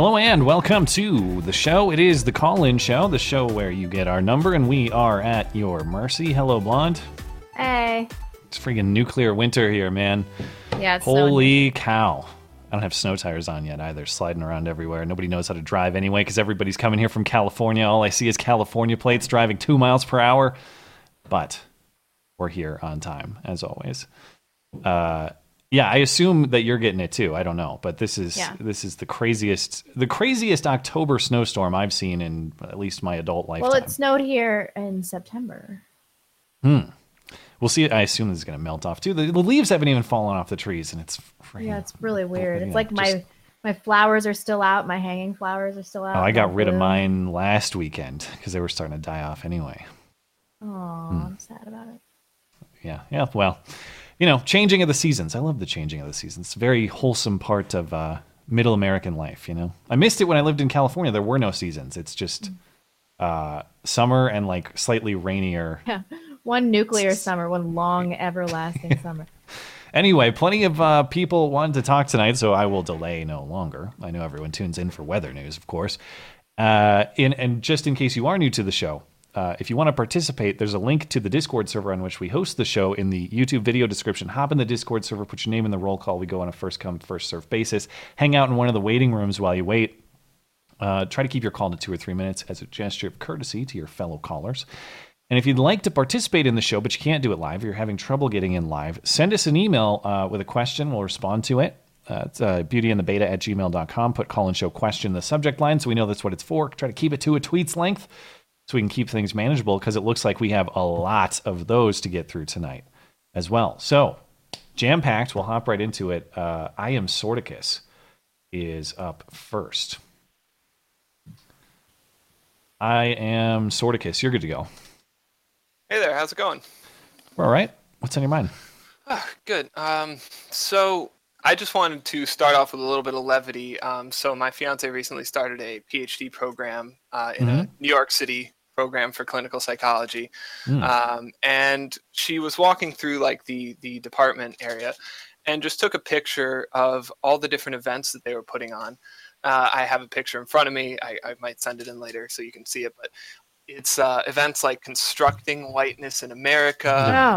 Hello and welcome to the show. It is the call in show, the show where you get our number and we are at your mercy. Hello, Blonde. Hey. It's freaking nuclear winter here, man. Yeah, it's snowing. Holy cow. I don't have snow tires on yet either, sliding around everywhere. Nobody knows how to drive anyway because everybody's coming here from California. All I see is California plates driving two miles per hour. But we're here on time, as always. Uh, yeah, I assume that you're getting it too. I don't know, but this is Yeah. this is the craziest the craziest October snowstorm I've seen in at least my adult life. Well, it snowed here in September. Hmm. We'll see. I assume this is going to melt off too. The, the leaves haven't even fallen off the trees, and it's freaking. Yeah, it's really weird. It's like my just- my flowers are still out. My hanging flowers are still out. Oh, I got rid of mine last weekend because they were starting to die off anyway. Oh, Hmm. I'm sad about it. Yeah, yeah. Well, you know, changing of the seasons. I love the changing of the seasons. It's a very wholesome part of uh, middle American life. You know, I missed it when I lived in California. There were no seasons. It's just uh, summer and like slightly rainier. Yeah. One nuclear summer, one long everlasting summer. Anyway, plenty of uh, people wanted to talk tonight, so I will delay no longer. I know everyone tunes in for weather news, of course. Uh, in, and just in case you are new to the show, uh, if you want to participate, there's a link to the Discord server on which we host the show in the YouTube video description. Hop in the Discord server, put your name in the roll call. We go on a first come, first serve basis. Hang out in one of the waiting rooms while you wait. Uh, try to keep your call to two or three minutes as a gesture of courtesy to your fellow callers. And if you'd like to participate in the show, but you can't do it live, or you're having trouble getting in live, send us an email uh, with a question. We'll respond to it. Uh, it's uh, beautyandthebeta at gmail.com. Put call and show question in the subject line so we know that's what it's for. Try to keep it to a tweet's length so we can keep things manageable because it looks like we have a lot of those to get through tonight as well. So, jam packed. We'll hop right into it. Uh, I am Sorticus is up first. I am Sorticus. You're good to go. Hey there, how's it going? We're all right. What's on your mind? Ah, good. Um, so I just wanted to start off with a little bit of levity. Um, so my fiance recently started a PhD program uh, in a New York City program for clinical psychology, um, and she was walking through like the the department area, and just took a picture of all the different events that they were putting on. Uh, I have a picture in front of me. I, I might send it in later so you can see it, but. It's uh, events like constructing whiteness in America,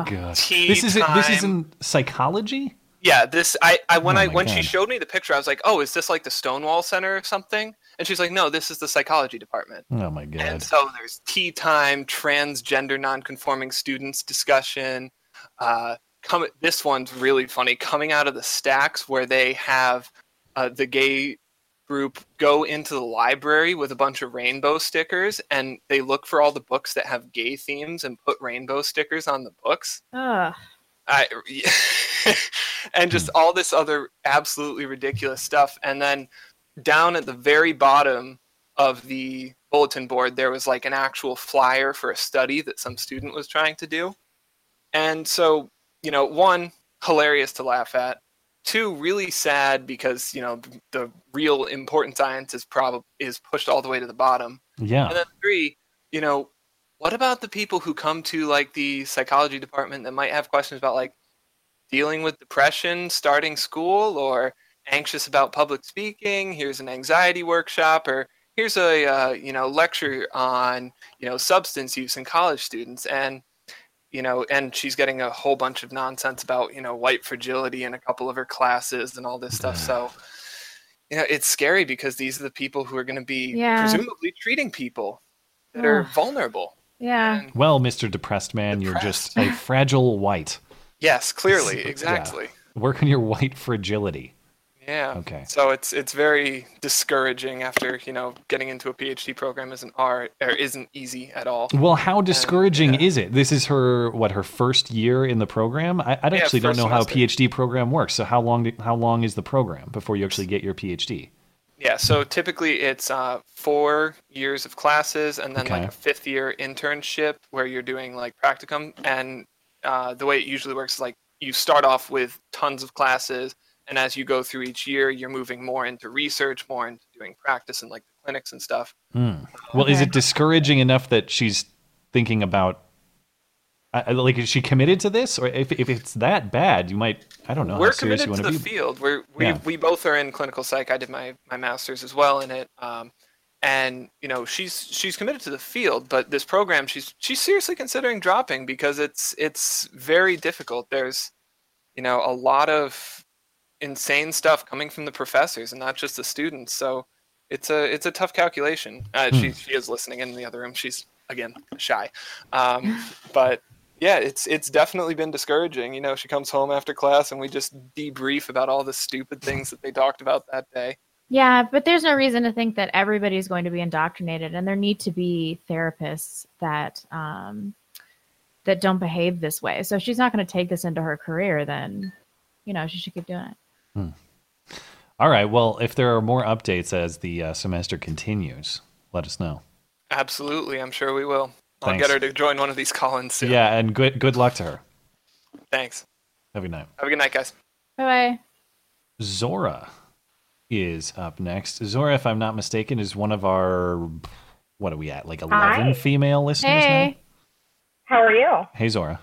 Oh. Tea This is this is time. in psychology. Yeah, this I, I when Oh I my when she showed me the picture, I was like, "Oh, is this like the Stonewall Center or something?" And she's like, "No, this is the psychology department." Oh my god. And so there's tea time, transgender nonconforming students discussion. Uh, come, this one's really funny. Coming out of the stacks where they have uh, the gay group go into the library with a bunch of rainbow stickers, and they look for all the books that have gay themes and put rainbow stickers on the books. Ugh. I and just all this other absolutely ridiculous stuff. And then down at the very bottom of the bulletin board, there was like an actual flyer for a study that some student was trying to do. And so, you know, one, hilarious to laugh at. Two, really sad because you know the, the real important science is probably is pushed all the way to the bottom. yeah. And then three, you know, what about the people who come to like the psychology department that might have questions about like dealing with depression, starting school, or anxious about public speaking? Here's an anxiety workshop, or here's a uh, you know lecture on you know substance use in college students, and you know, and she's getting a whole bunch of nonsense about you know white fragility in a couple of her classes and all this stuff. So. You know, it's scary because these are the people who are going to be Yeah. presumably treating people that are Ugh. vulnerable. Yeah. And Well, Mr. Depressed Man, you're just a fragile white. yes, clearly, Yeah. exactly. Work on your white fragility. Yeah. Okay. So it's it's very discouraging after you know getting into a PhD program isn't art or isn't easy at all. Well, how discouraging yeah. is it? This is her what her first year in the program. I, I Yeah, actually don't know how a. PhD program works. So how long do, how long is the program before you actually get your PhD? Yeah, so typically it's uh, four years of classes and then Okay. like a fifth year internship where you're doing like practicum. And uh, the way it usually works is like you start off with tons of classes, and as you go through each year, you're moving more into research, more into doing practice and like the clinics and stuff. Hmm. Well, is it discouraging enough that she's thinking about? I- I- like, is she committed to this, or if if it's that bad, you might I don't know We're how serious you committed want to to the be. field. We're, we Yeah. we both are in clinical psych. I did my my master's as well in it. Um, and you know she's she's committed to the field, but this program she's she's seriously considering dropping because it's it's very difficult. There's you know a lot of insane stuff coming from the professors and not just the students. So it's a it's a tough calculation. Uh, Hmm. She she is listening in the other room. She's again shy, um, but yeah, it's it's definitely been discouraging. You know, she comes home after class and we just debrief about all the stupid things that they talked about that day. Yeah, but there's no reason to think that everybody's going to be indoctrinated, and there need to be therapists that um, that don't behave this way. So if she's not going to take this into her career, then you know she should keep doing it. All right. Well, if there are more updates as the uh, semester continues, let us know. Absolutely, I'm sure we will. I'll Thanks. get her to join one of these call-ins soon. Yeah, and good good luck to her. Thanks. Have a good night. Have a good night, guys. Bye bye. Zora is up next. Zora, if I'm not mistaken, is one of our what are we at? Like eleven Hi. female listeners Hey, now. How are you? Hey, Zora.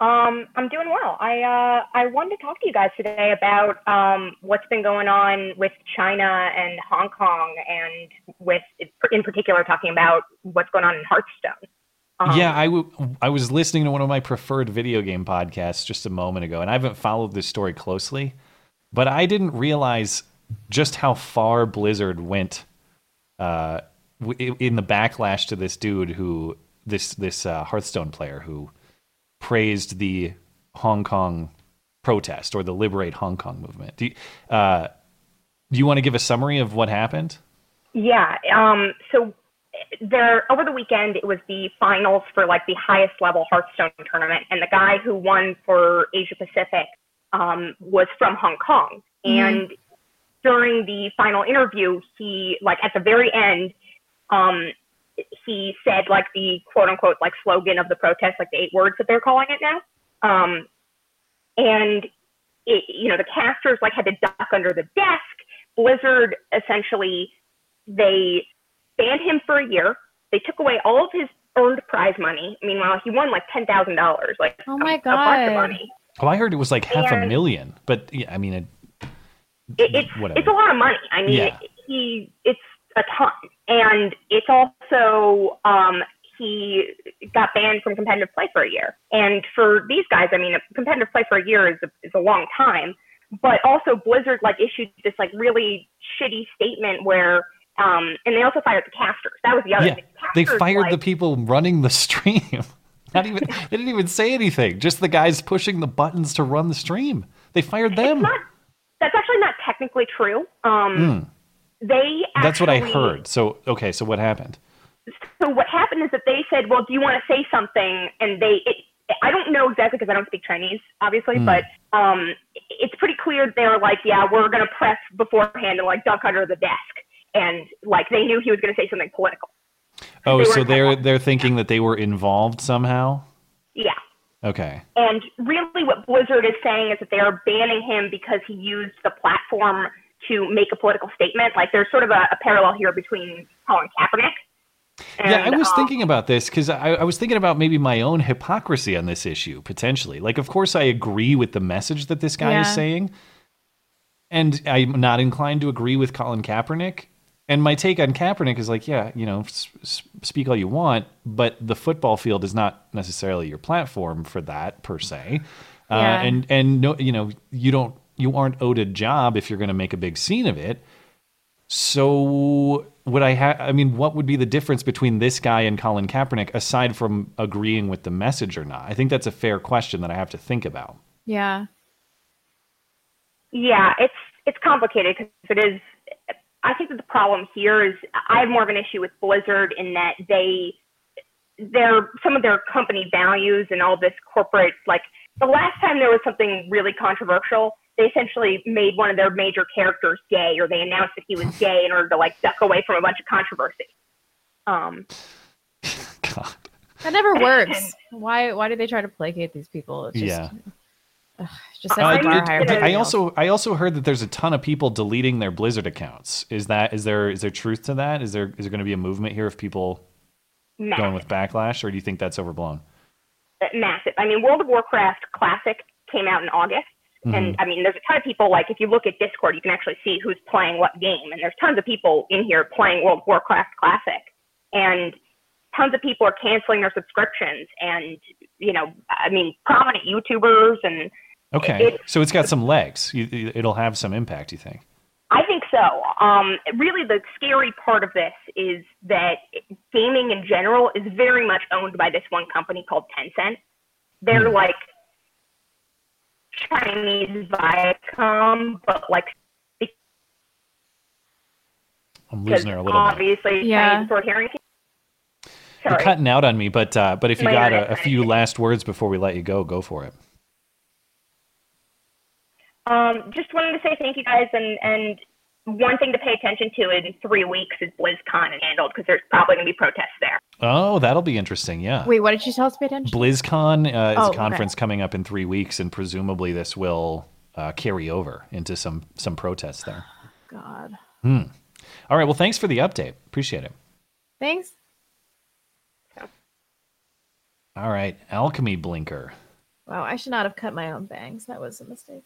Um, I'm doing well. I uh, I wanted to talk to you guys today about um, what's been going on with China and Hong Kong, and with in particular talking about what's going on in Hearthstone. Um, yeah, I, w- I was listening to one of my preferred video game podcasts just a moment ago, and I haven't followed this story closely, but I didn't realize just how far Blizzard went uh, in the backlash to this dude who this this uh, Hearthstone player who praised the Hong Kong protest or the Liberate Hong Kong movement. Do you, uh, do you want to give a summary of what happened? Yeah. Um, so there over the weekend it was the finals for like the highest level Hearthstone tournament, and the guy who won for Asia Pacific um, was from Hong Kong. And during the final interview, he like at the very end, um, he said like the quote unquote like slogan of the protest, like the eight words that they're calling it now. Um, and it, you know the casters like had to duck under the desk. Blizzard essentially they banned him for a year. They took away all of his earned prize money. Meanwhile, he won like ten thousand dollars, like Oh a- my a bunch of God. money. Oh, I heard it was like half a million, but yeah, I mean, it, It, it's Whatever. it's a lot of money. I mean, Yeah. he it's a ton, and it's also um, he got banned from competitive play for a year. And for these guys, I mean, competitive play for a year is a, is a long time. But also, Blizzard like issued this like really shitty statement where, um, and they also fired the casters. That was the other yeah, thing. they Casters, fired like, the people running the stream. Not even they didn't even say anything. Just the guys pushing the buttons to run the stream. They fired them. Not, that's actually not technically true. Um, They Hmm. That's what I heard. So okay, so what happened? so what happened is that they said, "Well, do you want to say something?" And they, it, I don't know exactly because I don't speak Chinese, obviously, Hmm. but um, it's pretty clear they were like, "Yeah, we're gonna press beforehand and like duck under the desk," and like they knew he was gonna say something political. Oh, They so they're they're thinking that they were involved somehow. Yeah. Okay. And really, what Blizzard is saying is that they are banning him because he used the platform to make a political statement. Like there's sort of a, a parallel here between Colin Kaepernick. yeah, I was um, thinking about this because I, I was thinking about maybe my own hypocrisy on this issue potentially. Like, of course, I agree with the message that this guy is saying, and I'm not inclined to agree with Colin Kaepernick. And my take on Kaepernick is like, yeah, you know, s- s- speak all you want, but the football field is not necessarily your platform for that per se. Uh, Yeah. and and no, you know, you don't you aren't owed a job if you're going to make a big scene of it. So would I have? I mean, what would be the difference between this guy and Colin Kaepernick aside from agreeing with the message or not? I think that's a fair question that I have to think about. yeah. Yeah, it's it's complicated because it is. I think that the problem here is I have more of an issue with Blizzard in that they their some of their company values and all this corporate like the last time there was something really controversial, they essentially made one of their major characters gay, or they announced that he was gay in order to like duck away from a bunch of controversy. Um, God. That never works. why? Why do they try to placate these people? It's just, Yeah. ugh, just Uh, like it- it- I also I also heard that there's a ton of people deleting their Blizzard accounts. Is that is there is there truth to that? Is there is there going to be a movement here of people going with backlash, or do you think that's overblown? massive. I mean, World of Warcraft Classic came out in August, Mm-hmm. and I mean, there's a ton of people. Like, if you look at Discord, you can actually see who's playing what game, and there's tons of people in here playing World of Warcraft Classic, and tons of people are canceling their subscriptions, and you know, I mean, prominent YouTubers and Okay, It- so it's got some legs. You, it'll have some impact. You think? I think so. Um, really, the scary part of this is that gaming in general is very much owned by this one company called Tencent. They're Hmm. like Chinese Viacom, but like I'm losing her a little bit. obviously Yeah. Chinese sword hearing. You're cutting out on me, but uh, but if you My got a, a few last words before we let you go, go for it. Um, just wanted to say thank you guys, and and one thing to pay attention to in three weeks is BlizzCon and handled because there's probably going to be protests there. Oh, that'll be interesting. Yeah. Wait, what did you tell us to pay attention? BlizzCon uh, is Oh, a okay. conference coming up in three weeks, and presumably this will uh, carry over into some some protests there. God. Hmm. All right. Well, thanks for the update. Appreciate it. Thanks. All right, Alchemy Blinker. Wow, I should not have cut my own bangs. That was a mistake.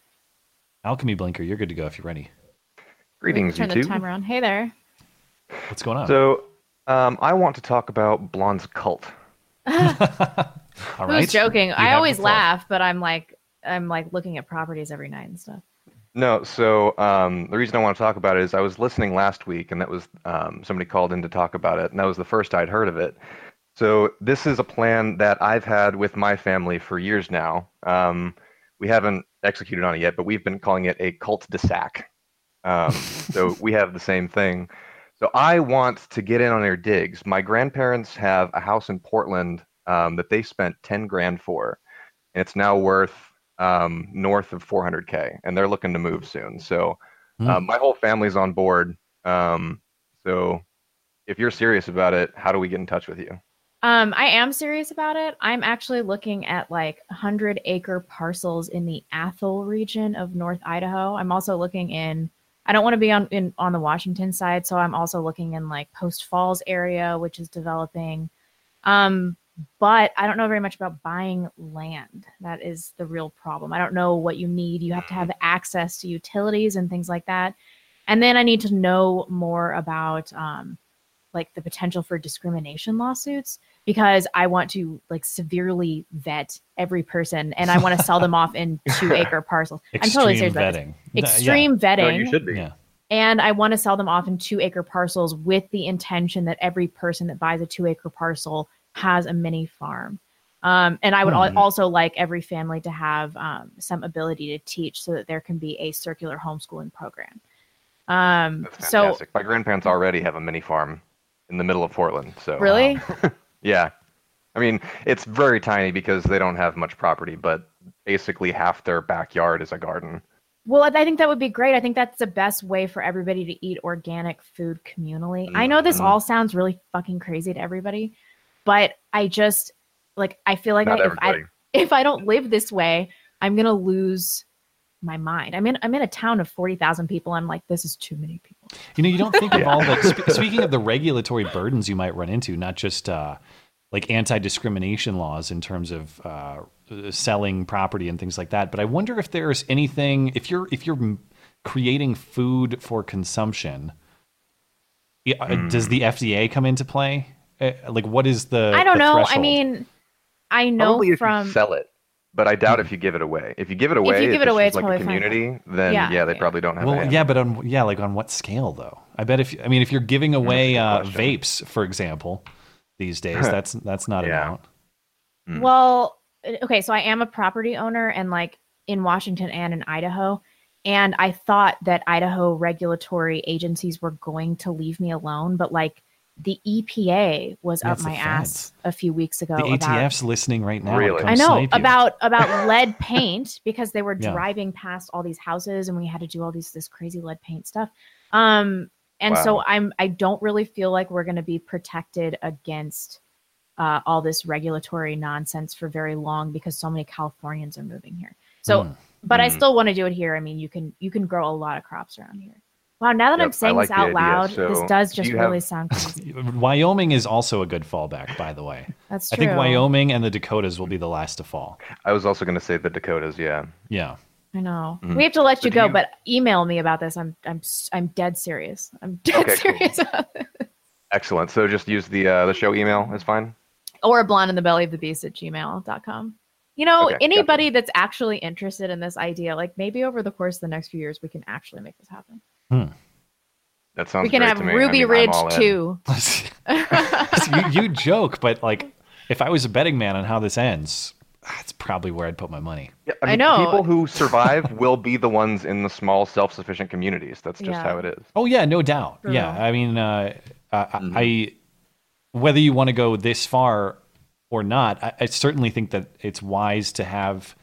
Alchemy Blinker, you're good to go if you're ready. Greetings, Turn the YouTube. timer on. Hey there. What's going on? So, um, I want to talk about Blonde's cult. All Who's right. joking? You I always the floor. laugh, but I'm like, I'm like looking at properties every night and stuff. No, so um, the reason I want to talk about it is I was listening last week, and that was um, somebody called in to talk about it, and that was the first I'd heard of it. So this is a plan that I've had with my family for years now. Um, we haven't executed on it yet, but we've been calling it a cult de sac. Um, so we have the same thing. So I want to get in on their digs. My grandparents have a house in Portland um, that they spent 10 grand for, and it's now worth um, north of 400k, and they're looking to move soon. So Hmm. um, my whole family's on board. Um, so if you're serious about it, how do we get in touch with you? Um, I am serious about it. I'm actually looking at like 100 acre parcels in the Athol region of North Idaho. I'm also looking in. I don't want to be on in on the Washington side, so I'm also looking in like Post Falls area, which is developing. Um, but I don't know very much about buying land. That is the real problem. I don't know what you need. You have to have access to utilities and things like that. And then I need to know more about um, like the potential for discrimination lawsuits because I want to like severely vet every person and I want to sell them off in two acre parcels. I'm totally Extreme serious about this. vetting. Th- Extreme No, vetting you should be. Yeah. and I want to sell them off in two acre parcels with the intention that every person that buys a two acre parcel has a mini farm. Um, and I would al- Hmm. also like every family to have um, some ability to teach so that there can be a circular homeschooling program. Um, That's so my grandparents already have a mini farm in the middle of Portland. So really, yeah, I mean it's very tiny because they don't have much property, but basically half their backyard is a garden. Well, I think that would be great. I think that's the best way for everybody to eat organic food communally. I know this Mhm. all sounds really fucking crazy to everybody, but I just like I feel like I, if I if I don't live this way, I'm gonna lose my mind. I'm in I'm in a town of forty thousand people. I'm like, this is too many people. You know, you don't think of all the. Sp- speaking of the regulatory burdens you might run into, not just uh, like anti-discrimination laws in terms of uh, selling property and things like that, but I wonder if there's anything if you're if you're creating food for consumption. yeah, uh, Does the FDA come into play? Uh, like, what is the? I don't the know. I mean, I know Probably if from you sell it, but I doubt if you give it away. If you give it away, if you give it away, it's like a probably fine. community, then Yeah, yeah, they yeah. probably don't have. a Well, hand. yeah, but on yeah, like on what scale though? I bet if I mean if you're giving away uh, vapes, for example, these days, that's that's not Yeah. amount. Mm. Well, uh, okay, so I am a property owner and like in Washington and in Idaho. And I thought that Idaho regulatory agencies were going to leave me alone, but like the EPA was That's up the my ass a few weeks ago. The about, ATF's listening right now. Really? I know about about lead paint because they were Yeah. driving past all these houses and we had to do all these this crazy lead paint stuff. Um, and so I'm I don't really feel like we're going to be protected against uh, all this regulatory nonsense for very long because so many Californians are moving here. So, Hmm. but I Hmm. still want to do it here. I mean, you can you can grow a lot of crops around here. Wow, now that I'm saying like this out idea. loud, So, this does do just have- really sound crazy. Wyoming is also a good fallback, by the way. That's true. I think Wyoming and the Dakotas will be the last to fall. I was also going to say the Dakotas. Yeah. Yeah. I know. Mhm. We have to let So you do go, you- but email me about this. I'm I'm s- I'm dead serious. I'm dead Okay, cool. about this. Excellent. So just use the uh, the show email. Is fine. Or blonde in the belly of the beast at gmail.com. You know, Okay, gotcha. anybody that's actually interested in this idea, like maybe over the course of the next few years, we can actually make this happen. That sounds. we can great have to me. I Ruby mean, I'm Ridge too. you, you joke, but like, if I was a betting man on how this ends, that's probably where I'd put my money. Yeah, I mean, know. People who survive will be the ones in the small, self-sufficient communities. That's just Yeah. how it is. Oh yeah, no doubt. For yeah. I mean, uh, uh, Mhm. I whether you want to go this far or not, I, I certainly think that it's wise to have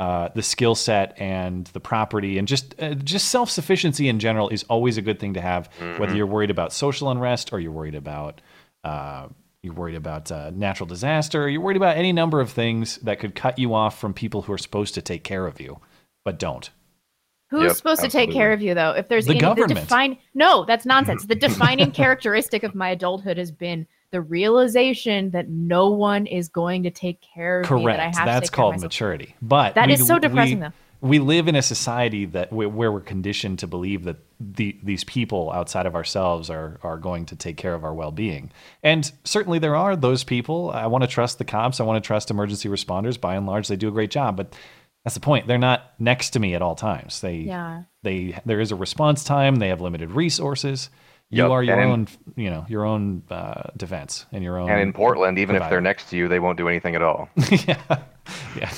uh, the skill set and the property and just uh, just self sufficiency in general is always a good thing to have. Whether you're worried about social unrest or you're worried about uh, you're worried about uh, natural disaster, or you're worried about any number of things that could cut you off from people who are supposed to take care of you, but don't. Who's Yep, supposed to take care of you though? If there's The any government. The define, no, that's nonsense. The defining characteristic of my adulthood has been the realization that no one is going to take care of me. That I Correct. have to That's take care of called maturity. But That we- is so depressing, we, though. We live in a society that where, where we're conditioned to believe that the, these people outside of ourselves are are going to take care of our well being. And certainly there are those people. I want to trust the cops. I want to trust emergency responders. By and large, they do a great job. But that's the point. They're not next to me at all times. They Yeah. they there is a response time. They have limited resources. You Yep, are your and- own, you know, your own uh, defense and your own. And in Portland, even if they're next to you, they won't do anything at all. yeah, yeah.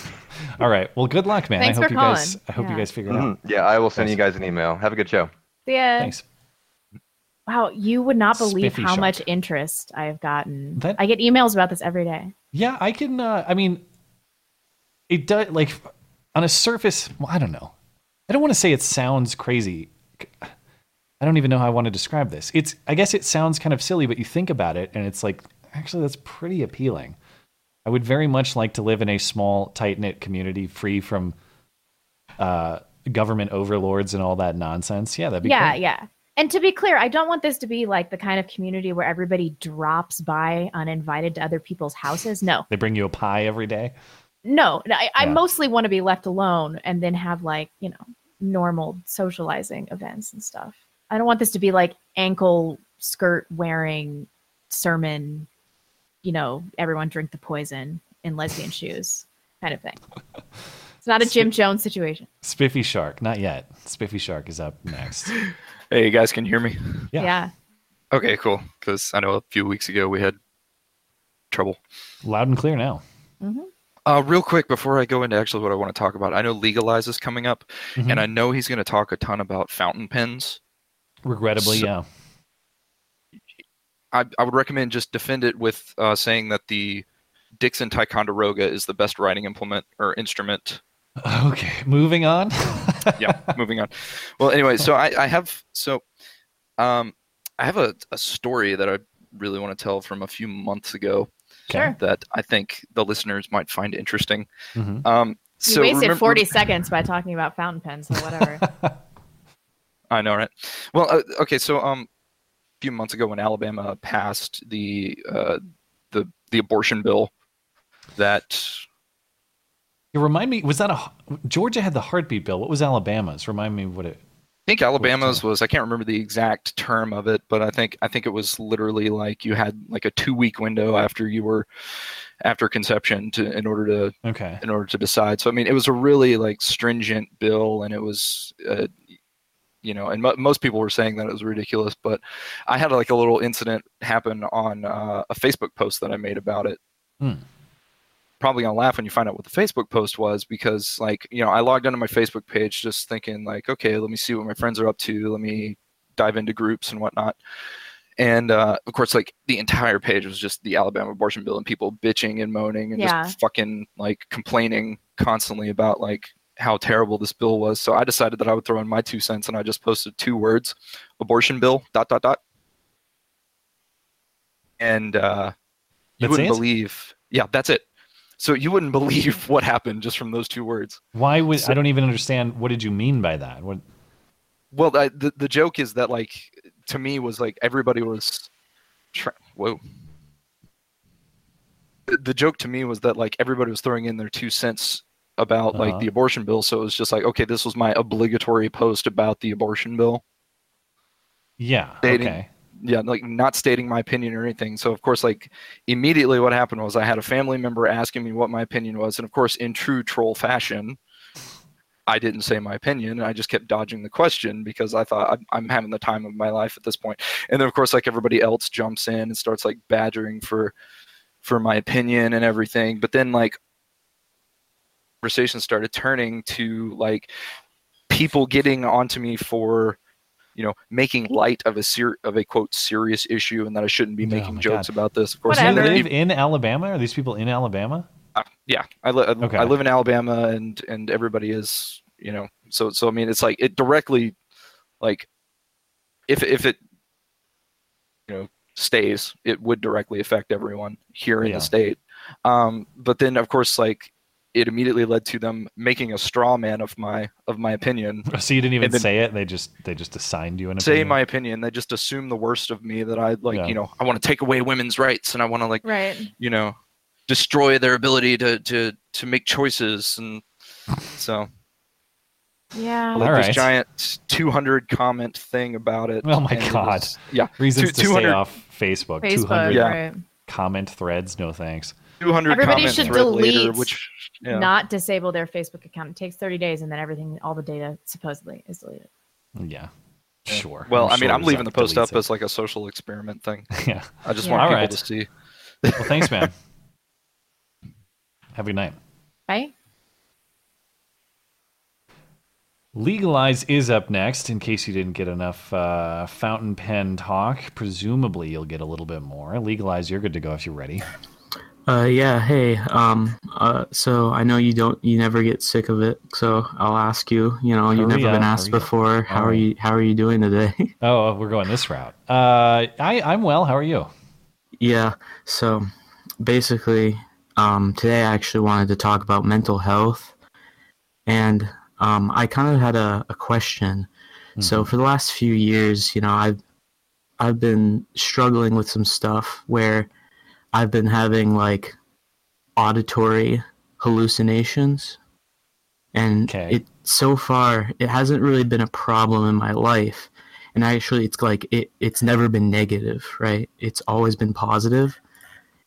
All right. Well, good luck, man. Thanks I hope for you guys. calling. I hope you guys figure it out. Mhm. Yeah, I will send Thanks. you guys an email. Have a good show. Yeah. Thanks. Wow, you would not believe Spiffy how shark. much interest I have gotten. That- I get emails about this every day. Yeah, I can. Uh, I mean, it does. Like on a surface, well, I don't know. I don't want to say it sounds crazy. I don't even know how I want to describe this. It's. I guess it sounds kind of silly, but you think about it, and it's like actually that's pretty appealing. I would very much like to live in a small, tight knit community, free from uh, government overlords and all that nonsense. Yeah, that'd be yeah, great. yeah. And to be clear, I don't want this to be like the kind of community where everybody drops by uninvited to other people's houses. No, They bring you a pie every day. no. I, I mostly want to be left alone and then have like, you know, normal socializing events and stuff. I don't want this to be like ankle skirt wearing sermon, you know, everyone drink the poison in lesbian shoes kind of thing. It's not a Jim Jones situation. Spiffy Shark, not yet. Spiffy Shark is up next. Hey, you guys can hear me? Yeah. yeah. Okay, cool. Because I know a few weeks ago we had trouble. Loud and clear now. Uh, real quick before I go into actually what I want to talk about, I know Legalize is coming up, Mhm. and I know he's going to talk a ton about fountain pens. Regrettably, So- yeah. I, I would recommend just defend it with uh, saying that the Dixon Ticonderoga is the best writing implement or instrument. Okay, moving on. yeah, moving on. Well, anyway, so I, I have so um, I have a, a story that I really want to tell from a few months ago Sure. that I think the listeners might find interesting. Mhm. Um, You wasted remember- 40 seconds by talking about fountain pens or whatever. I know, right? Well, uh, okay, so um, a few months ago when Alabama passed the uh, the the abortion bill, that You remind me, was that a Georgia had the heartbeat bill? What was Alabama's? Remind me what it. I think Alabama's was I can't remember the exact term of it, but I think I think it was literally like you had like a two week window after you were after conception to in order to Okay. in order to decide. So I mean, it was a really like stringent bill, and it was, uh, you know, and mo most people were saying that it was ridiculous. But I had like a little incident happen on uh, a Facebook post that I made about it. Hmm. Probably gonna laugh when you find out what the Facebook post was because, like, you know, I logged onto my Facebook page just thinking like, okay, let me see what my friends are up to. Let me dive into groups and whatnot. and uh, of course, like the entire page was just the Alabama abortion bill and people bitching and moaning and Yeah. just fucking like complaining constantly about like how terrible this bill was. So I decided that I would throw in my two cents, and I just posted two words: abortion bill. Dot dot dot. And uh, you That's wouldn't it? believe. Yeah, that's it. So you wouldn't believe what happened just from those two words. Why would So- I don't even understand? What did you mean by that? What? Well, the the joke is that like to me was like everybody was, tra- whoa. The joke to me was that like everybody was throwing in their two cents about like Uh-huh. the abortion bill, so it was just like okay, this was my obligatory post about the abortion bill. Yeah. Dating. Okay. Yeah, like not stating my opinion or anything. So of course, like immediately what happened was I had a family member asking me what my opinion was, and of course, in true troll fashion, I didn't say my opinion, and I just kept dodging the question because I thought I'm, I'm having the time of my life at this point. And then of course, like everybody else jumps in and starts like badgering for for my opinion and everything. But then like conversation started turning to like people getting onto me for you know making light of a ser- of a quote serious issue and that I shouldn't be Oh making my jokes God. about this. Of course, Do you live in Alabama? Are these people in Alabama? uh, yeah, I, li- Okay. I live in Alabama, and and everybody is, you know, so so I mean, it's like it directly, like, if if it, you know, stays, it would directly affect everyone here in Yeah. the state. Um, but then of course, like, it immediately led to them making a straw man of my of my opinion. So you didn't even say it. They just they just assigned you an opinion. Say opinion? my opinion. They just assume the worst of me that I like, Yeah. you know, I want to take away women's rights and I want to like Right. you know destroy their ability to to to make choices and so Yeah. like All this right. giant 200 comment thing about it Oh my God. was- yeah Reasons two- to stay 200 off Facebook. Facebook. 200 Yeah. Comment threads. No thanks. 200 Everybody comment should thread later, delete which yeah. Not disable their Facebook account. It takes 30 days, and then everything, all the data supposedly is deleted. Yeah. Sure. well i mean sure i'm leaving the post up deletes as like a social experiment thing yeah. i just Yeah. want people Alright. to see Well, thanks, man. Have a good night. Right? Legalize is up next. In case you didn't get enough uh, fountain pen talk, presumably you'll get a little bit more. Legalize, you're good to go if you're ready. Uh, yeah. Hey. Um. Uh. So I know you don't. You never get sick of it. So I'll ask you. You know, you've never been asked hurry up. before. How are you? How are you doing today? Oh, we're going this route. Uh, I I'm well. How are you? yeah. So basically, um, today I actually wanted to talk about mental health, and um, I kind of had a, a question. So for the last few years, you know, I've I've been struggling with some stuff where I've been having like auditory hallucinations, and Okay. it so far it hasn't really been a problem in my life. And actually, it's like it it's never been negative, right? It's always been positive.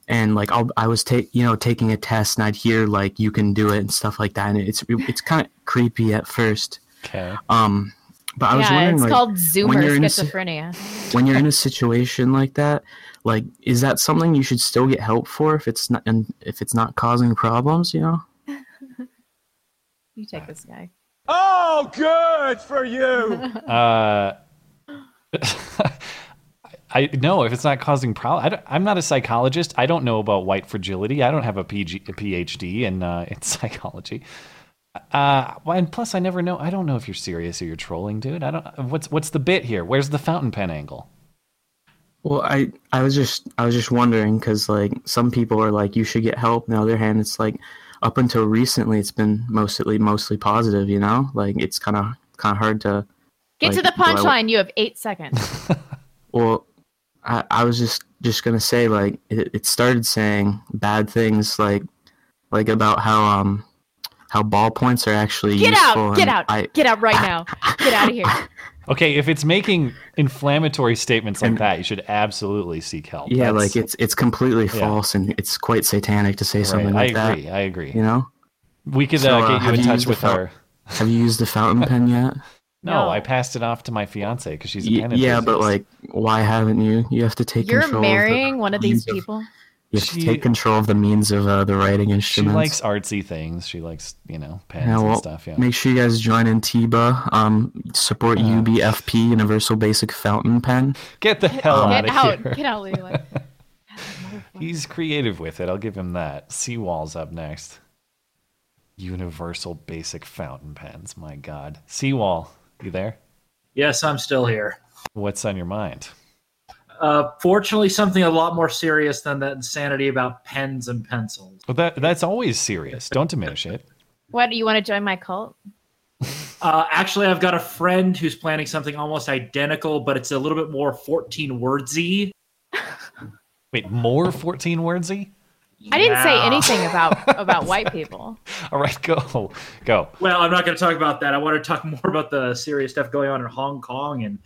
And like I'll, I was take you know taking a test, and I'd hear like you can do it and stuff like that, and it's it's kind of creepy at first. Okay. Um, but I was yeah, wondering, it's like, called when Zoomer you're in a schizophrenia. when you're in a situation like that, like, is that something you should still get help for if it's not and if it's not causing problems? You know? You take this guy. Oh, good for you. Uh, I no, if it's not causing problems. I'm not a psychologist. I don't know about white fragility. I don't have a, PG, a PhD in uh, in psychology. Uh, and plus, I never know. I don't know if you're serious or you're trolling, dude. I don't. What's what's the bit here? Where's the fountain pen angle? Well, I I was just I was just wondering because like some people are like you should get help. On the other hand, it's like up until recently, it's been mostly mostly positive. You know, like it's kind of kind of hard to. Get to the do I- punchline. You have eight seconds. Well, I, I was just just gonna say like it, it started saying bad things like like about how um how ballpoints are actually Get useful. out! Get out! I, Get out right now! Get out of here! Okay, if it's making inflammatory statements like that, you should absolutely seek help. yeah, That's- like it's it's completely Yeah. false and it's quite satanic to say right. something like that. I agree. I agree. You know? We could So, uh, uh, get you in you touch with fountain- our. Have you used the fountain pen yet? No, No. I passed it off to my fiance because she's a Y- pen yeah, but like, why haven't you? You have to take You're control. of the- marrying one of these people. You have She- to take control of the means of uh, the writing instruments. She likes artsy things. She likes, you know, pens Yeah, and stuff. Yeah. Make sure you guys join in TIBA. Um, support Oh. UBFP, Universal Basic Fountain Pen. Get the hell Get out of out. here. Get out, Leland. He's creative with it. I'll give him that. Seawall's up next. Universal basic fountain pens. My God. Seawall, you there? Yes, I'm still here. What's on your mind? Uh, fortunately, something a lot more serious than that insanity about pens and pencils. Well, that that's always serious. Don't diminish it. What do you want to join my cult? Uh, actually, I've got a friend who's planning something almost identical, but it's a little bit more 14 wordsy. Wait, more 14 wordsy? I didn't say anything about about white people. All right, go. Go. Well, I'm not going to talk about that. I want to talk more about the serious stuff going on in Hong Kong and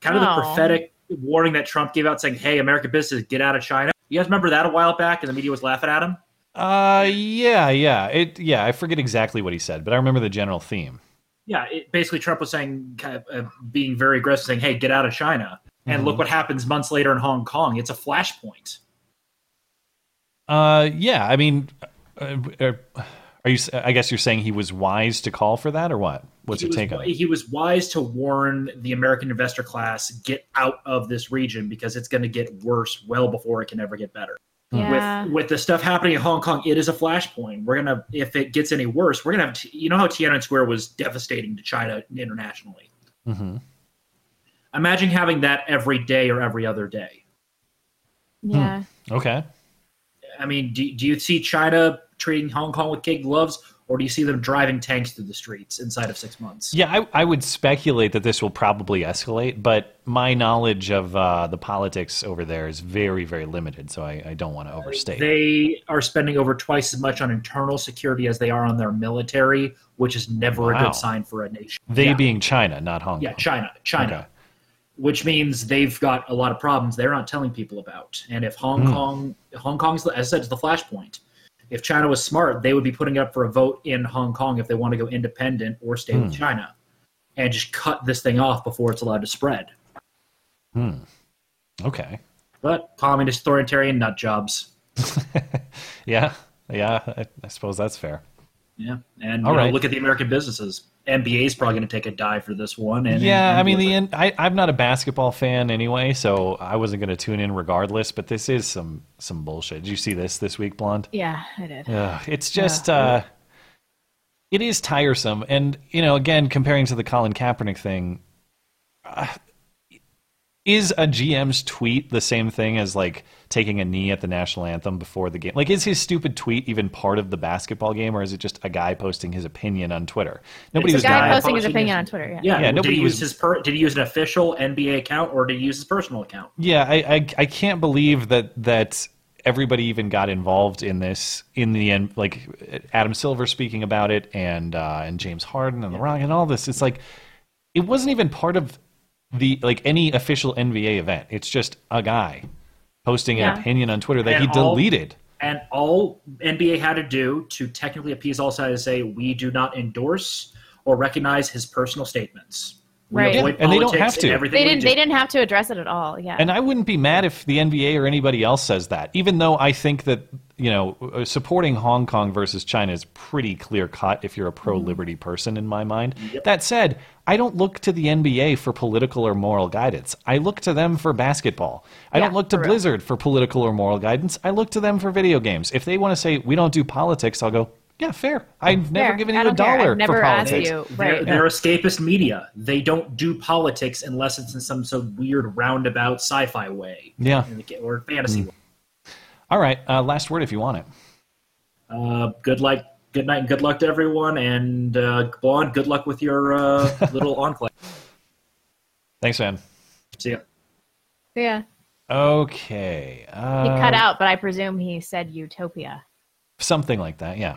kind of Oh. the prophetic warning that Trump gave out saying, hey, American business, get out of China. You guys remember that a while back and the media was laughing at him? Uh yeah, yeah. It yeah, I forget exactly what he said, but I remember the general theme. Yeah, it, basically Trump was saying, kind of, uh, being very aggressive, saying, hey, get out of China. And Mhm. look what happens months later in Hong Kong. It's a flashpoint. Uh yeah, I mean uh, uh, are you I guess you're saying he was wise to call for that or what? What's he your was, take on it? He was wise to warn the American investor class get out of this region because it's going to get worse well before it can ever get better. Yeah. With with the stuff happening in Hong Kong, it is a flashpoint. We're gonna if it gets any worse, we're gonna have to, you know how Tiananmen Square was devastating to China internationally. hmm Imagine having that every day or every other day. Yeah. Okay. I mean, do, do you see China treating Hong Kong with kid gloves, or do you see them driving tanks through the streets inside of six months? Yeah, I, I would speculate that this will probably escalate, but my knowledge of uh, the politics over there is very, very limited, so I, I don't want to overstate. They are spending over twice as much on internal security as they are on their military, which is never a good sign for a nation. they yeah. being China, not Hong Kong. yeah, China, China, Okay. which means they've got a lot of problems they're not telling people about. And if Hong Hmm. Kong, Hong Kong's, as I said, is the flashpoint. If China was smart, they would be putting it up for a vote in Hong Kong if they want to go independent or stay with Hmm. China, and just cut this thing off before it's allowed to spread. Hmm. Okay. But communist authoritarian nut jobs. Yeah, yeah, I, I suppose that's fair. Yeah, and All you know, look at the American businesses. NBA is probably going to take a dive for this one. And yeah, and I mean, the it. end, I, I'm not a basketball fan anyway, so I wasn't going to tune in regardless. But this is some some bullshit. Did you see this this week, Blonde? Yeah, I did. Ugh, it's just uh, it is tiresome, and you know, again, comparing to the Colin Kaepernick thing, uh, is a GM's tweet the same thing as like taking a knee at the national anthem before the game? Like, is his stupid tweet even part of the basketball game, or is it just a guy posting his opinion on Twitter? Nobody It's was a Guy guy posting his opinion his- on Twitter. Yeah. Yeah, Yeah, did nobody he use was- his per, did he use an official NBA account or did he use his personal account? Yeah, I, I I can't believe that that everybody even got involved in this in the end. Like Adam Silver speaking about it, and uh, and James Harden and the Rock and all this. It's like it wasn't even part of the like any official NBA event. It's just a guy posting Yeah. an opinion on Twitter that And he all- deleted. And all NBA had to do to technically appease all sides is say we do not endorse or recognize his personal statements. We Right. avoid Yeah, and they don't have to. everything They didn't. They didn't have to address it at all. Yeah. And I wouldn't be mad if the NBA or anybody else says that, even though I think that, you know, uh, supporting Hong Kong versus China is pretty clear cut if you're a pro liberty person in my mind. That said, I don't look to the NBA for political or moral guidance. I look to them for basketball. I Yeah, don't look to for real. Blizzard for political or moral guidance. I look to them for video games. If they want to say, we don't do politics, I'll go, yeah, fair. I've never Fair. given you a dollar I've never for asked politics. you. They're, Right. they're escapist media. They don't do politics unless it's in some sort of weird roundabout sci-fi way. Yeah. Or fantasy way. All right. Uh, last word if you want it. Uh, good luck. Good night and good luck to everyone. And uh, Blonde, good luck with your uh, little enclave. Thanks, man. See ya. yeah. Okay. Uh, He cut out, but I presume he said utopia. Something like that, yeah.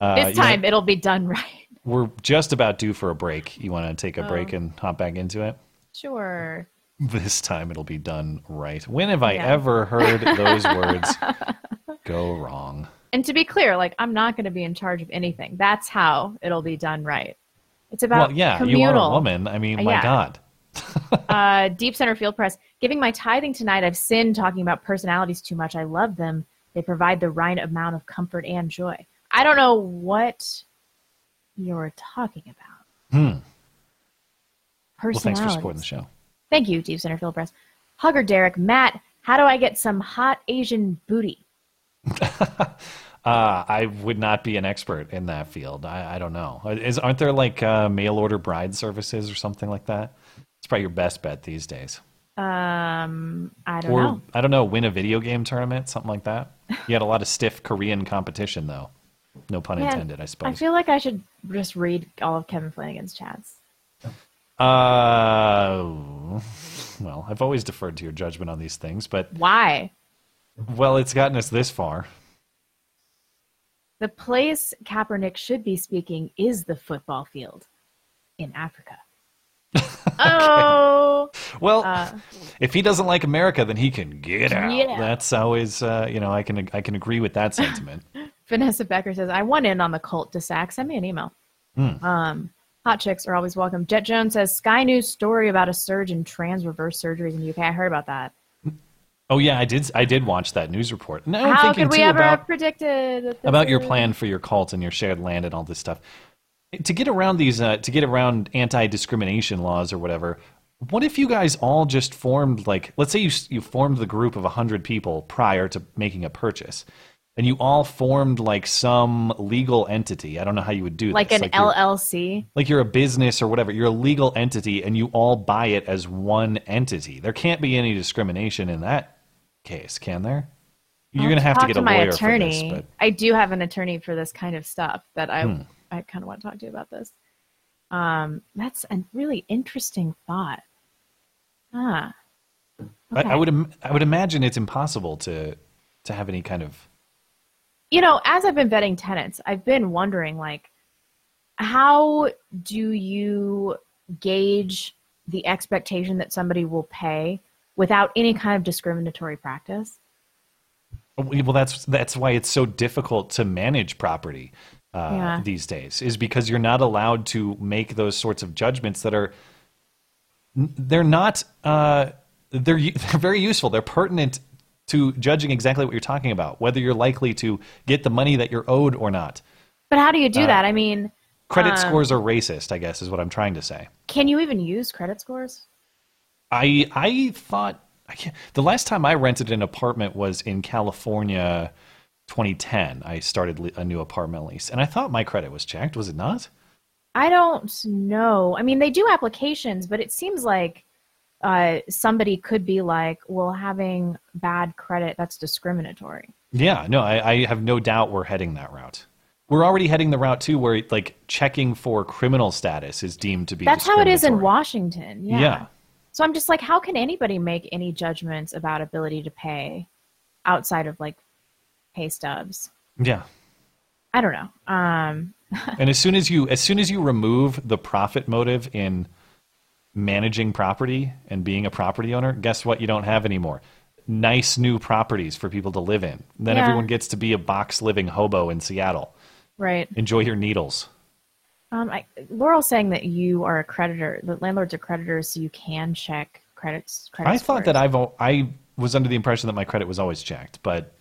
Uh, this you know, time it'll be done right. we're just about due for a break. You want to take a Oh. break and hop back into it? Sure. This time it'll be done right. When have I ever heard those words go wrong? And to be clear, like I'm not going to be in charge of anything. That's how it'll be done right. It's about well, yeah, communal. you are a woman. I mean, my Yeah. God. uh, Deep Center Field Press. Giving my tithing tonight, I've sinned talking about personalities too much. I love them. They provide the right amount of comfort and joy. I don't know what you're talking about. Hmm. Well, thanks for supporting the show. Thank you, Deep Center Field Press. Hugger Derek, Matt, how do I get some hot Asian booty? Uh, I would not be an expert in that field. I, I don't know. Is, aren't there like uh, mail order bride services or something like that? It's probably your best bet these days. Um, I don't or know. I don't know, win a video game tournament, something like that. You had a lot of stiff Korean competition though. No pun Man, intended, I suppose. I feel like I should just read all of Kevin Flanagan's chats. Uh, well, I've always deferred to your judgment on these things, but Why? well, it's gotten us this far. The place Kaepernick should be speaking is the football field in Africa. Oh, Well, Uh, if he doesn't like America, then he can get out. Yeah. That's always, uh, you know, I can I can agree with that sentiment. Vanessa Becker says, I want in on the cult to sack. Send me an email. Hmm. Um, hot chicks are always welcome. Jet Jones says, Sky News story about a surge in trans reverse surgeries in the UK. I heard about that. Oh yeah, I did. I did watch that news report. I'm How thinking could we ever about have predicted about your plan for your cult and your shared land and all this stuff. To get around these, uh, to get around anti-discrimination laws or whatever. What if you guys all just formed like, let's say you you formed the group of hundred people prior to making a purchase, and you all formed like some legal entity. I don't know how you would do this. like this. an you're- LLC? like you're a business or whatever. You're a legal entity, and you all buy it as one entity. There can't be any discrimination in that case, can there? You're going to have to get a my lawyer attorney. for this, but I do have an attorney for this kind of stuff that I Hmm. I kind of want to talk to you about this. Um, that's a really interesting thought. Ah, I, I would im- I would imagine it's impossible to to have any kind of you know, as I've been vetting tenants, I've been wondering like, how do you gauge the expectation that somebody will pay without any kind of discriminatory practice? well that's that's why it's so difficult to manage property uh, Yeah. these days is because you're not allowed to make those sorts of judgments that are they're not uh, they're they're very useful they're pertinent to judging exactly what you're talking about whether you're likely to get the money that you're owed or not But how do you do Uh, that? I mean, credit um, scores are racist i guess is what i'm trying to say Can you even use credit scores? I I thought I can't, the last time I rented an apartment was in California, 2010. I started a new apartment lease, and I thought my credit was checked. Was it not? I don't know. I mean, they do applications, but it seems like uh, somebody could be like, well, having bad credit, that's discriminatory. Yeah, no, I, I have no doubt we're heading that route. We're already heading the route too, where like checking for criminal status is deemed to be. That's how it is in. Washington. Yeah. Yeah. So I'm just like, how can anybody make any judgments about ability to pay outside of like pay stubs? Yeah, I don't know. Um, and as soon as you as soon as you remove the profit motive in managing property and being a property owner, guess what? You don't have anymore. Nice new properties for people to live in. Then Yeah. everyone gets to be a box living hobo in Seattle. right. Enjoy your needles. Um, I, Laurel's saying that you are a creditor. The landlords are creditors, so you can check credits. Credit I thought scores. that I've I was under the impression that my credit was always checked, but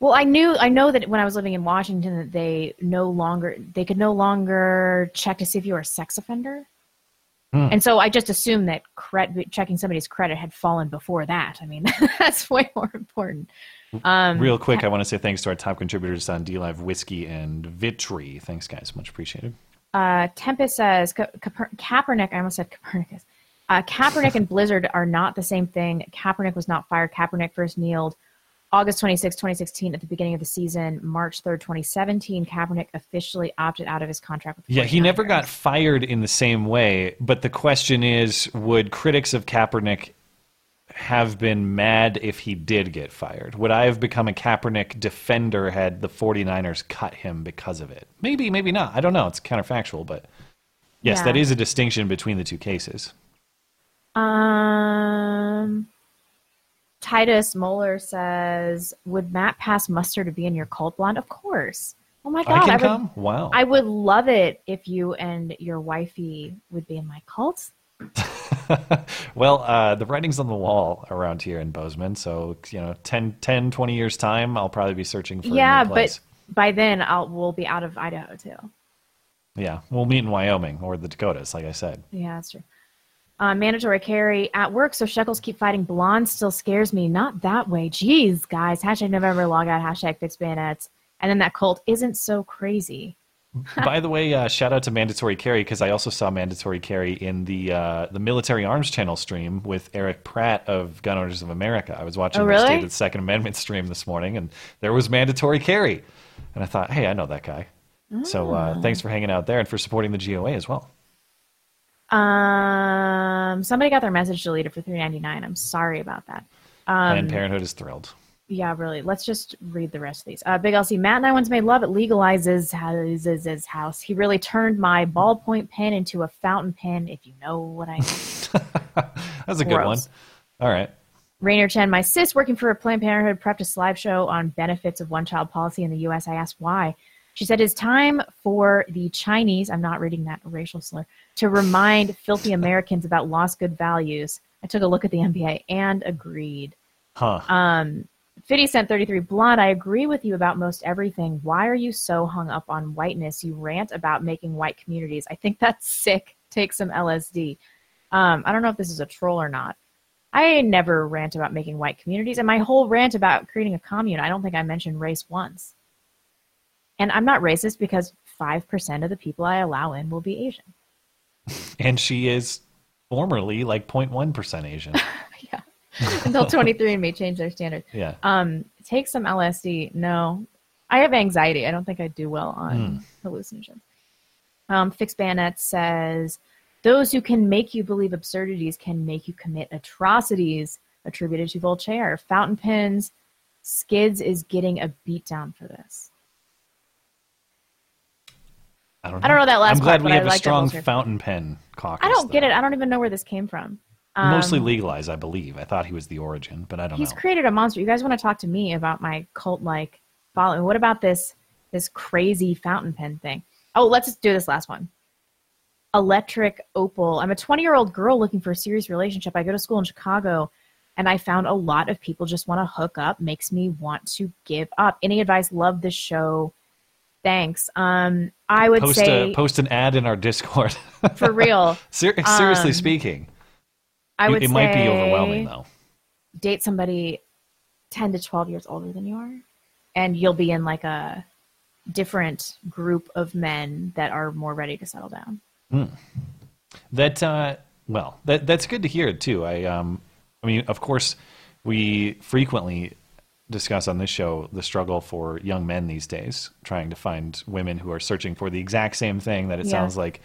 Well, I knew I know that when I was living in Washington that they no longer they could no longer check to see if you were a sex offender. Hmm. And so I just assumed that cred- checking somebody's credit had fallen before that. I mean, that's way more important. Um, real quick, I want to say thanks to our top contributors on DLive Whiskey and Vitry. Thanks, guys, much appreciated. Uh, Tempest says Ka- Kaepernick. I almost said Copernicus. Uh, Kaepernick and Blizzard are not the same thing. Kaepernick was not fired. Kaepernick first kneeled August 26, 2016, at the beginning of the season. March 3rd, 2017, Kaepernick officially opted out of his contract with the Yeah, he never got fired in the same way, but the question is would critics of Kaepernick have been mad if he did get fired? Would I have become a Kaepernick defender had the 49ers cut him because of it? Maybe, maybe not. I don't know. It's counterfactual, but yes, Yeah. that is a distinction between the two cases. Um, Titus Moeller says, "Would Matt pass muster to be in your cult blonde?" Of course. Oh my god, I can would, come? Wow. I would love it if you and your wifey would be in my cult. well, uh, the writing's on the wall around here in Bozeman. So, you know, 10, 10 20 years' time, I'll probably be searching for yeah, a new place. but by then I'll we'll be out of Idaho too. Yeah, we'll meet in Wyoming or the Dakotas, like I said. Yeah, that's true. Uh, mandatory carry at work, so shekels keep fighting. Blonde still scares me. Not that way. Jeez, guys. Hashtag November log out. Hashtag fix bayonets. And then that cult isn't so crazy. By the way, uh, shout out to Mandatory Carry because I also saw Mandatory Carry in the uh, the Military Arms Channel stream with Erich Pratt of Gun Owners of America. I was watching Oh, the? State of the Second Amendment stream this morning, and there was Mandatory Carry, and I thought, hey, I know that guy. So uh, Ah. thanks for hanging out there and for supporting the GOA as well. Um, somebody got their message deleted for three ninety nine. I'm sorry about that. Um, Planned Parenthood is thrilled. Yeah, really. Let's just read the rest of these. Uh, Big LC, Matt and I once made love. It legalizes houses his house. He really turned my ballpoint pen into a fountain pen, if you know what I mean. That's a good one. All right. Rainier Chen, my sis working for a Planned Parenthood prepped a slideshow on benefits of one child policy in the U.S. I asked why. She said it's time for the Chinese, I'm not reading that racial slur, to remind filthy Americans about lost good values. I took a look at the NBA and agreed. Huh. Um, 50 Cent 33 Blonde, I agree with you about most everything. Why are you so hung up on whiteness? You rant about making white communities. I think that's sick. Take some LSD. Um, I don't know if this is a troll or not. I never rant about making white communities, and my whole rant about creating a commune, I don't think I mentioned race once. And I'm not racist because 5% of the people I allow in will be Asian. And she is formerly like 0.1% Asian. yeah. Until 23andMe change their standards. Yeah. Um, take some LSD. No, I have anxiety. I don't think I do well on Hmm. hallucinogens. Um, Fix Bayonet says, "Those who can make you believe absurdities can make you commit atrocities." Attributed to Voltaire. Fountain pens. Skids is getting a beatdown for this. I don't know. I don't know that last I'm glad part, we have a like strong fountain pen caucus. I don't though. get it. I don't even know where this came from. Um, Mostly legalized, I believe. I thought he was the origin, but I don't He's know. He's created a monster. You guys want to talk to me about my cult like following? What about this this crazy fountain pen thing? Oh, let's just do this last one. Electric Opal. I'm a 20 year old girl looking for a serious relationship. I go to school in Chicago, and I found a lot of people just want to hook up. Makes me want to give up. Any advice? Love this show. Thanks. Um, I would post say a, post an ad in our Discord. for real. Ser- seriously Um, speaking, I it- would it might be overwhelming though. date somebody 10 to 12 years older than you are and you'll be in like a different group of men that are more ready to settle down That uh, well, that that's good to hear too. I um, I mean, of course, we frequently discuss on this show the struggle for young men these days, trying to find women who are searching for the exact same thing that it Yeah. sounds like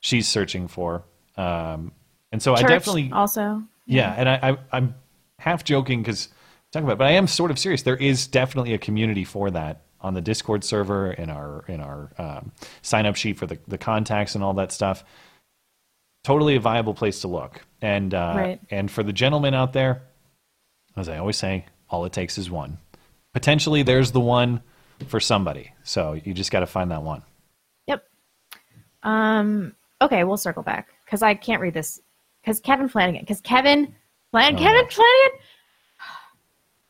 she's searching for. Um, and so I definitely also Yeah, and I, I I'm half joking because talking about, it, but I am sort of serious. There is definitely a community for that on the Discord server in our in our um, sign up sheet for the the contacts and all that stuff. Totally a viable place to look, and uh, Right. and for the gentlemen out there, as I always say, all it takes is one. Potentially, there's the one for somebody. So you just got to find that one. yep um okay we'll circle back because i can't read this because kevin flanagan because kevin Flan- Oh, kevin no. flanagan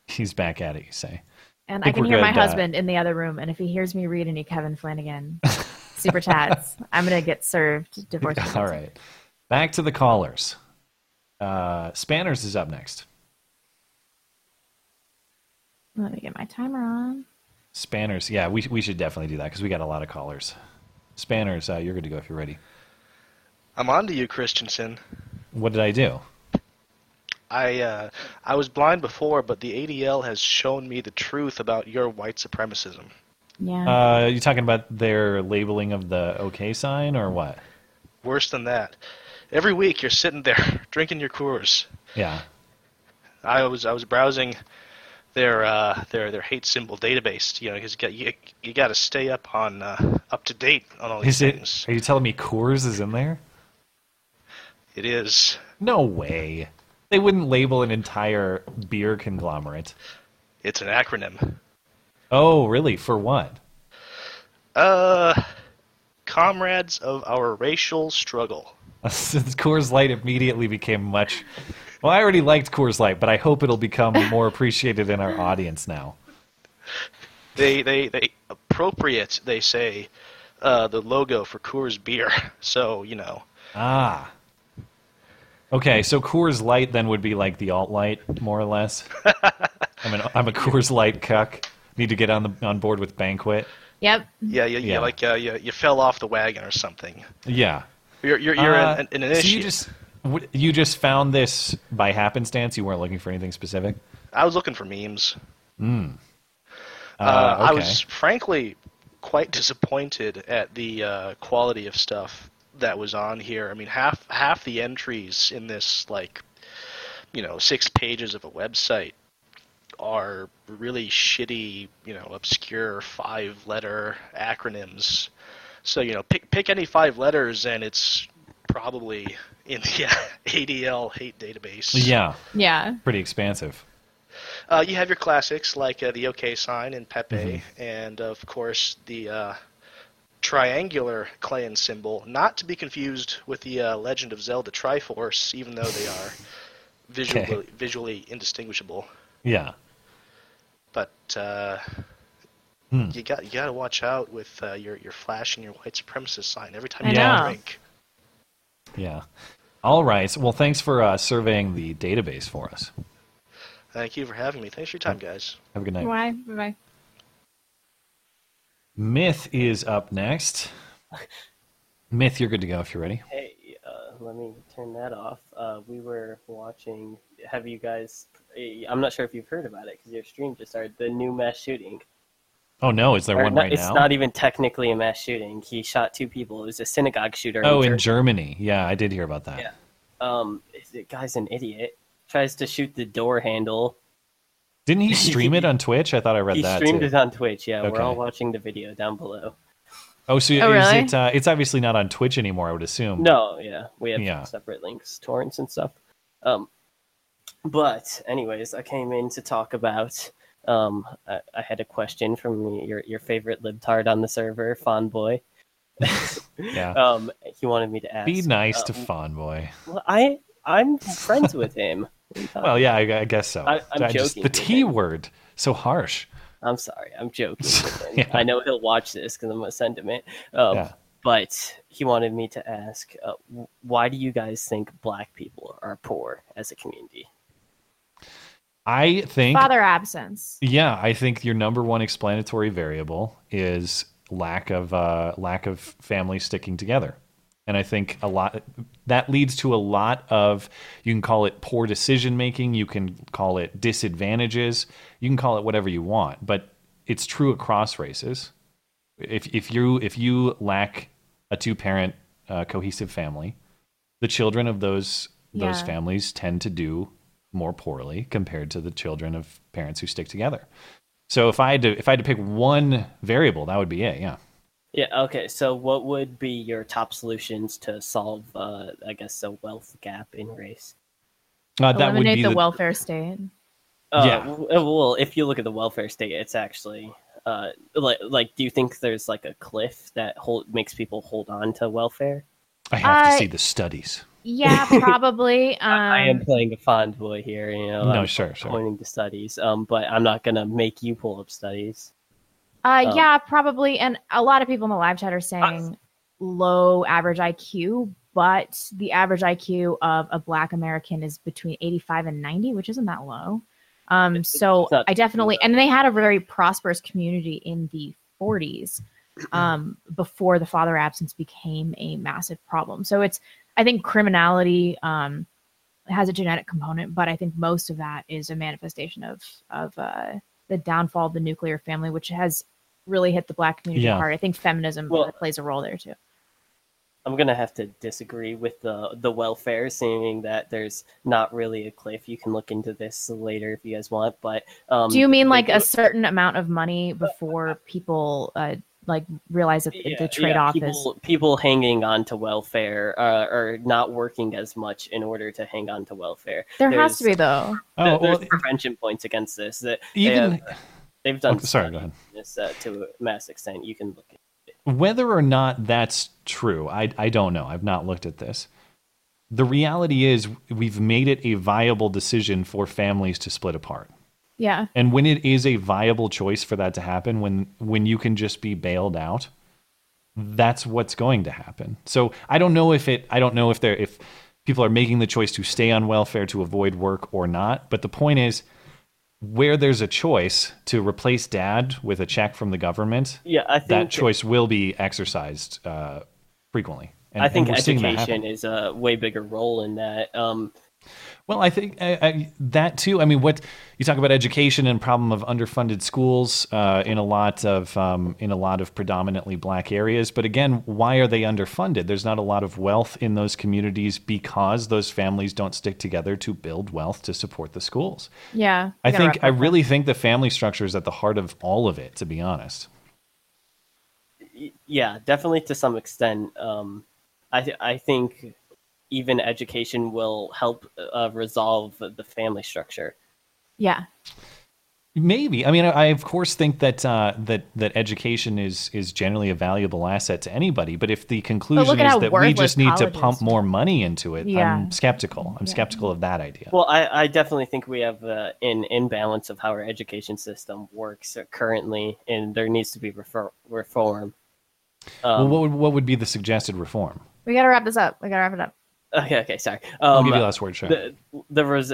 He's back at it. You say. and I i, can hear my uh, husband in the other room and if he hears me read any kevin flanagan super chats i'm gonna get served divorce All right. Back to the callers. Uh, Spanners is up next. let me get my timer on Spanners, yeah, we we should definitely do that because we got a lot of callers. Spanners, uh, you're good to go if you're ready. I'm on to you, Christiansen. What did I do? I uh, I was blind before, but the ADL has shown me the truth about your white supremacism. yeah Uh, you talking about their labeling of the OK sign or what? Worse than that, every week you're sitting there drinking your Coors. Yeah. I was I was browsing their uh, their their hate symbol database. You know, because you got you, you got to stay up on uh, up to date on all these Is it? things. Are you telling me Coors is in there? It is. No way. They wouldn't label an entire beer conglomerate. It's an acronym. Oh, really? For what? Uh, comrades of our racial struggle. Since Coors Light immediately became much. Well, I already liked Coors Light, but I hope it'll become more appreciated in our audience now. They they they appropriate. They say uh, the logo for Coors beer. So you know. Ah. Okay, so Coors Light then would be like the alt light, more or less. I'm an I'm a Coors Light cuck. Need to get on the on board with Banquet. Yep. Yeah, you, Yeah. you like uh, you, you fell off the wagon or something. Yeah. You're you're, you're Uh, an, an so you just you just found this by happenstance. You weren't looking for anything specific. I was looking for memes. Hmm. Uh, Uh, I was frankly quite disappointed at the uh, quality of stuff that was on here. I mean, half half the entries in this like you know six pages of a website are really shitty, you know, obscure five letter acronyms. So you know, pick pick any five letters and it's probably in the ADL hate database. Yeah. Yeah. Pretty expansive. Uh, you have your classics like uh, the OK sign and Pepe, Mm-hmm. and of course the uh, triangular clan symbol, not to be confused with the uh, Legend of Zelda Triforce, even though they are visually Okay. visually indistinguishable. Yeah. But uh, Hmm. you got you got to watch out with uh, your your flashing your white supremacist sign every time I you know. drink. Yeah. All right. Well, thanks for uh, surveying the database for us. Thank you for having me. Thanks for your time, guys. Have a good night. Why? Bye. Myth is up next. Myth, you're good to go if you're ready. Hey, uh, let me turn that off. Uh, we were watching. Have you guys? I'm not sure if you've heard about it because your stream just started. The new mass shooting. Oh no, is there Or one right it's now? It's not even technically a mass shooting. He shot two people. It was a synagogue shooter. oh, in Ger- Germany. Yeah, I did hear about that. Yeah. Um, the guy's an idiot. Tries to shoot the door handle. Didn't he stream it on Twitch? I thought I read he that He streamed too. it on Twitch. Yeah, Okay. we're all watching the video down below. Oh, so Oh, is really? it? Uh, it's obviously not on Twitch anymore. I would assume. No, yeah, we have Yeah. separate links, torrents and stuff. Um, but anyways, I came in to talk about. Um, I, I had a question from your your favorite libtard on the server, Fonboy. Yeah. Um, he wanted me to ask. Be nice to uh, Fonboy. Well, I I'm friends with him. What are you talking Well, yeah, I, I guess so. I- I'm just- joking the T word, so harsh. I'm sorry, I'm joking. Yeah. I know he'll watch this because I'm gonna send him it. Um, Yeah. But he wanted me to ask, uh, why do you guys think black people are poor as a community? I think Father absence. Yeah, I think your number one explanatory variable is lack of uh, lack of family sticking together, and I think a lot that leads to a lot of you can call it poor decision making, you can call it disadvantages, you can call it whatever you want, but it's true across races. If if you if you lack a two parent uh, cohesive family, the children of those those Yeah. families tend to do more poorly compared to the children of parents who stick together. So if I had to if I had to pick one variable, that would be it. Yeah. Yeah. Okay. So, what would be your top solutions to solve, uh, I guess, a wealth gap in race? Uh, that would Eliminate be the, the, welfare state. Uh, Yeah. w- Well, if you look at the welfare state, it's actually uh, like like. Do you think there's like a cliff that hold makes people hold on to welfare? I have to see the studies. Yeah, probably. Um, I am playing a fond boy here. You know, No, I'm sure, sure. Pointing to studies, um, but I'm not gonna make you pull up studies. Uh, Um, yeah, probably. And a lot of people in the live chat are saying low average IQ, but the average IQ of a Black American is between 85 and 90, which isn't that low. Um, so I definitely, and they had a very prosperous community in the 40s um, before the father absence became a massive problem. So it's, I think criminality um, has a genetic component, but I think most of that is a manifestation of of uh, the downfall of the nuclear family, which has really hit the black community Yeah. hard. I think feminism Well- plays a role there too. I'm gonna have to disagree with the the welfare, seeing that there's not really a cliff. You can look into this later if you guys want, but um, Do you mean like a certain amount of money before people uh, like realize that yeah, the trade off yeah, is people, people hanging on to welfare uh, or not working as much in order to hang on to welfare. there has to be though. Oh, there- there's well- prevention points against this. That Even- have, they've done. Okay, sorry, go ahead. This uh, to a mass extent. You can look. At Whether or not that's true, I I don't know. I've not looked at this. the reality is we've made it a viable decision for families to split apart. Yeah. And when it is a viable choice for that to happen, when when you can just be bailed out, that's what's going to happen. So I don't know if it I don't know if they're if people are making the choice to stay on welfare to avoid work or not. But the point is where there's a choice to replace dad with a check from the government, Yeah, I that choice will be exercised uh, frequently. And, I think and we're seeing that happen. education is a way bigger role in that. Um, Well, I think I, I, that too. I mean, what you talk about education and problem of underfunded schools uh, in a lot of um, in a lot of predominantly black areas. But again, why are they underfunded? There's not a lot of wealth in those communities because those families don't stick together to build wealth to support the schools. Yeah. I think I up. really think the family structure is at the heart of all of it. To be honest. yeah, definitely to some extent. Um, I th- I think even education will help uh, resolve the family structure. Yeah. Maybe. I mean, I, I of course think that uh, that that education is is generally a valuable asset to anybody. But if the conclusion is that we just need to pump is. more money into it, Yeah. I'm skeptical. I'm skeptical of that idea. Well, I, I definitely think we have uh, an imbalance of how our education system works currently, and there needs to be refer- reform. well, Um, what would what would be the suggested reform? We gotta wrap this up. We gotta wrap it up. Okay, okay, sorry. I'll Um, give you the last word, sure. The, the res-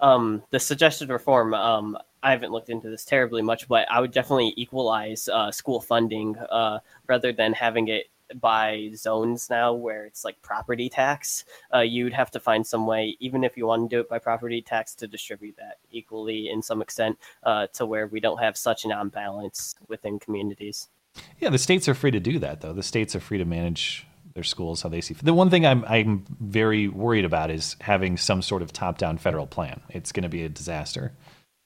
um, the suggested reform. Um, I haven't looked into this terribly much, but I would definitely equalize uh, school funding uh, rather than having it by zones now, where it's like property tax. Uh, you'd have to find some way, even if you want to do it by property tax, to distribute that equally in some extent uh, to where we don't have such an imbalance within communities. Yeah, the states are free to do that, though. The states are free to manage their schools how they see. The one thing I'm I'm very worried about is having some sort of top down federal plan. It's going to be a disaster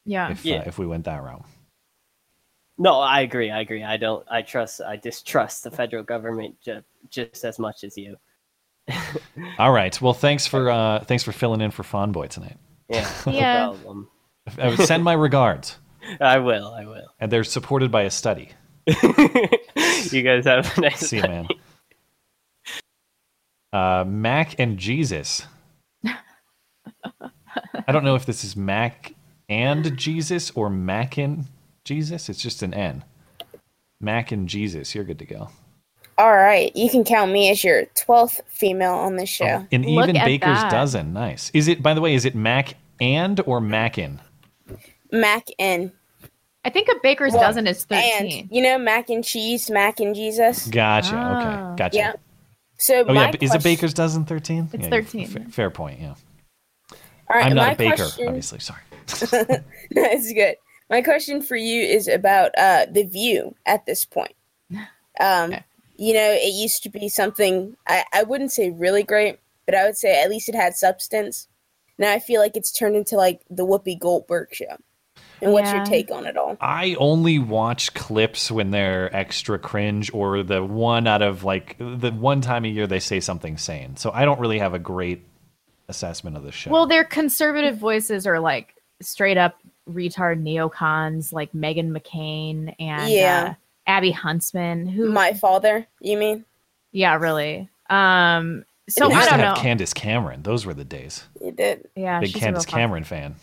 Yeah. if Yeah. uh, if we went that route. No, I agree. I agree. I don't. I trust. I distrust the federal government ju- just as much as you. All right. Well, thanks for uh, thanks for filling in for Fawn Boy tonight. Yeah, no Yeah. problem. Send my regards, I will. I will. and they're supported by a study. you guys have a nice See you, man. Uh, Mac and Jesus. I don't know if this is Mac and Jesus or Mac and Jesus. It's just an N. Mac and Jesus. You're good to go. All right, you can count me as your twelfth female on this show. An Look even baker's that. dozen. Nice. Is it? By the way, is it Mac and or Mackin? Mac and I think a baker's Well, dozen is thirteen. and you know mac and cheese, mac and Jesus. Gotcha. Ah. Okay. Gotcha. Yeah. So Oh my yeah, but is a question- baker's dozen thirteen? It's Yeah, 13. Fair, fair point. Yeah. All right, I'm my not a baker, question- obviously. Sorry. That's good. My question for you is about uh, the view at this point. Um, Okay. You know, it used to be something I, I wouldn't say really great, but I would say at least it had substance. Now I feel like it's turned into like the Whoopi Goldberg show. And what's your take on it all? I only watch clips when they're extra cringe or the one out of like the one time a year they say something sane. So I don't really have a great assessment of the show. Well, their conservative voices are like straight up retard neocons, like Meghan McCain and Yeah. uh, Abby Huntsman. Who? My father, you mean? yeah, really. Um. So we I used don't to know. have Candace Cameron. Those were the days. You did. yeah, Big she's Candace Cameron fan.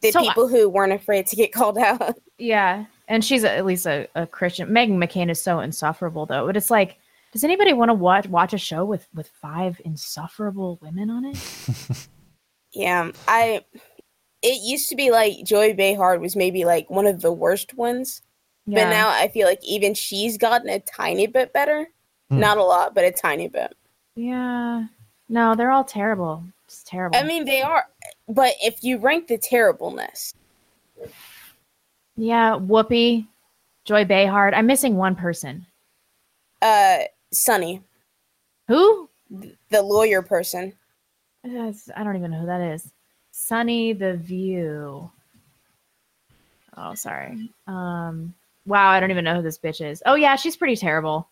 The So I- people who weren't afraid to get called out. Yeah, and she's at least a, a Christian. Meghan McCain is so insufferable, though. But it's like, does anybody want to watch watch a show with with five insufferable women on it? Yeah, I. It used to be like Joy Behar was maybe like one of the worst ones, Yeah. but now I feel like even she's gotten a tiny bit better. Hmm. Not a lot, but a tiny bit. yeah, no, they're all terrible. It's terrible. I mean, they are, but if you rank the terribleness, yeah, Whoopi, Joy Behar. I'm missing one person. uh, Sunny, Who? the lawyer person, That's- I don't even know who that is. Sunny the View. Oh, sorry. Um. Wow, I don't even know who this bitch is. Oh yeah, she's pretty terrible.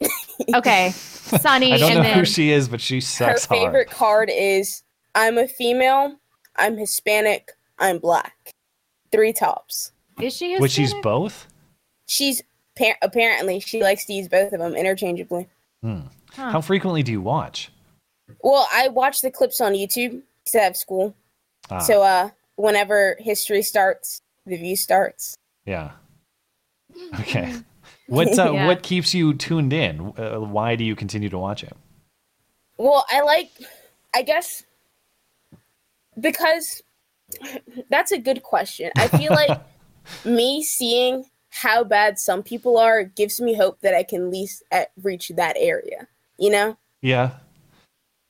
Okay, Sunny, I don't and know then who she is, but she sucks. her favorite hard. card is I'm a female, I'm Hispanic, I'm black. Three tops. is she? Which she's both. She's par- apparently she likes to use both of them interchangeably. Hmm. Huh. How frequently do you watch? Well, I watch the clips on YouTube because I have school. Ah. So uh, whenever history starts, the view starts. Yeah. Okay. What uh, Yeah. what keeps you tuned in? Uh, why do you continue to watch it? Well, I like, I guess, because that's a good question. I feel like me seeing how bad some people are gives me hope that I can at least at, reach that area. You know, Yeah.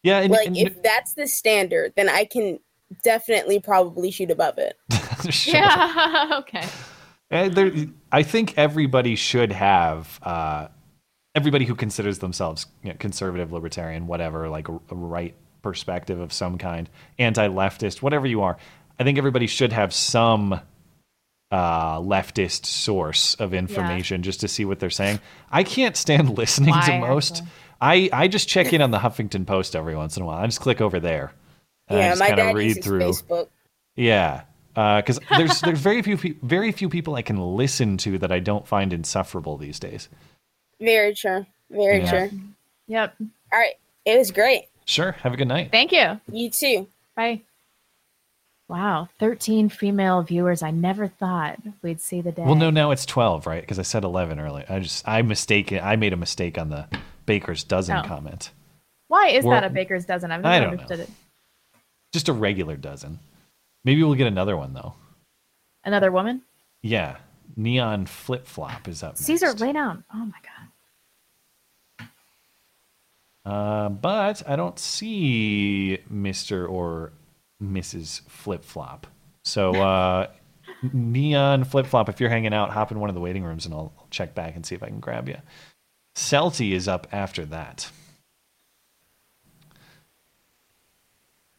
Yeah. And, like and- if that's the standard, then I can definitely probably shoot above it. Sure. Yeah. okay. Uh, there, I think everybody should have uh, everybody who considers themselves you know, conservative, libertarian, whatever, like a, a right perspective of some kind, anti-leftist, whatever you are. I think everybody should have some uh, leftist source of information just to see what they're saying. I can't stand listening to Why, most. I, I just check in on the Huffington Post every once in a while. I just click over there. and I yeah, just my kinda dad read uses through. Facebook. Yeah, because there's there's very few pe- very few people I can listen to that I don't find insufferable these days. Very true. Very Yeah. true. Yep. All right, it was great. Sure. Have a good night. Thank you. You too. Bye. Wow, 13 female viewers. I never thought we'd see the day. Well, no, now it's twelve, right? Because I said eleven earlier. I just I mistaken. I made a mistake on the baker's dozen Oh. comment. Why is Well, that a baker's dozen? I've I never don't know. understood it. Just a regular dozen. Maybe we'll get another one though. Another woman? Yeah, neon flip flop is up. Caesar, lay down. Oh my god. Uh, but I don't see Mr. or Mrs. Flip Flop. So, uh, Neon Flip Flop, if you're hanging out, hop in one of the waiting rooms and I'll, I'll check back and see if I can grab you. Celty is up after that.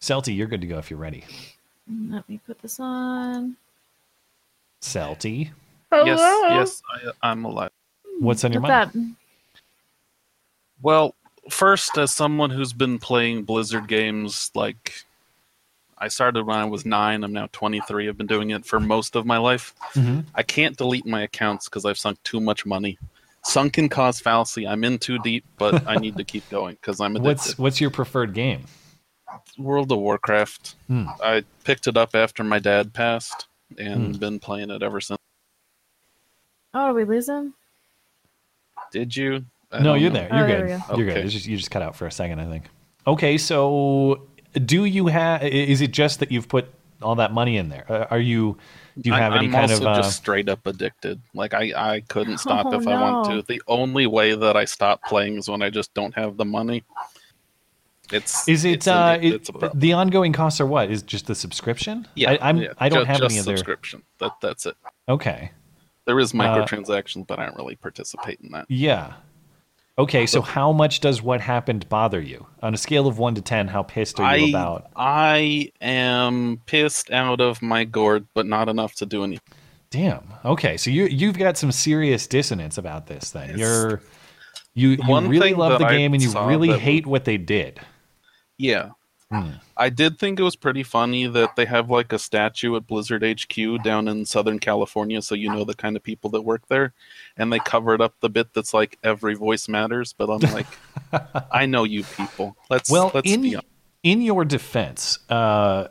Celty, you're good to go if you're ready. Let me put this on. Celty, Hello? Yes, yes, I, I'm alive. what's on your What's mind? up? Well, first, as someone who's been playing Blizzard games, like I started when I was nine. I'm now 23. I've been doing it for most of my life. Mhm. I can't delete my accounts because I've sunk too much money. Sunken cause fallacy. I'm in too deep, but I need to keep going because I'm addicted. What's what's your preferred game? World of Warcraft. Hmm. I picked it up after my dad passed and Hmm. been playing it ever since. Oh, did we lose him? Did you? I No, don't you're know. there. Oh, You're there good. we You're good. Okay. It's just, you just cut out for a second, I think. Okay, so do you have? Is it just that you've put all that money in there? Uh, Are you? Do you I- have any I'm kind also of? Uh, just straight up addicted. Like I, I couldn't stop Oh, if I want to. The only way that I stop playing is when I just don't have the money. It's is it? it's a- Uh, it it's a the ongoing costs are what? Is just the subscription? yeah, I, I'm. yeah, I don't ju- have just any other. subscription. That that's it. Okay. There is Uh, microtransactions, but I don't really participate in that. Yeah. Okay, so how much does what happened bother you? On a scale of one to ten, how pissed are you I about? I am pissed out of my gourd, but not enough to do anything. Damn. Okay, so you you've got some serious dissonance about this. Then It's- you're you you really love the I game and you really hate what they did. Yeah. Hmm. I did think it was pretty funny that they have like a statue at Blizzard HQ down in Southern California, so you know the kind of people that work there, and they covered up the bit that's like every voice matters. But I'm like, I know you people. Let's Well, let's in be in your defense, uh,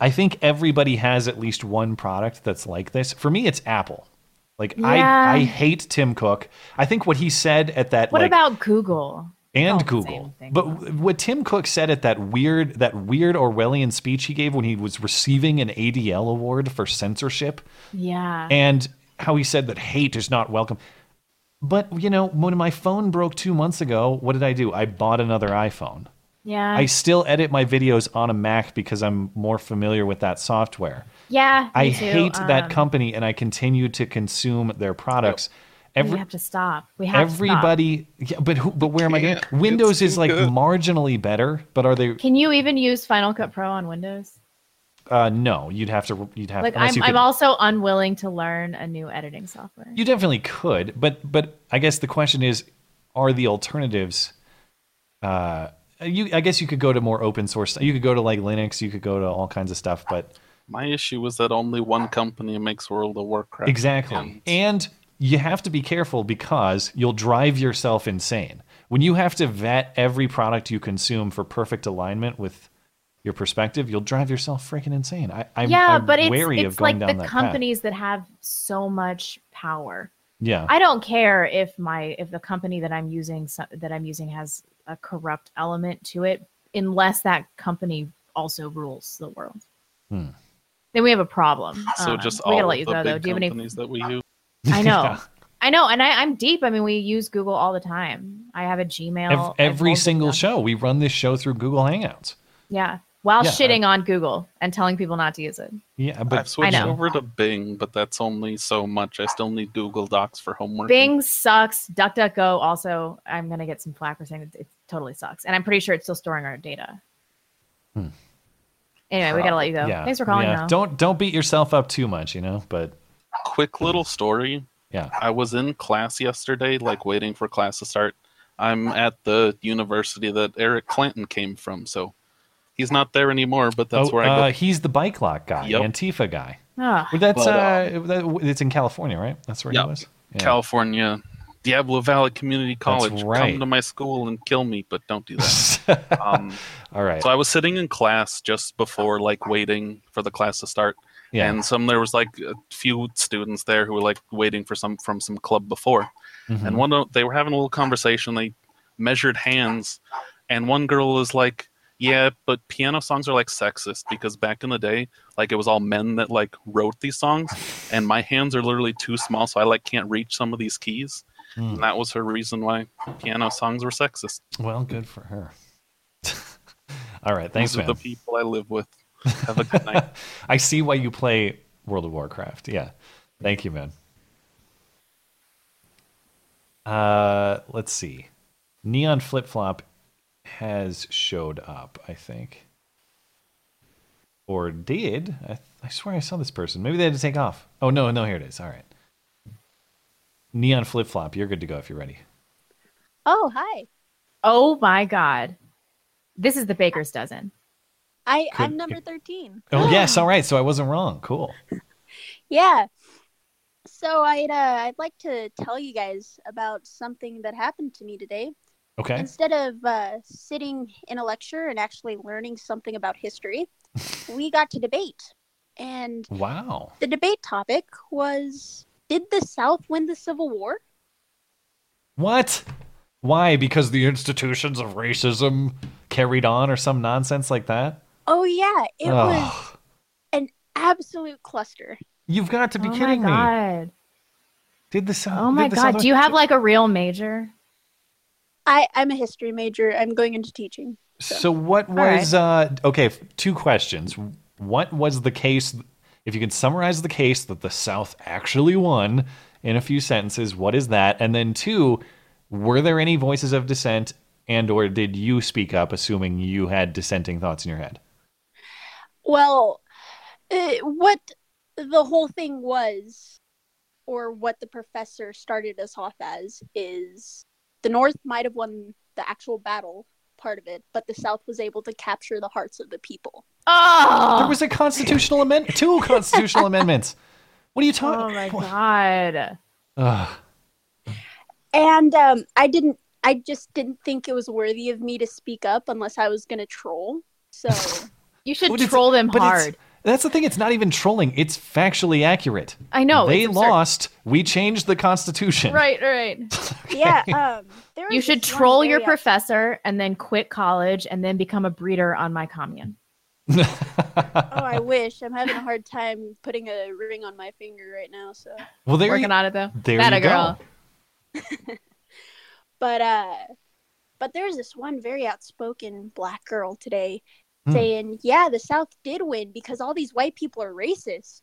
I think everybody has at least one product that's like this. For me, it's Apple. Like Yeah. I, I hate Tim Cook. I think what he said at that What like about Google? and Oh, Google, but what Tim Cook said at that weird that weird Orwellian speech he gave when he was receiving an ADL award for censorship, Yeah. and how he said that hate is not welcome. But you know, when my phone broke two months ago, what did I do? I bought another iPhone. yeah. I still edit my videos on a Mac because I'm more familiar with that software. yeah. I me too. hate that Um, company and I continue to consume their products. we have to stop. We have everybody, yeah, but who, but where am I going? Windows is like marginally better, but are they? Can you even use Final Cut Pro on Windows? Uh, no, you'd have to. You'd have. Like I'm, you could, I'm also unwilling to learn a new editing software. You definitely could, but but I guess the question is, are the alternatives? Uh, you I guess you could go to more open source. You could go to like Linux. You could go to all kinds of stuff, but My issue was that only one company makes World of Warcraft. Exactly. And And you have to be careful because you'll drive yourself insane. when you have to vet every product you consume for perfect alignment with your perspective, you'll drive yourself freaking insane. I, I'm, yeah, I'm but it's wary it's of going like down the that path. companies that have so much power. Yeah. I don't care if my if the company that I'm using that I'm using has a corrupt element to it, unless that company also rules the world. Hmm. Then we have a problem. So Um, just we all gotta let you the go though. big Do you have any? companies that we use. I know. I know, and I, I'm deep. I mean, we use Google all the time. I have a Gmail. Ev- I have every single show, we run this show through Google Hangouts. Yeah, while Yeah, shitting on Google and telling people not to use it. Yeah, but I've switched know. over to Bing, but that's only so much. I still need Google Docs for homework. Bing sucks. DuckDuckGo also. I'm gonna get some flack for saying it, it totally sucks, and I'm pretty sure it's still storing our data. Hmm. Anyway, we gotta let you go. Yeah, Thanks for calling. yeah. Don't don't beat yourself up too much, you know. But Quick little story. Yeah. I was in class yesterday, like waiting for class to start. I'm at the university that Eric Clanton came from, so he's not there anymore. But that's oh, where I uh, go. he's the bike lock guy, Yep. Antifa guy. Ah. Well, that's But, uh, that, it's in California, right? That's where Yep. he was. Yeah. California, Diablo Valley Community College. right. Come to my school and kill me, but don't do that. um, All right. So I was sitting in class just before, like, waiting for the class to start. Yeah. And some there was like a few students there who were like waiting for some from some club before, Mhm. and one of, they were having a little conversation. They measured hands, and one girl was like, "Yeah, but piano songs are like sexist because back in the day, like it was all men that like wrote these songs, and my hands are literally too small, so I like can't reach some of these keys." Hmm. And that was her reason why piano songs were sexist. Well, good for her. All right, thanks, These are man. the people I live with. Have a good night. I see why you play World of Warcraft. Yeah. Thank you, man. Uh, let's see. Neon Flip Flop has showed up, I think. Or did. I, I swear I saw this person. Maybe they had to take off. Oh, no, no, here it is. All right. Neon Flip Flop, you're good to go if you're ready. Oh, hi. Oh my god, this is the baker's dozen. I Could- I'm number 13. Oh, yes. All right. So I wasn't wrong. Cool. Yeah. So I'd uh, I'd like to tell you guys about something that happened to me today. Okay. Instead of uh, sitting in a lecture and actually learning something about history, we got to debate. And Wow. the debate topic was Did the South win the Civil War? What? Why? Because the institutions of racism carried on or some nonsense like that? Oh, yeah. It Ugh. was an absolute cluster. You've got to be oh kidding my me. god. Did the South? Oh my god. South- Do you have like a real major? I, I'm a history major. I'm going into teaching. So what right. was uh okay, two questions. What was the case if you could summarize the case that the South actually won in a few sentences, what is that? And then two, were there any voices of dissent and or did you speak up assuming you had dissenting thoughts in your head? Well, uh, what the whole thing was, or what the professor started us off as, is the North might have won the actual battle part of it, but the South was able to capture the hearts of the people. Oh, There was a constitutional amendment, two constitutional amendments. What are you talking? Oh my god. Ugh. And um, I didn't, I just didn't think it was worthy of me to speak up unless I was going to troll. So You should But troll them but it's- hard. That's the thing. It's not even trolling. It's factually accurate. I know, They lost. We changed the Constitution. Right, right. yeah, um, there You should troll your professor and then quit college and then become a breeder on my commune. Oh, I wish. I'm having a hard time putting a ring on my finger right now. So, Well, there Working you, on it though. There That you a girl. but uh, but there's this one very outspoken black girl today Hmm. saying, "Yeah, the South did win because all these white people are racist."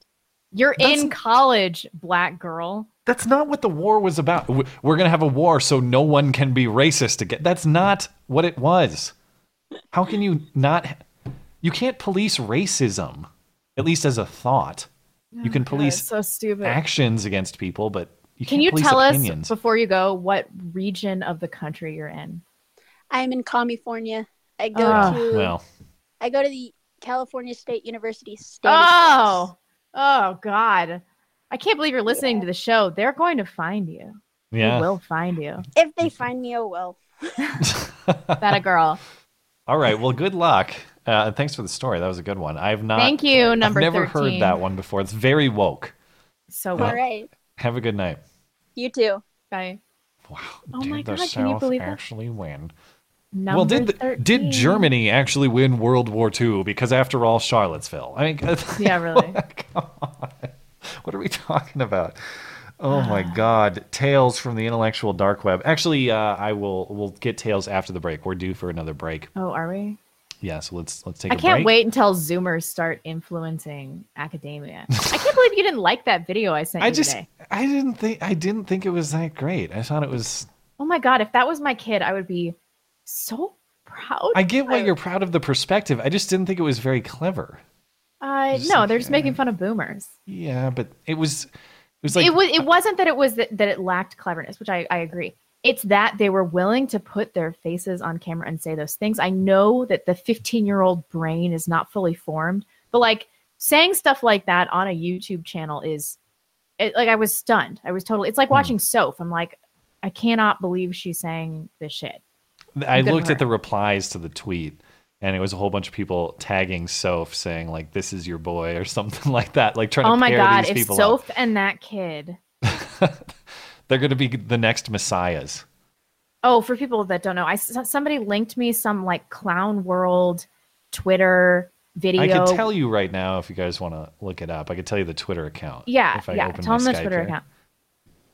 You're That's- in college, black girl. That's not what the war was about. We're going to have a war so no one can be racist again. That's not what it was. How can you not? You can't police racism, at least as a thought. You can police it's so stupid. actions against people, but you Can can't you tell opinions. us before you go what region of the country you're in? I'm in California. I go Ah. to well, I go to the California State University. State Oh, oh God! I can't believe you're listening to the show. They're going to find you. Yeah. They will find you. If they find me, oh well. That a girl. All right. Well, good luck. Uh, thanks for the story. That was a good one. I've not. Thank you, I've number never 13. heard that one before. It's very woke. So All All right. Have a good night. You too. Bye. Wow. Oh my did the God, can you South believe that? actually win? Number well, did 13. did Germany actually win World War II? Because after all, Charlottesville. I mean, Yeah, really. what are we talking about? Oh my God! Tales from the intellectual dark web. Actually, uh, I will. We'll get tales after the break. We're due for another break. Oh, are we? Yeah, so let's let's take. I a can't break. wait until Zoomers start influencing academia. I can't believe you didn't like that video I sent you. I just, today. I didn't think, I didn't think it was that great. I thought it was. Oh my god, if that was my kid, I would be so proud. I get why you're proud of the perspective. I just didn't think it was very clever. Uh, no, like, they're just making fun of boomers. Yeah, but it was, it was like it was. It wasn't that it was that, that it lacked cleverness, which I, I agree. It's that they were willing to put their faces on camera and say those things. I know that the 15 year old brain is not fully formed, but like saying stuff like that on a YouTube channel is, it, like I was stunned. I was totally. It's like watching Soph. I'm like, I cannot believe she's saying this shit. I Good looked at the replies to the tweet, and it was a whole bunch of people tagging Soph saying like, "This is your boy" or something like that, like trying Oh to my god! If up. Soph and that kid. They're going to be the next messiahs. Oh, for people that don't know, I somebody linked me some like clown world Twitter video. I could tell you right now if you guys want to look it up. I could tell you the Twitter account. Yeah, if I yeah. open Tell them the Skype Twitter here. account.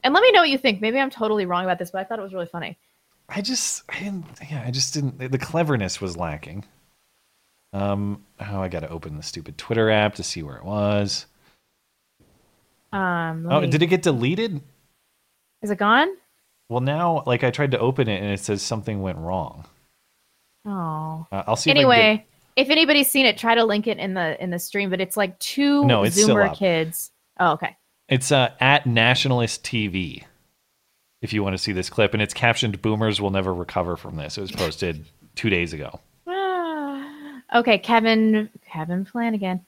And let me know what you think. Maybe I'm totally wrong about this, but I thought it was really funny. I just, I didn't, yeah, I just didn't. The cleverness was lacking. Um, oh, I got to open the stupid Twitter app to see where it was. Um, Oh, me- did it get deleted? Is it gone? Well, now, like I tried to open it and it says something went wrong. Oh. Uh, I'll see. if I can Anyway, if anybody's seen it, try to link it in the in the stream. But it's like two No, it's Zoomer kids. Oh, okay. It's uh, at Nationalist TV. If you want to see this clip, and it's captioned "Boomers will never recover from this." It was posted two days ago. Ah. Okay, Kevin. Kevin Flanagan.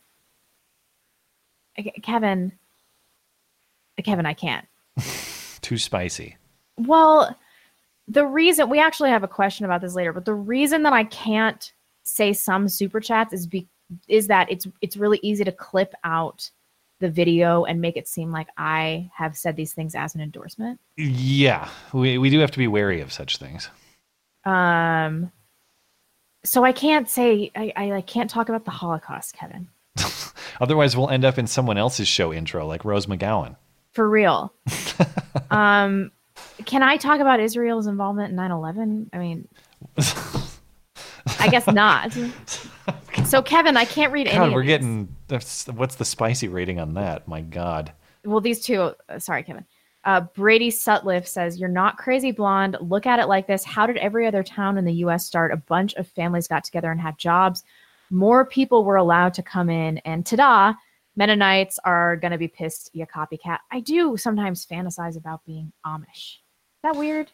Kevin. Kevin, I can't. Too spicy. Well, the reason we actually have a question about this later, but the reason that I can't say some super chats is be is that it's it's really easy to clip out the video and make it seem like I have said these things as an endorsement. Yeah, we we do have to be wary of such things. Um so I can't say I, I like can't talk about the Holocaust, Kevin. Otherwise, we'll end up in someone else's show intro, like Rose McGowan. For real. um can I talk about Israel's involvement in 9/11? I mean I guess not. So Kevin, I can't read any God, we're getting. that's- What's the spicy rating on that? My God. well these two uh, sorry kevin. Uh, brady sutliff says you're not crazy blonde. Look at it like this. How did every other town in the us start? A bunch of families got together and had jobs. More people were allowed to come in and ta-da mennonites are going to be pissed you copycat. I do sometimes fantasize about being amish. Is that weird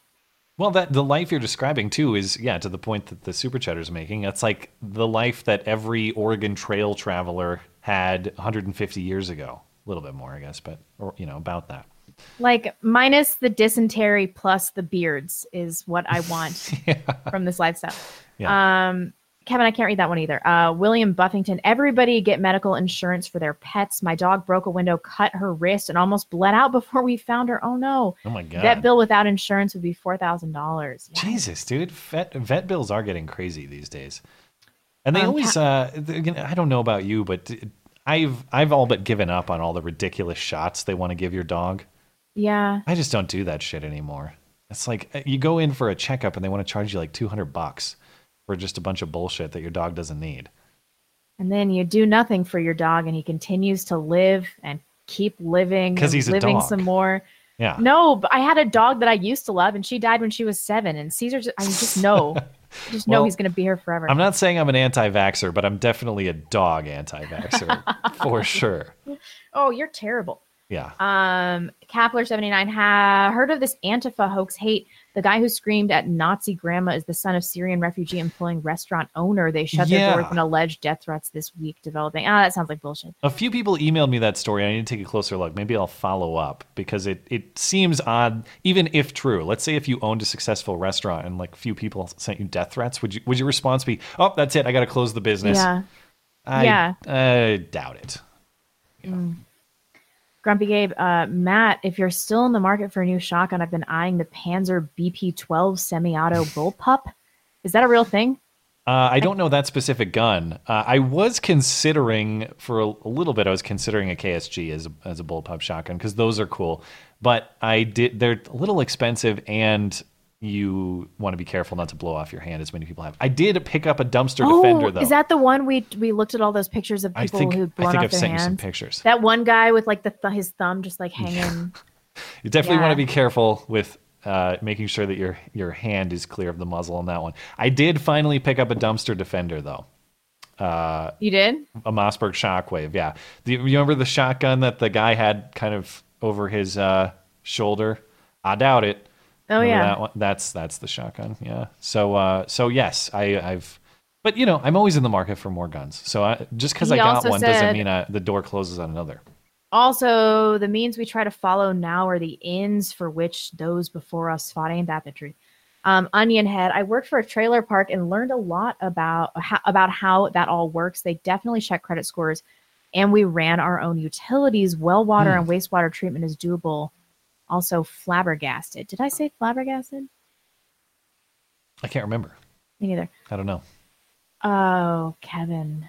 Well, that the life you're describing too is yeah to the point that the super chatter's making. That's like the life that every Oregon Trail traveler had 150 years ago. A little bit more, I guess, but or you know about that. like minus the dysentery plus the beards is what i want from this lifestyle um kevin i can't read that one either. Uh william buffington everybody get medical insurance for their pets. My dog broke a window cut her wrist and almost bled out before we found her. Oh no. Oh my God. vet bill without insurance would be $4000 Jesus, dude, vet vet bills are getting crazy these days, and they Um, always. Uh, th- I don't know about you, but I've I've all but given up on all the ridiculous shots they want to give your dog. yeah. I just don't do that shit anymore. It's like uh, you go in for a checkup and they want to charge you like 200 bucks for just a bunch of bullshit that your dog doesn't need. and then you do nothing for your dog and he continues to live and keep living because he's a living dog. some more Yeah. No, but I had a dog that I used to love, and she died when she was seven. And Caesar, just, I just know, I just know he's going to be here forever. I'm not saying I'm an anti-vaxxer, but I'm definitely a dog anti-vaxxer for sure. Oh, you're terrible. Yeah. Um, Kapler79 ha heard of this Antifa hoax hate. The guy who screamed at Nazi grandma is the son of Syrian refugee employing restaurant owner. They shut Yeah. their doors and alleged death threats this week developing. Ah, that sounds like bullshit. A few people emailed me that story. I need to take a closer look. Maybe I'll follow up because it, it seems odd, even if true. Let's say if you owned a successful restaurant and like few people sent you death threats, would you would your response be, "Oh, that's it. I got to close the business"? Yeah. I, Yeah. I doubt it. Mm. Grumpy Gabe, uh, Matt, if you're still in the market for a new shotgun, I've been eyeing the Panzer BP-12 semi-auto bullpup. Is that a real thing? Uh, I don't know that specific gun. Uh, I was considering for a, a little bit. I was considering a KSG as a, as a bullpup shotgun because those are cool. But I did. They're a little expensive, and you want to be careful not to blow off your hand, as many people have. I did pick up a dumpster defender though. Oh, is that the one we we looked at all those pictures of people think- who'd I think off I've their sent you hands? some pictures. That one guy with like the th- his thumb just like hanging. You definitely want to be careful with uh, making sure that your your hand is clear of the muzzle on that one. I did finally pick up a dumpster defender though. Uh, You did? a Mossberg Shockwave, yeah. Do you remember the shotgun that the guy had kind of over his uh, shoulder? I doubt it. Oh, Remember yeah. that one? That's that's the shotgun. Yeah. So uh, so yes, I, I've. But you know, I'm always in the market for more guns. So I, just because I He got also one doesn't said- mean I, the door closes on another. Also, the means we try to follow now are the ends for which those before us fought. Ain't that the truth? Um, Onion Head. I worked for a trailer park and learned a lot about how, about how that all works. They definitely check credit scores, and we ran our own utilities. Well water Hmm. and wastewater treatment is doable. Also, flabbergasted. Did I say flabbergasted? I can't remember. Me neither. I don't know. Oh, Kevin.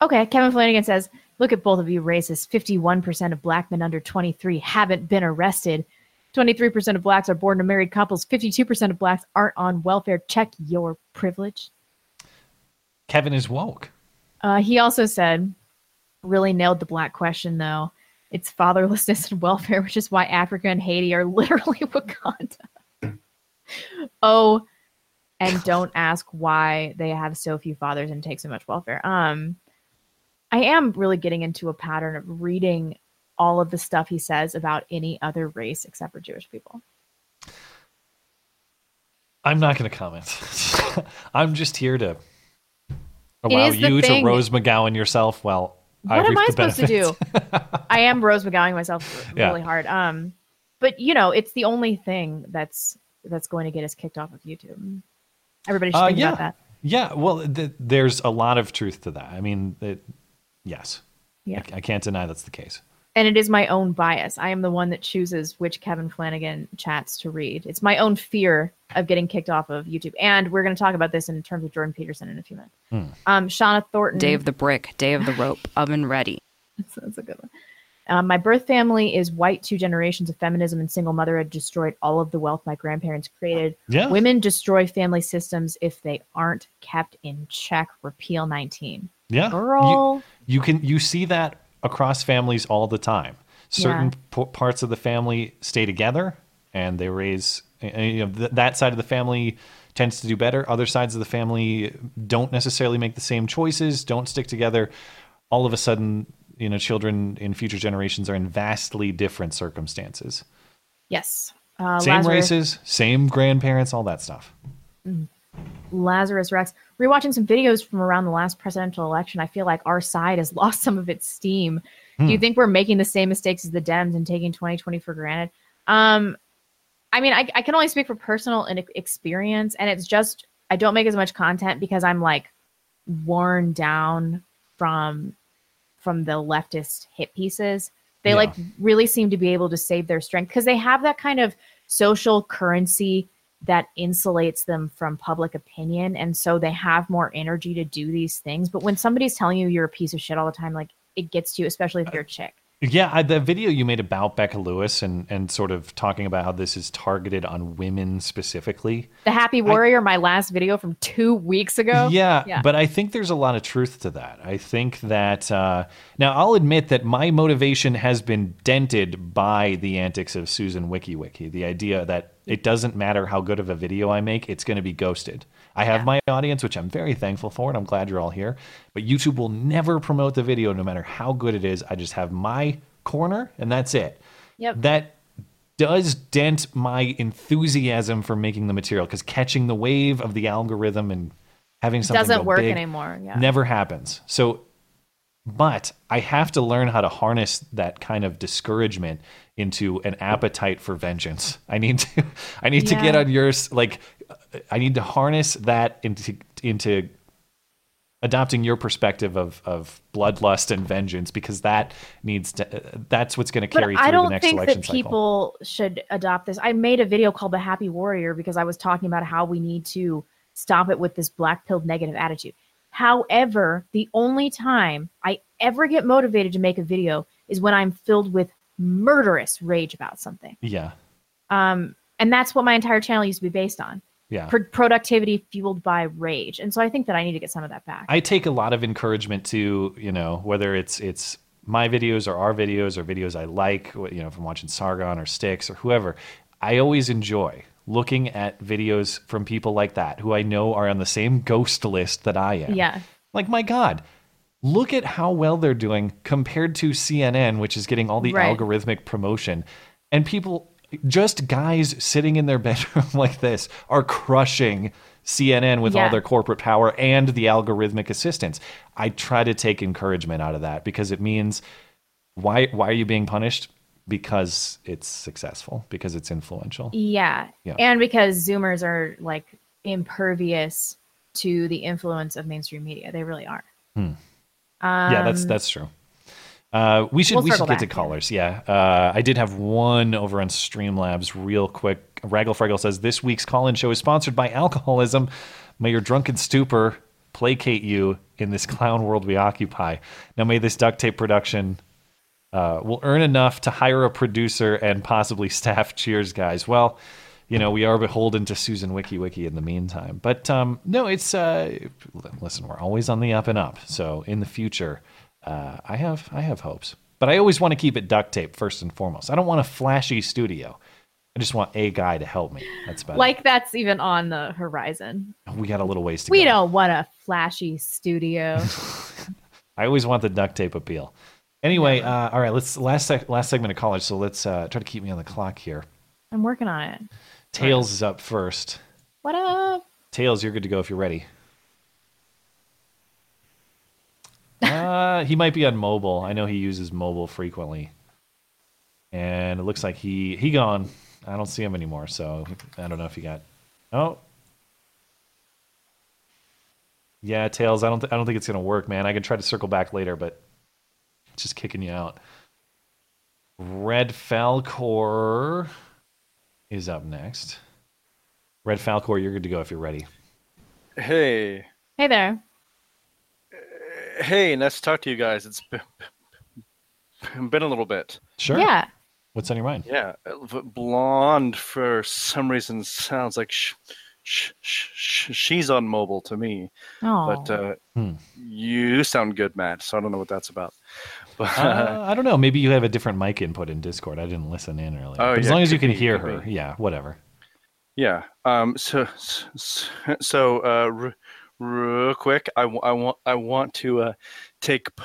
Okay, Kevin Flanagan says, "Look at both of you racists. Fifty-one percent of black men under twenty-three haven't been arrested. Twenty-three percent of blacks are born to married couples. Fifty-two percent of blacks aren't on welfare. Check your privilege." Kevin is woke. Uh, he also said, "Really nailed the black question, though. It's fatherlessness and welfare, which is why Africa and Haiti are literally Wakanda." oh, and don't ask why they have so few fathers and take so much welfare. Um, I am really getting into a pattern of reading all of the stuff he says about any other race except for Jewish people. I'm not going to comment. I'm just here to allow you to Rose McGowan yourself. Well, What reap am I supposed to do? I am Rose McGowing myself Yeah. really hard. Um, but you know, it's the only thing that's that's going to get us kicked off of YouTube. Everybody should Uh, think yeah. about that. Yeah, well, th- there's a lot of truth to that. I mean, it, yes, Yeah. I, I can't deny that's the case. And it is my own bias. I am the one that chooses which Kevin Flanagan chats to read. It's my own fear of getting kicked off of YouTube. And we're going to talk about this in terms of Jordan Peterson in a few minutes. Hmm. Um, Shauna Thornton. Day of the brick, day of the rope, oven ready. That's, that's a good one. Um, my birth family is white. Two generations of feminism and single motherhood destroyed all of the wealth my grandparents created. Yeah. Women destroy family systems if they aren't kept in check. Repeal 19. Yeah, Girl. You, you can you see that across families all the time. Certain Yeah. p- parts of the family stay together, and they raise. uh, You know, th- that side of the family tends to do better. Other sides of the family don't necessarily make the same choices, don't stick together. All of a sudden, you know, children in future generations are in vastly different circumstances. Yes. Uh, same Lazarus- races, same grandparents, all that stuff. Lazarus Rex. Rewatching some videos from around the last presidential election, I feel like our side has lost some of its steam. Do you Hmm. think we're making the same mistakes as the Dems and taking 2020 for granted? Um, I mean, I, I can only speak for personal and experience, and it's just I don't make as much content because I'm like worn down from from the leftist hit pieces. They Yeah. like really seem to be able to save their strength because they have that kind of social currency that insulates them from public opinion and so they have more energy to do these things but when somebody's telling you you're a piece of shit all the time like it gets to you especially if you're a chick Yeah, I, the video you made about Becca Lewis and, and sort of talking about how this is targeted on women specifically. the happy warrior my last video from two weeks ago Yeah, but I think there's a lot of truth to that. I think that uh, now I'll admit that my motivation has been dented by the antics of Susan WikiWiki. The idea that it doesn't matter how good of a video I make, it's going to be ghosted. I have my audience, which I'm very thankful for, and I'm glad you're all here. But YouTube will never promote the video, no matter how good it is. I just have my corner, and that's it. Yep. That does dent my enthusiasm for making the material because catching the wave of the algorithm and having something Doesn't go work big anymore, yeah. never happens. So, but I have to learn how to harness that kind of discouragement into an appetite for vengeance. I need to, I need to get on yours. Like, I need to harness that into into adopting your perspective of of bloodlust and vengeance because that needs to. That's what's going to carry I through the don't next think election that cycle. people should adopt this. I made a video called The Happy Warrior because I was talking about how we need to stop it with this black pilled negative attitude. However, the only time I ever get motivated to make a video is when I'm filled with murderous rage about something. Yeah, Um, and that's what my entire channel used to be based on. yeah. Pro- productivity fueled by rage. And so I think that I need to get some of that back. I take a lot of encouragement to you know whether it's it's my videos or our videos or videos I like, you know, from watching Sargon or Styx or whoever. I always enjoy looking at videos from people like that who I know are on the same ghost list that I am. Yeah. Like my God, look at how well they're doing compared to CNN, which is getting all the Right. algorithmic promotion, and people. Just guys sitting in their bedroom like this are crushing CNN with all their corporate power and the algorithmic assistance. I try to take encouragement out of that because it means why why are you being punished? Because it's successful, because it's influential. Yeah. Yeah. And because Zoomers are like impervious to the influence of mainstream media. They really are. Hmm. yeah, that's Um, that's true. Uh, we should We'll we should get to back, yeah. callers. Yeah, uh, I did have one over on Streamlabs real quick. Raggle Fraggle says this week's call-in show is sponsored by alcoholism. May your drunken stupor placate you in this clown world we occupy. Now may this duct tape production uh, will earn enough to hire a producer and possibly staff. Cheers, guys. Well, you know we are beholden to Susan Wiki Wiki in the meantime, but um, no, it's uh, listen. We're always on the up and up. So in the future, uh, I have I have hopes, but I always want to keep it duct tape first and foremost. I don't want a flashy studio. I just want a guy to help me. That's about like that's even on the horizon. We got a little ways to We go. We don't want a flashy studio. I always want the duct tape appeal. Anyway, uh, all right. Let's last sec- last segment of college. So let's uh, try to keep me on the clock here. I'm working on it. Tails is up first. What up? Tails, you're good to go if you're ready. Uh, he might be on mobile. I know he uses mobile frequently, and it looks like he he gone. I don't see him anymore, so I don't know if he got. Oh, yeah, Tails. I don't th- I don't think it's gonna work, man. I can try to circle back later, but just kicking you out. Red Falcor is up next. Red Falcor, you're good to go if you're ready. Hey, Hey there. hey, nice to talk to you guys. It's been, been a little bit. Sure. Yeah. What's on your mind? Yeah, blonde for some reason sounds like sh- sh- sh- sh- she's on mobile to me. Oh. But uh, Hmm. you sound good, Matt. So I don't know what that's about. But Uh, I don't know. Maybe you have a different mic input in Discord. I didn't listen in earlier. Oh, but as long as you can be, hear her, be. yeah, whatever. Yeah. Um. So so, so uh, r- real quick, I, w- I want I want to uh, take p-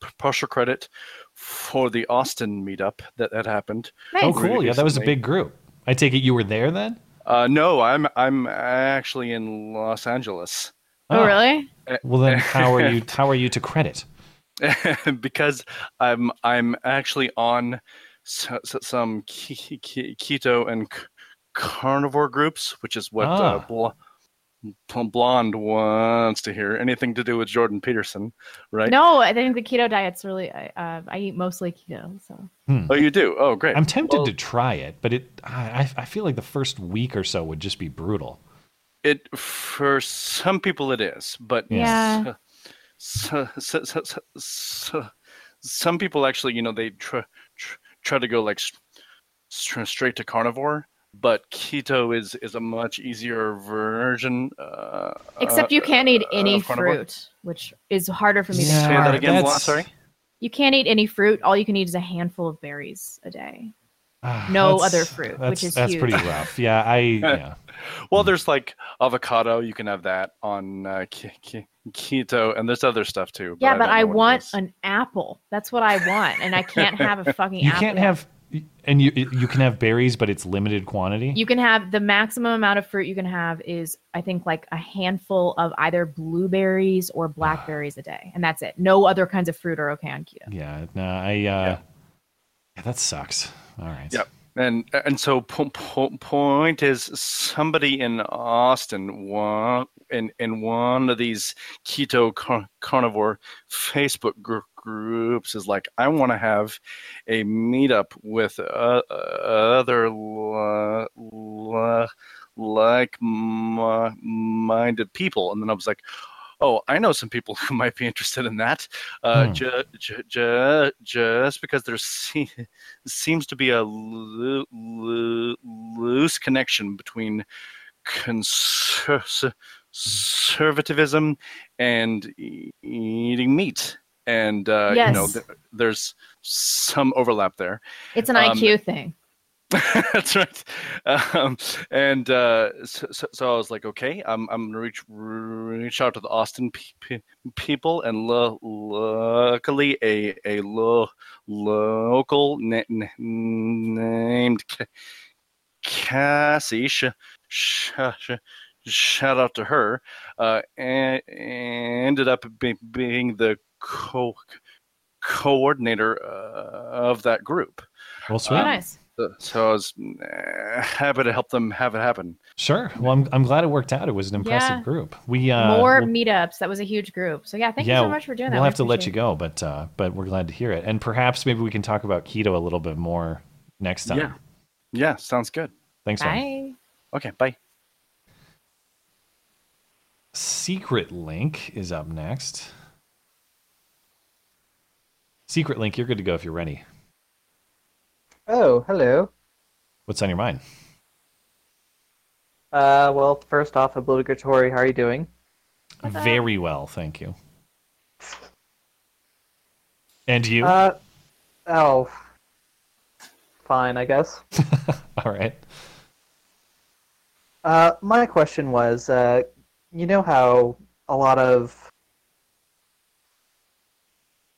p- partial credit for the Austin meetup that that happened. Oh, cool. Yeah, that was a big group. I take it you were there then? Uh, no, I'm I'm actually in Los Angeles. Oh, really? Well, then how are you? How are you to credit? because I'm I'm actually on s- s- some ke- ke- keto and c- carnivore groups, which is what uh, Ah. Bl- Blonde wants to hear. Anything to do with Jordan Peterson, right? No, I think the keto diet's really. I uh, I eat mostly keto, so Oh, you do? Oh, great. I'm tempted Well, to try it, but it. I, I feel like the first week or so would just be brutal. It for some people it is, but Yeah. So, so, so, so, so, some people actually, you know, they try tr- try to go like st- st- straight to carnivore, but keto is is a much easier version. Uh, except you can't eat any of fruit, which is harder for me to Say that again, Bla- sorry. You can't eat any fruit. All you can eat is a handful of berries a day. No Ah, That's- other fruit, That's, which is that's huge. pretty rough. Yeah, I yeah. Well, there's like avocado. You can have that on uh, ke- ke- keto, and there's other stuff too. Yeah, I but I know what it want an apple. That's what I want, and I can't have a fucking You apple. can't have And you you can have berries, but it's limited quantity. You can have the maximum amount of fruit you can have is I think like a handful of either blueberries or blackberries a day, and that's it. No other kinds of fruit are okay on keto. Yeah, no, I. Uh, yeah. that sucks. All right. Yep. And and so po- po- point is somebody in Austin one in in one of these keto car- carnivore Facebook gr- groups is like I want to have a meetup with uh, other li- li- like mi- minded people, and then I was like. Oh, I know some people who might be interested in that. Uh, Hmm. ju- ju- ju- just because there se- seems to be a loo- loo- loose connection between conser- conservatism and e- eating meat, and uh, you know th- there's some overlap there. It's an Um, IQ thing. That's right. Um, and uh, so, so, so I was like, okay, I'm, I'm gonna reach reach out to the Austin pe- pe- people, and lo- luckily, a a lo- local na- na- named Ca- Cassie. Sh- sh- sh- shout out to her. Uh, and ended up be- being the co- coordinator uh, of that group. Well, sweet. Oh, nice. So, so I was uh, happy to help them have it happen. Sure. Well, I'm I'm glad it worked out. It was an impressive Yeah. group. We uh, More we'll- meetups. That was a huge group. So yeah, thank yeah, you so much for doing that. We'll We have to let you go, but uh, but we're glad to hear it. And perhaps maybe we can talk about keto a little bit more next time. Yeah. Yeah, sounds good. Thanks, it. man. Okay, bye. Secret Link is up next. Secret Link, you're good to go if you're ready. Oh, hello. What's on your mind? Uh, well, first off, obligatory. How are you doing? Very well, thank you. And you? Uh, oh, fine, I guess. All right. Uh, my question was, uh, you know how a lot of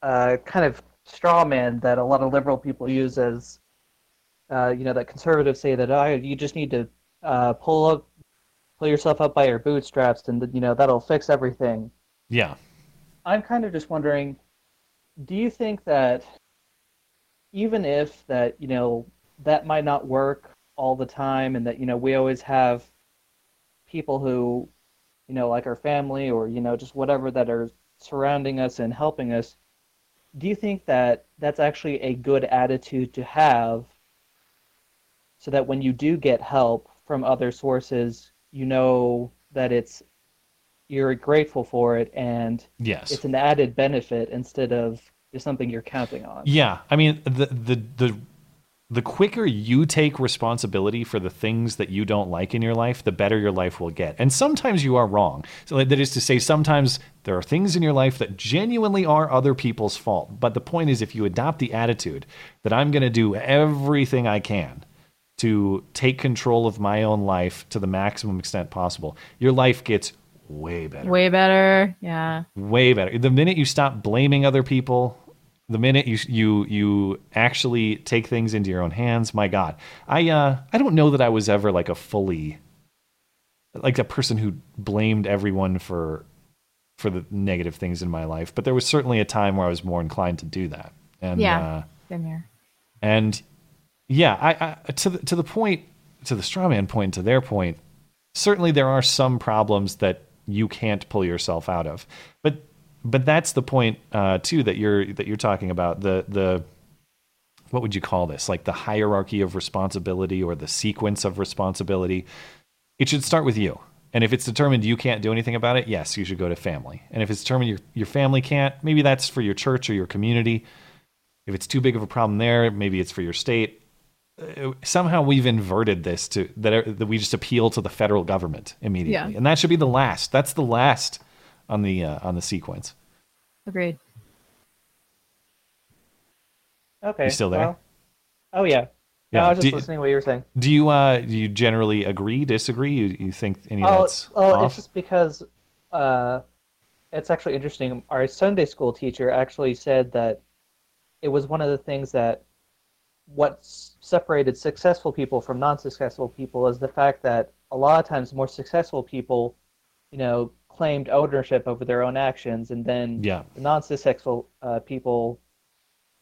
uh, kind of straw man that a lot of liberal people use as, uh, you know, that conservatives say that oh, you just need to uh, pull up, pull yourself up by your bootstraps, and you know that'll fix everything. Yeah. I'm kind of just wondering, do you think that even if that, you know, that might not work all the time and that, you know, we always have people who, you know, like our family or, you know, just whatever that are surrounding us and helping us, do you think that that's actually a good attitude to have so that when you do get help from other sources, you know that it's you're grateful for it and Yes. it's an added benefit instead of just something you're counting on. Yeah, I mean the the the the quicker you take responsibility for the things that you don't like in your life, the better your life will get. And sometimes you are wrong. So that is to say, sometimes there are things in your life that genuinely are other people's fault. But the point is, if you adopt the attitude that I'm going to do everything I can to take control of my own life to the maximum extent possible, your life gets way better Way better. Yeah. way better. The minute you stop blaming other people, the minute you you you actually take things into your own hands, my God, I uh I don't know that I was ever like a fully like a person who blamed everyone for for the negative things in my life, but there was certainly a time where I was more inclined to do that. And yeah. uh, Same here. and yeah, I, I to the to the point to the straw man point to their point, certainly there are some problems that you can't pull yourself out of. But but that's the point uh, too that you're that you're talking about the the what would you call this? Like the hierarchy of responsibility or the sequence of responsibility. It should start with you. And if it's determined you can't do anything about it yes you should go to family. And if it's determined your, your family can't maybe that's for your church or your community. If it's too big of a problem there maybe it's for your state somehow we've inverted this to that, that we just appeal to the federal government immediately Yeah. and that should be the last that's the last on the uh, on the sequence Agreed. Okay. You still there? well- oh yeah. Yeah, No, I was just do- listening to what you were saying. Do you uh do you generally agree, disagree? You you think any of Oh, that's oh, off? it's just because uh, it's actually interesting. Our Sunday school teacher actually said that it was one of the things that what s- separated successful people from non-successful people is the fact that a lot of times more successful people, you know, claimed ownership over their own actions, and then Yeah. the non-successful uh, people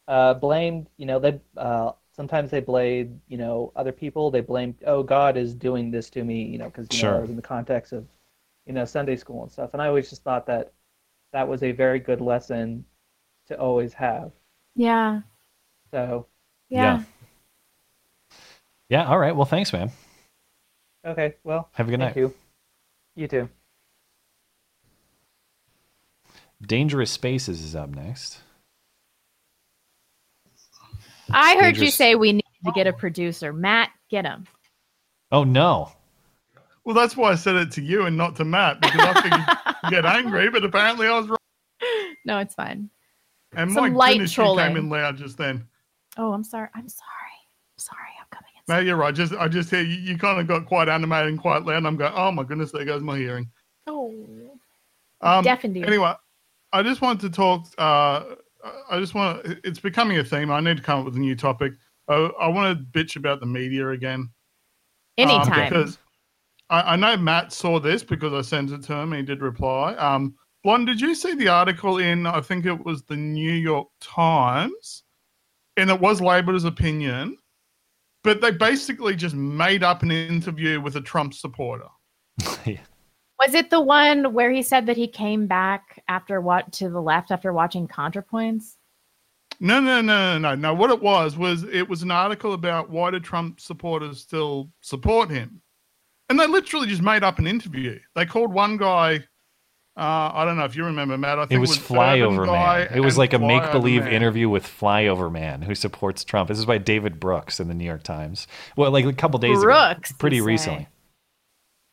uh, blamed, you know, they uh, sometimes they blamed, you know, other people. They blamed, oh, God is doing this to me, you know, because you know, Sure. was in the context of, you know, Sunday school and stuff. And I always just thought that that was a very good lesson to always have. Yeah. So Yeah. Yeah. All right. Well, thanks, man. okay, well, Have a good thank night. you. You too. Dangerous Spaces is up next. I heard you say we need to get a producer. Matt, get him. Oh no. Well, that's why I said it to you and not to Matt because I figured you'd get angry, but apparently I was wrong. No, it's fine. And Some my light goodness, you came in loud just then. Oh, I'm sorry. I'm sorry. Sorry, I'm coming No, you're right. Just I just hear you, you kind of got quite animated and quite loud. And I'm going, oh my goodness, there goes my hearing. Oh. Um, Deafened. Anyway, I just wanted to talk. Uh, I just want. to It's becoming a theme. I need to come up with a new topic. I, I want to bitch about the media again. Um, Anytime. because I, I know Matt saw this because I sent it to him. He did reply. Um, Blonde, did you see the article in? I think it was the New York Times, and it was labeled as opinion, but they basically just made up an interview with a Trump supporter. Was it the one where he said that he came back after what to the left after watching ContraPoints? No, no, no, no, no, no. What it was was it was an article about why do Trump supporters still support him, and they literally just made up an interview. They called one guy. Uh, I don't know if you remember, Matt. I think It was Urban Flyover Man. It was like a make believe interview with Flyover Man who supports Trump. This is by David Brooks in the New York Times. Well, like a couple days Brooks, ago. Pretty recently.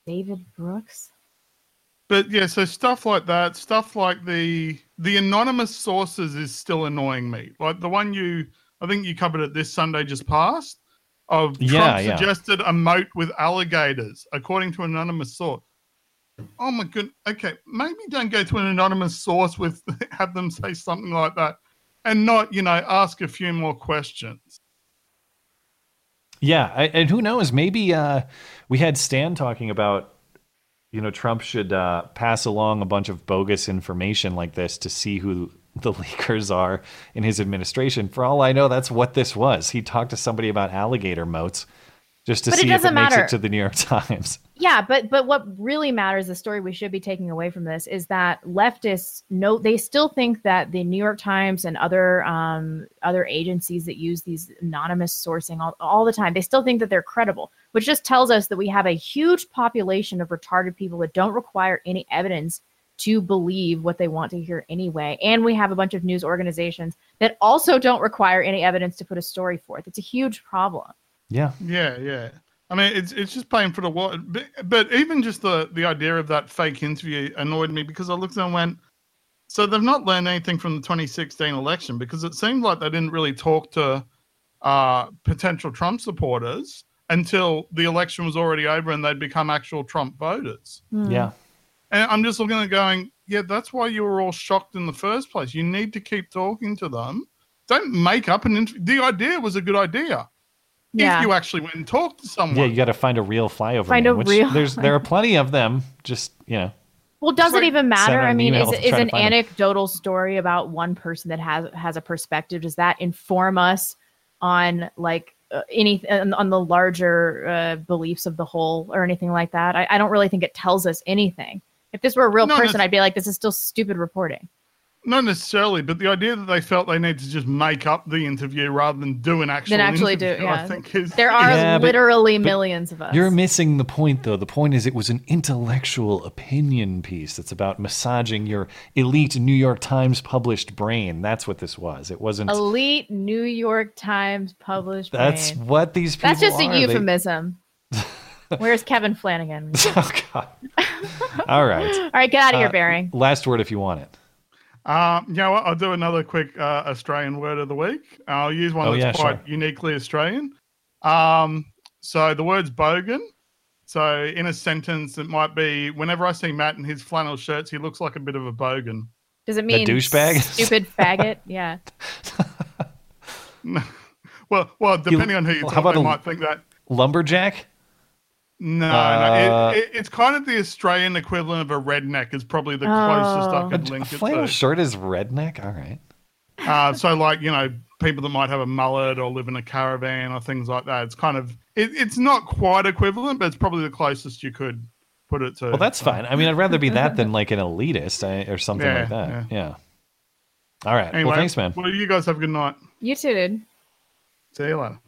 David Brooks. But yeah, so stuff like that, stuff like the the anonymous sources is still annoying me. Like the one you, I think you covered it this Sunday just past, Of Yeah, Trump yeah. suggested a moat with alligators, according to an anonymous source. Oh my good. Okay, maybe don't go to an anonymous source with have them say something like that, and not you know ask a few more questions. Yeah, I, and who knows? Maybe uh, we had Stan talking about, you know, Trump should uh, pass along a bunch of bogus information like this to see who the leakers are in his administration. For all I know, that's what this was. He talked to somebody about alligator moats just to But it see if it doesn't makes it to the New York Times. Yeah, but but what really matters, the story we should be taking away from this is that leftists know they still think that the New York Times and other um, other agencies that use these anonymous sourcing all, all the time, they still think that they're credible, which just tells us that we have a huge population of retarded people that don't require any evidence to believe what they want to hear anyway. And we have a bunch of news organizations that also don't require any evidence to put a story forth. It's a huge problem. Yeah. Yeah, yeah. I mean, it's it's just paying for the water. But, but even just the the idea of that fake interview annoyed me because I looked and went, so they've not learned anything from the 2016 election because it seemed like they didn't really talk to uh, potential Trump supporters until the election was already over and they'd become actual Trump voters. Yeah. And I'm just looking at going, yeah, that's why you were all shocked in the first place. You need to keep talking to them. Don't make up an interview. The idea was a good idea. Yeah. If you actually went and talked to someone. Yeah, you got to find a real flyover. Find man, a which real- There's there are plenty of them. Just you know. Well, does it even matter? I mean, is, email to is an find 'em. anecdotal story about one person that has has a perspective? Does that inform us on like uh, any on, on the larger uh, beliefs of the whole or anything like that? I, I don't really think it tells us anything. If this were a real No, person, I'd be like, this is still stupid reporting. Not necessarily, but the idea that they felt they need to just make up the interview rather than do an actual Then actually do, interview, yeah. I think is There are Yeah, literally but millions of us. You're missing the point, though. The point is, it was an intellectual opinion piece that's about massaging your elite New York Times published brain. That's what this was. It wasn't. Elite New York Times published. That's brain. what these people That's just are. a They- euphemism. Where's Kevin Flanagan? oh God! All right. All right, get out of here, Uh, Bearing. Last word, if you want it. Um, you know what? I'll do another quick uh, Australian word of the week. I'll use one Oh, that's yeah, quite sure. uniquely Australian. Um, so the word's bogan. So in a sentence, it might be whenever I see Matt in his flannel shirts, he looks like a bit of a bogan. Does it mean douchebag? Stupid faggot. Yeah. Well, well, depending on who you how talk, about they a- might think that. Lumberjack? No, Uh, no it, it, it's kind of the Australian equivalent of a redneck. Is probably the closest I A could link it flannel to. shirt is redneck. All right. Uh, so, like you know, people that might have a mullet or live in a caravan or things like that. It's kind of it, it's not quite equivalent, but it's probably the closest you could put it to. Well, that's fine. I mean, I'd rather be that than like an elitist or something Yeah, like that. Yeah. All right. Anyway, well, thanks, man. Well, you guys have a good night. You too, dude. See you later.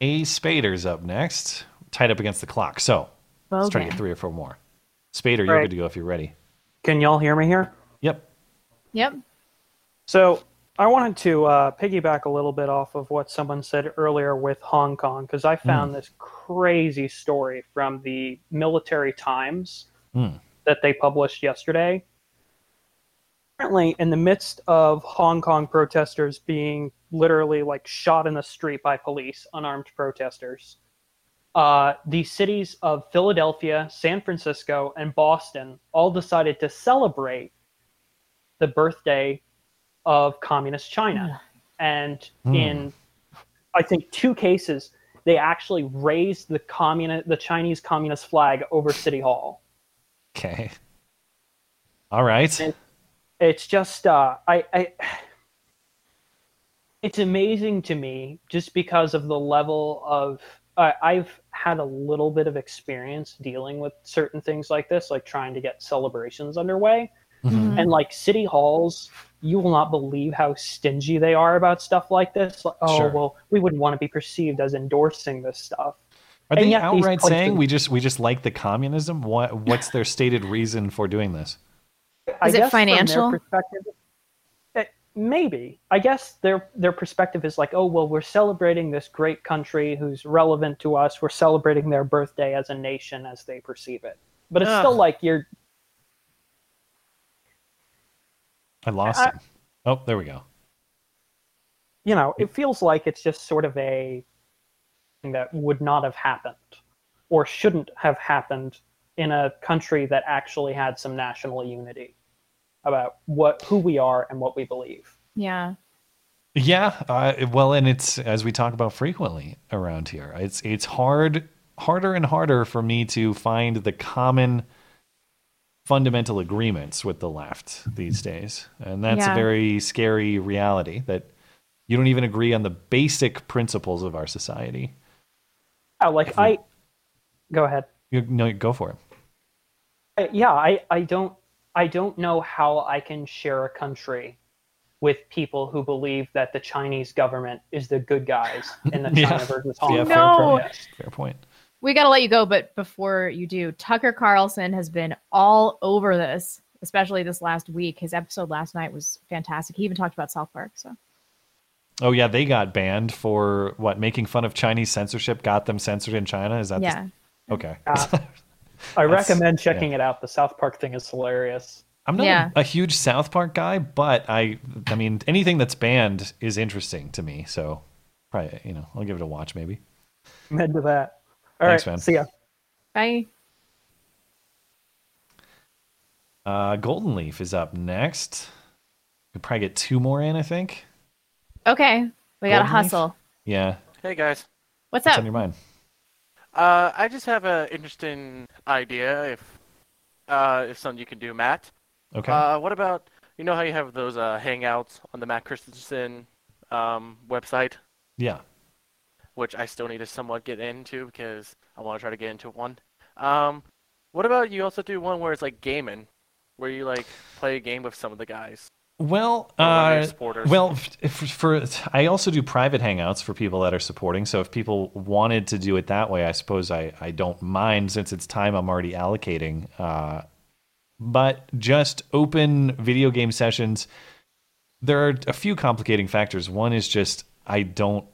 A Spader's up next, tied up against the clock. So let's try to get three or four more. Spader, you're Right. good to go if you're ready. Can y'all hear me here? Yep. Yep. So I wanted to uh, piggyback a little bit off of what someone said earlier with Hong Kong because I found this crazy story from the Military Times Hmm. that they published yesterday. Apparently, in the midst of Hong Kong protesters being literally like shot in the street by police, unarmed protesters, uh, the cities of Philadelphia, San Francisco, and Boston all decided to celebrate the birthday of communist China. And Hmm. in, I think, two cases, they actually raised the communist, the Chinese communist flag over City Hall. Okay. All right. It's just, uh, I, I, it's amazing to me just because of the level of. Uh, I've had a little bit of experience dealing with certain things like this, like trying to get celebrations underway. Mhm. And like city halls, you will not believe how stingy they are about stuff like this. Like, oh Sure. well, we wouldn't want to be perceived as endorsing this stuff. Are And they yet outright places- saying we just we just like the communism? What what's their stated reason for doing this? I Is it guess from their financial? perspective, maybe. I guess their their perspective is like, oh well, we're celebrating this great country who's relevant to us. We're celebrating their birthday as a nation as they perceive it. But it's Ugh. still like you're I lost I- him. Oh, there we go. you know, it feels like it's just sort of a thing that would not have happened or shouldn't have happened in a country that actually had some national unity about what who we are and what we believe. Yeah. Yeah, uh, well, and it's as we talk about frequently around here. It's it's hard, harder and harder for me to find the common fundamental agreements with the left these days, and that's Yeah. a very scary reality that you don't even agree on the basic principles of our society. Oh, like I go ahead. You no, go for it. Uh, yeah, I, I don't I don't know how I can share a country with people who believe that the Chinese government is the good guys in the China versus Hong Yeah, Kong fair No. point. Fair point. We got to let you go, but before you do, Tucker Carlson has been all over this, especially this last week. His episode last night was fantastic. He even talked about South Park. So Oh yeah, they got banned for what making fun of Chinese censorship got them censored in China. Is that the- Yeah. okay? Uh, I recommend checking yeah. it out. The South Park thing is hilarious. I'm not Yeah. a, a huge South Park guy, but I I mean anything that's banned is interesting to me. So probably you know I'll give it a watch maybe. I'm into that. All right, Thanks, man. see ya. bye. Uh, Golden Leaf is up next. Could probably get two more in, I think. Okay, we got to Golden Leaf? hustle. Yeah. Hey guys. What's What's up? on your mind? Uh, I just have an interesting idea. If uh, if something you can do, Matt. Okay. Uh, what about you know how you have those uh, hangouts on the Matt Christiansen um, website, Yeah. which I still need to somewhat get into because I want to try to get into one. Um, what about you also do one where it's like gaming, where you like play a game with some of the guys? Well, Or one of your uh, well, for, for I also do private hangouts for people that are supporting. So if people wanted to do it that way, I suppose I, I don't mind since it's time I'm already allocating. Uh, but just open video game sessions, there are a few complicating factors. One is just I don't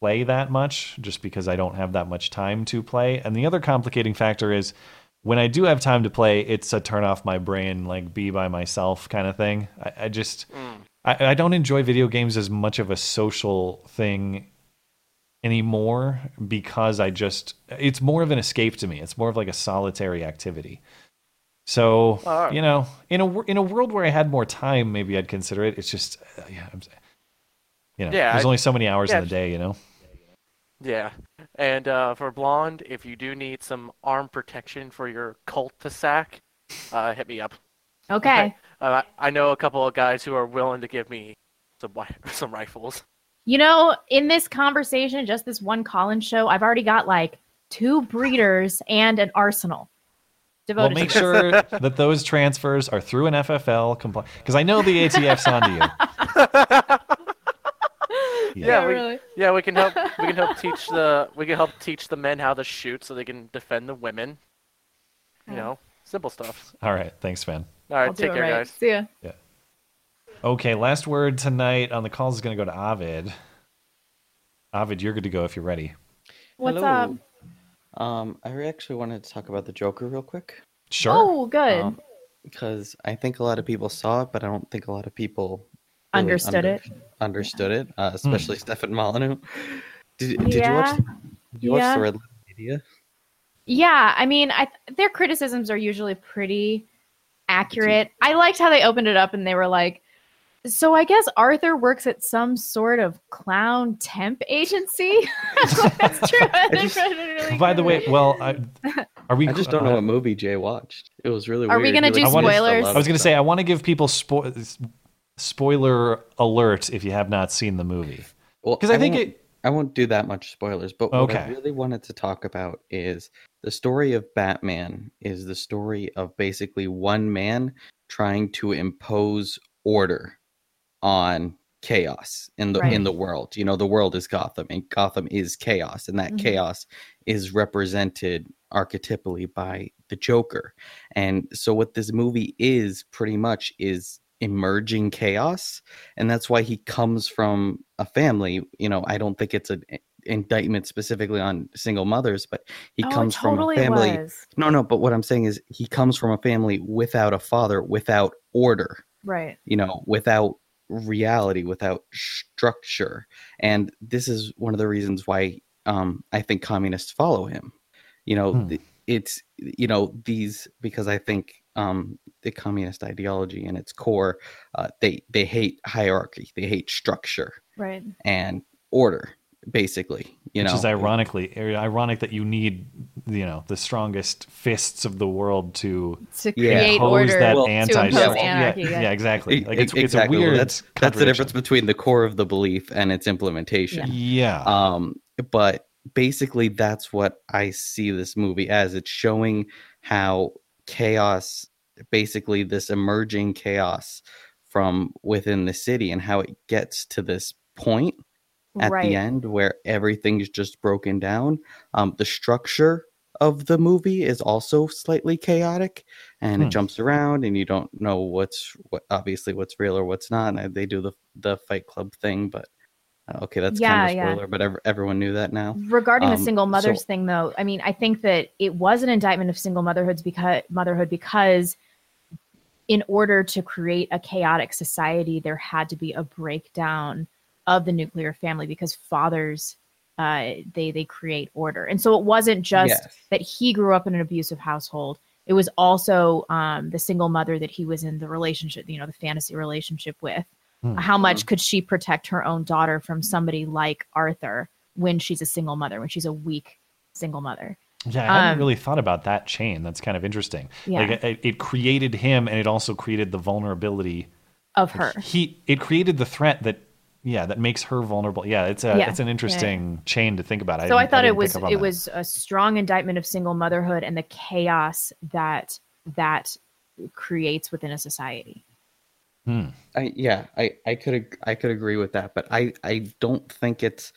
play that much just because I don't have that much time to play. And the other complicating factor is when I do have time to play, it's a turn off my brain, like be by myself kind of thing. I, I just I, I don't enjoy video games as much of a social thing anymore because I just it's more of an escape to me. It's more of like a solitary activity. So you know, in a in a world where I had more time, maybe I'd consider it. It's just uh, yeah, I'm, You know, Yeah, there's I- only so many hours yeah. in the day. You know. Yeah, and uh, for blonde, if you do need some arm protection for your cul-de-sac, uh, hit me up. Okay. Uh, I know a couple of guys who are willing to give me some some rifles. You know, in this conversation, just this one call-in show, I've already got like two breeders and an arsenal Well, devoted. make to sure that those transfers are through an FFL compli because I know the ATF's onto you. Yeah, Yeah, we, really. yeah, we can help. We can help teach the we can help teach the men how to shoot so they can defend the women. You know, simple stuff. All right, thanks, man. All right, I'll take care, right. guys. See ya. Yeah. Okay, last word tonight on the calls is going to go to Ovid. Ovid, you're good to go if you're ready. What's Hello. up? Um, I actually wanted to talk about the Joker real quick. Sure. Oh, good. Um, because I think a lot of people saw it, but I don't think a lot of people really Understood under- it. Understood it, uh, Hmm. especially Stefan Molyneux. Did, did you watch? Did you watch Yeah. the Red Letter Media? Yeah, I mean, I their criticisms are usually pretty accurate. I liked how they opened it up and they were like, "So I guess Arthur works at some sort of clown temp agency." That's true. Really By the way, well, I, are we? I just don't know uh, what movie Jay watched. It was really Are we weird. gonna do I wanna- missed a spoilers? I was going to say I want to give people spo- spoiler alert if you have not seen the movie. Well, Because I, think it. I won't do that much spoilers, but what I really wanted to talk about is the story of Batman is the story of basically one man trying to impose order on chaos in the Right. in the world. You know, the world is Gotham and Gotham is chaos and that Mhm. chaos is represented archetypally by the Joker. And so what this movie is pretty much is emerging chaos and that's why he comes from a family you know i don't think it's an indictment specifically on single mothers but he Oh, comes totally from a family was. no no but what i'm saying is he comes from a family without a father without order Right. you know without reality without structure and this is one of the reasons why um i think communists follow him you know Hmm. th- it's you know these because i think um the communist ideology in its core uh, they they hate hierarchy they hate structure Right. and order basically you which know is ironically er, ironic that you need you know the strongest fists of the world to To create impose order, that to anti impose yeah, anarchy, yeah, yeah. yeah, exactly like it's, exactly. it's a Well, weird that's that's the difference between the core of the belief and its implementation Yeah. um but basically that's what i see this movie as it's showing how chaos basically this emerging chaos from within the city and how it gets to this point at Right. the end where everything's just broken down um the structure of the movie is also slightly chaotic and Hmm. it jumps around and you don't know what's what obviously what's real or what's not and they do the the fight club thing but uh, okay that's Yeah, kind of a yeah. spoiler but ev- everyone knew that now regarding the Um, single mothers so- thing though i mean i think that it was an indictment of single motherhoods because motherhood because in order to create a chaotic society there had to be a breakdown of the nuclear family because fathers uh, they they create order and so it wasn't just Yes. that he grew up in an abusive household it was also um, the single mother that he was in the relationship you know the fantasy relationship with Hmm. how much could she protect her own daughter from somebody like Arthur when she's a single mother, when she's a weak single mother? Yeah, I hadn't Um, really thought about that chain. That's kind of interesting. Yeah. Like it, it created him, and it also created the vulnerability Of her. He it created the threat that yeah that makes her vulnerable. Yeah, it's a Yeah, it's an yeah, interesting chain to think about. so I didn't- thought it was pick up on it that. was a strong indictment of single motherhood and the chaos that that creates within a society. Hmm. I, yeah, I, I could I could agree with that, but I, I don't think it's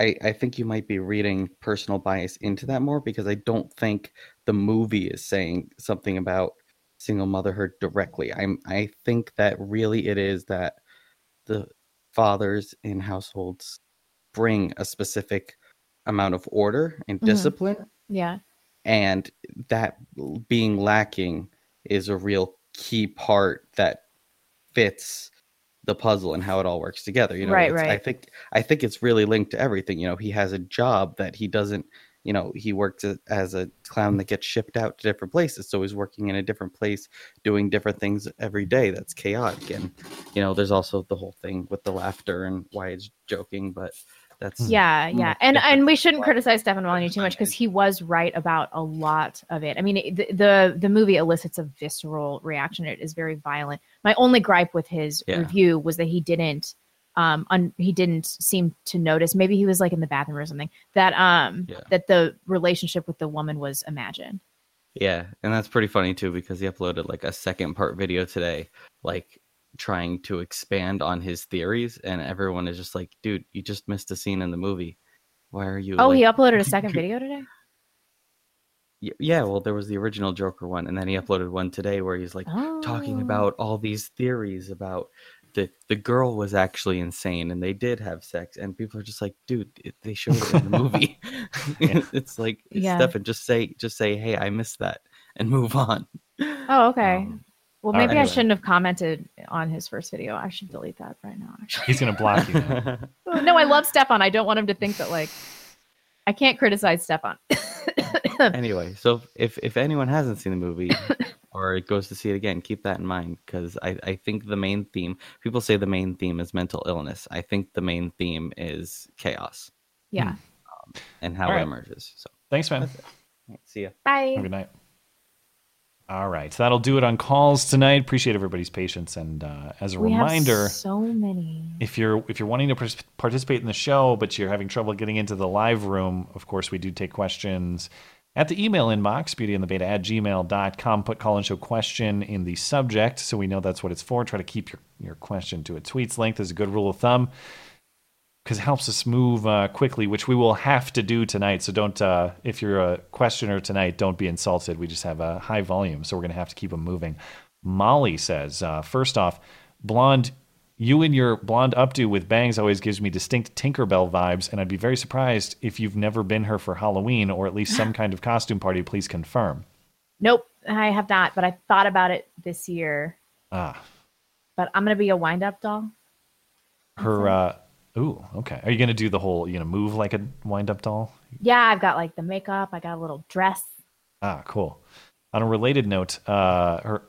I, I think you might be reading personal bias into that more because I don't think the movie is saying something about single motherhood directly. I'm I think that really it is that the fathers in households bring a specific amount of order and Mhm. discipline Yeah. and that being lacking is a real key part that fits the puzzle and how it all works together you know Right, it's- i think i think it's really linked to everything you know he has a job that he doesn't you know he works as a clown that gets shipped out to different places so he's working in a different place doing different things every day that's chaotic and you know there's also the whole thing with the laughter and why it's joking but that's Yeah, yeah, much and and we shouldn't criticize Stefan Molyneux too much because he was right about a lot of it. I mean, it- the, the the movie elicits a visceral reaction. It is very violent. My only gripe with his Yeah. review was that he didn't um un, he didn't seem to notice. Maybe he was like in the bathroom or something that um that the relationship with the woman was imagined. Yeah, and that's pretty funny too because he uploaded like a second part video today, like trying to expand on his theories, and everyone is just like, "Dude, you just missed a scene in the movie. Why are you?" Oh, like, he uploaded a second video today. Yeah, well, there was the original Joker one, and then he uploaded one today where he's like talking Oh. about all these theories about the the girl was actually insane and they did have sex, and people are just like, "Dude, they showed it in the movie." it's like, Yeah. Stefan, just say, just say, "Hey, I missed that," and move on. Oh, okay. Um, well, all maybe right. I shouldn't have commented on his first video. I should delete that right now. Actually. He's gonna block you. No, I love Stefan. I don't want him to think that like I can't criticize Stefan. anyway, so if if anyone hasn't seen the movie or it goes to see it again, keep that in mind because I I think the main theme. People say the main theme is mental illness. I think the main theme is chaos yeah. um, and how All it emerges. So Thanks, man. see ya. Bye. Have a good night. All right, so that'll do it on calls tonight. Appreciate everybody's patience, and uh, as a we reminder, so many. if you're if you're wanting to participate in the show but you're having trouble getting into the live room of course we do take questions at the email inbox beauty and the beta at gmail.com put call-in show question in the subject so we know that's what it's for try to keep your, your question to a tweet's length is a good rule of thumb because it helps us move uh, quickly which we will have to do tonight so don't uh, if you're a questioner tonight don't be insulted we just have a high volume so we're going to have to keep them moving molly says uh, first off blonde you and your blonde updo with bangs always gives me distinct Tinkerbell vibes, and I'd be very surprised if you've never been her for Halloween or at least some kind of costume party. Please confirm. Nope, I have not, but I thought about it this year. Ah, But I'm gonna be a wind up doll. her. Uh, ooh, okay. Are you gonna do the whole? You know, move like a wind-up doll? Yeah, I've got like the makeup, I got a little dress. Ah, cool. On a related note, uh, her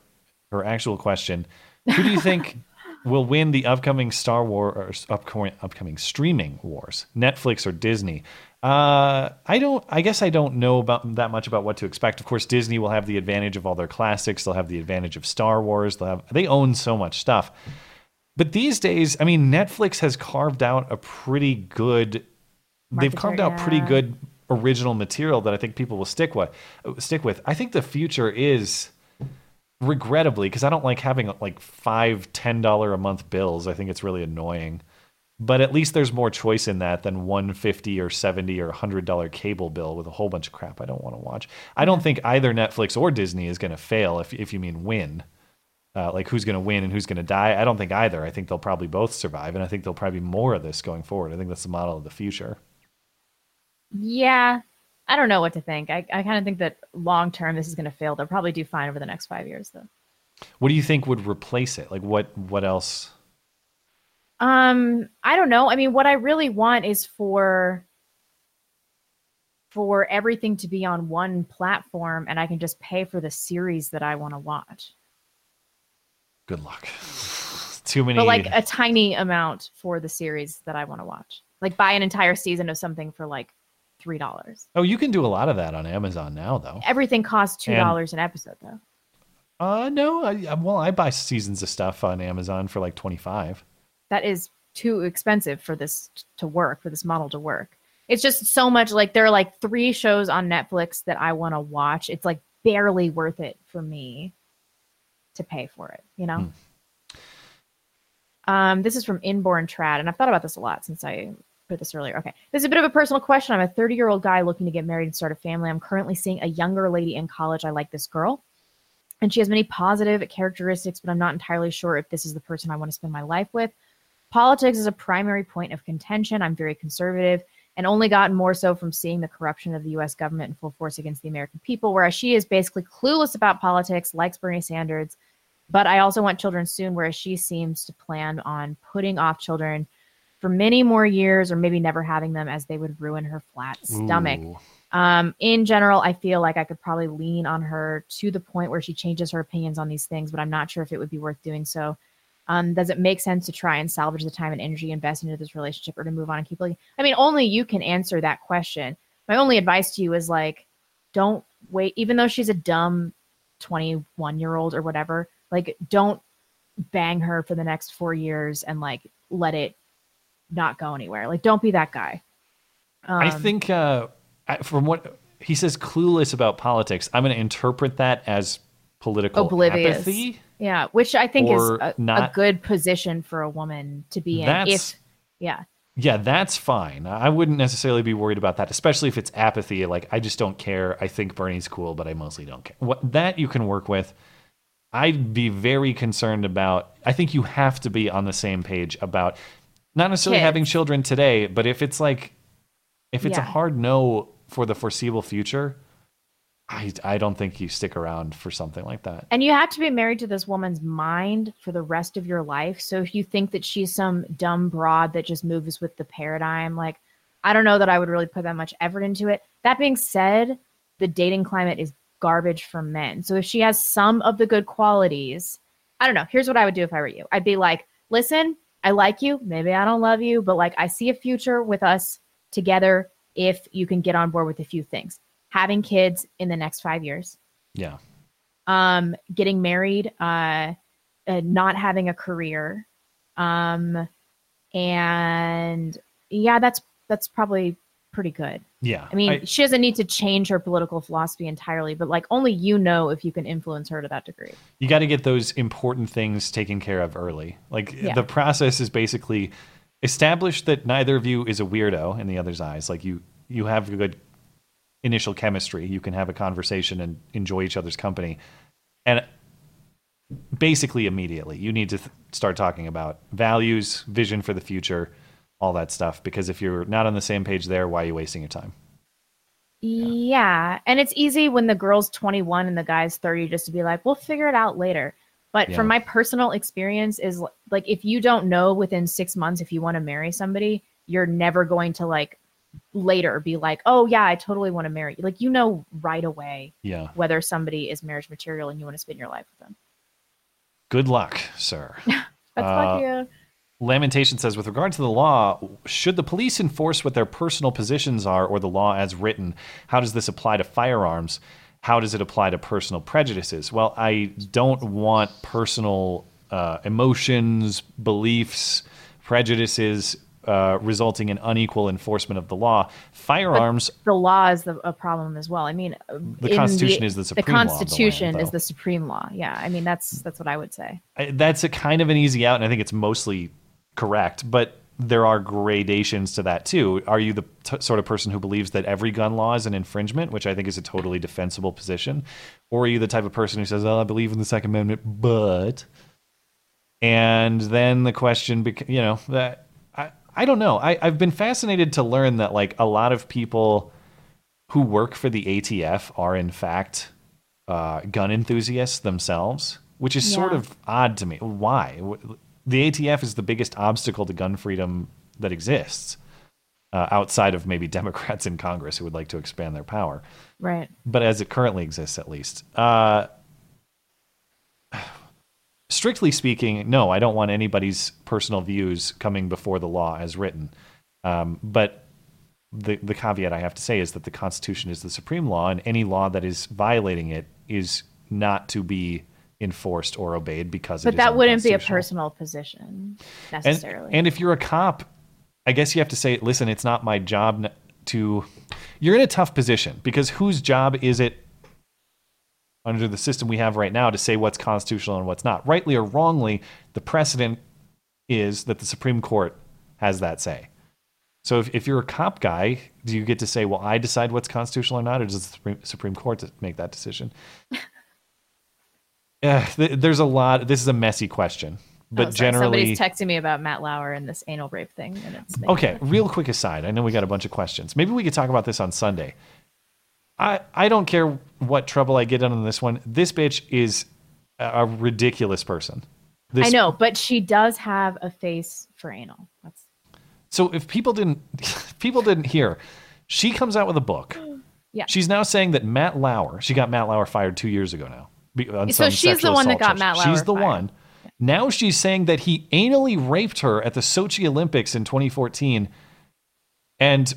her actual question: Who do you think will win the upcoming Star Wars or upcoming upcoming streaming wars? Netflix or Disney? Uh, I don't. I guess I don't know about that much about what to expect. Of course, Disney will have the advantage of all their classics. They'll have the advantage of Star Wars. They'll have. They own so much stuff. But these days, I mean, Netflix has carved out a pretty good. they've carved out pretty good original material that I think people will stick with. Stick with. I think the future is regrettably because I don't like having like five ten dollar a month bills. I think it's really annoying. But at least there's more choice in that than one fifty or seventy or hundred dollar cable bill with a whole bunch of crap I don't want to watch. I don't think either Netflix or Disney is going to fail. If if you mean win, uh, like who's going to win and who's going to die, I don't think either. I think they'll probably both survive, and I think there'll probably be more of this going forward. I think that's the model of the future. Yeah. I don't know what to think. I, I kind of think that long term this is gonna fail. They'll probably do fine over the next five years though. What do you think would replace it? Like what what else? Um, I don't know. I mean, what I really want is for for everything to be on one platform and I can just pay for the series that I want to watch. Good luck. Too many. But like a tiny amount for the series that I want to watch. Like buy an entire season of something for like three dollars. oh, you can do a lot of that on Amazon now, though. Everything costs two dollars an episode though. Uh, no. I, I- well, I buy seasons of stuff on Amazon for like twenty five. that is too expensive for this to work for this model to work it's just so much like there are like three shows on netflix that i want to watch it's like barely worth it for me to pay for it you know? Um this is from inborn trad and i've thought about this a lot since i put this earlier. Okay. This is a bit of a personal question. I'm a 30 year old guy looking to get married and start a family. I'm currently seeing a younger lady in college. I like this girl. And she has many positive characteristics but i'm not entirely sure if this is the person i want to spend my life with. Politics is a primary point of contention. I'm very conservative and only gotten more so from seeing the corruption of the US government in full force against the American people, whereas she is basically clueless about politics, likes Bernie Sanders. But I also want children soon, whereas she seems to plan on putting off children for many more years or maybe never having them as they would ruin her flat stomach. Ooh. Um, in general, I feel like I could probably lean on her to the point where she changes her opinions on these things, but I'm not sure if it would be worth doing so. Um, does it make sense to try and salvage the time and energy invested into this relationship or to move on and keep looking? I mean, only you can answer that question. My only advice to you is like, don't wait, even though she's a dumb 21 year old or whatever, like, don't bang her for the next four years and like let it not go anywhere. Like, don't be that guy. I Um, think uh, from what he says, clueless about politics. I'm going to interpret that as political oblivious. apathy. Yeah, which I think is a, a good position for a woman to be in. If yeah, Yeah, that's fine. I wouldn't necessarily be worried about that, especially if it's apathy. Like, I just don't care. I think Bernie's cool, but I mostly don't care. What that you can work with. I'd be very concerned about. I think you have to be on the same page about not necessarily Kids. having children today, but if it's like, if it's a hard no for the foreseeable future, I I don't think you stick around for something like that. and you have to be married to this woman's mind for the rest of your life. So if you think that she's some dumb broad that just moves with the paradigm, like I don't know that I would really put that much effort into it. That being said, the dating climate is garbage for men. So if she has some of the good qualities, I don't know. Here's what I would do if I were you. I'd be like, listen, I like you. Maybe I don't love you, but like I see a future with us together if you can get on board with a few things. Having kids in the next five years, Yeah. um, getting married, uh, uh, not having a career, um, and yeah, that's that's probably pretty good. Yeah. I mean, I- she doesn't need to change her political philosophy entirely, but like only you know if you can influence her to that degree. you got to get those important things taken care of early. Like Yeah. the process is basically establish that neither of you is a weirdo in the other's eyes. Like you you have a good initial chemistry. You can have a conversation and enjoy each other's company. And basically immediately you need to th- start talking about values, vision for the future, all that stuff because if you're not on the same page there, why are you wasting your time? Yeah. And it's easy when the girl's 21 and the guy's 30 just to be like, we'll figure it out later. But Yeah. from my personal experience is like if you don't know within 6 months if you want to marry somebody, you're never going to like later be like, "Oh yeah, I totally want to marry." you." Like you know right away Yeah. whether somebody is marriage material and you want to spend your life with them. Good luck, sir. That's Uh, you. Lamentation says, with regard to the law, should the police enforce what their personal positions are or the law as written? How does this apply to firearms? How does it apply to personal prejudices? Well, I don't want personal uh, emotions, beliefs, prejudices uh, resulting in unequal enforcement of the law. Firearms, the law is the, a problem as well. I mean, The Constitution is the supreme law of the land, Constitution is the supreme law. Yeah, I mean that's that's what I would say. I- that's a kind of an easy out, and I think it's mostly correct. But there are gradations to that too. Are you the t- sort of person who believes that every gun law is an infringement, which I think is a totally defensible position, or are you the type of person who says, "Oh, I believe in the Second Amendment, but," and then the question, bec- you know, that I I don't know. I I've been fascinated to learn that like a lot of people who work for the ATF are in fact uh, gun enthusiasts themselves, which is sort of odd to me. Why? The ATF is the biggest obstacle to gun freedom that exists, uh, outside of maybe Democrats in Congress who would like to expand their power. Right. But as it currently exists, at least. Uh, strictly speaking, no, I don't want anybody's personal views coming before the law as written. Um, but the the caveat I have to say is that the Constitution is the supreme law, and any law that is violating it is not to be enforced or obeyed because it But that wouldn't be a personal position And, necessarily. and if you're a cop, I guess you have to say, listen, it's not my job to. You're in a tough position because whose job is it under the system we have right now to say what's constitutional and what's not? Rightly or wrongly, the precedent is that the Supreme Court has that say. So if, if you're a cop guy, do you get to say, well, I decide what's constitutional or not, or does the Supreme Court make that decision? yeah, th- there's a lot. This is a messy question, oh, but Oh, generally, somebody's texting me about Matt Lauer and this anal rape thing, and it's making Okay, real quick aside. I know we got a bunch of questions. Maybe we could talk about this on Sunday. I I don't care what trouble I get in on this one. This bitch is a a ridiculous person. This, I know, but she does have a face for anal. That's So if people didn't if people didn't hear, she comes out with a book Yeah. She's now saying that Matt Lauer, she got Matt Lauer fired two years ago now. On So some she's the one that got. Matt She's the fired. one. Now she's saying that he anally raped her at the Sochi Olympics in 2014. And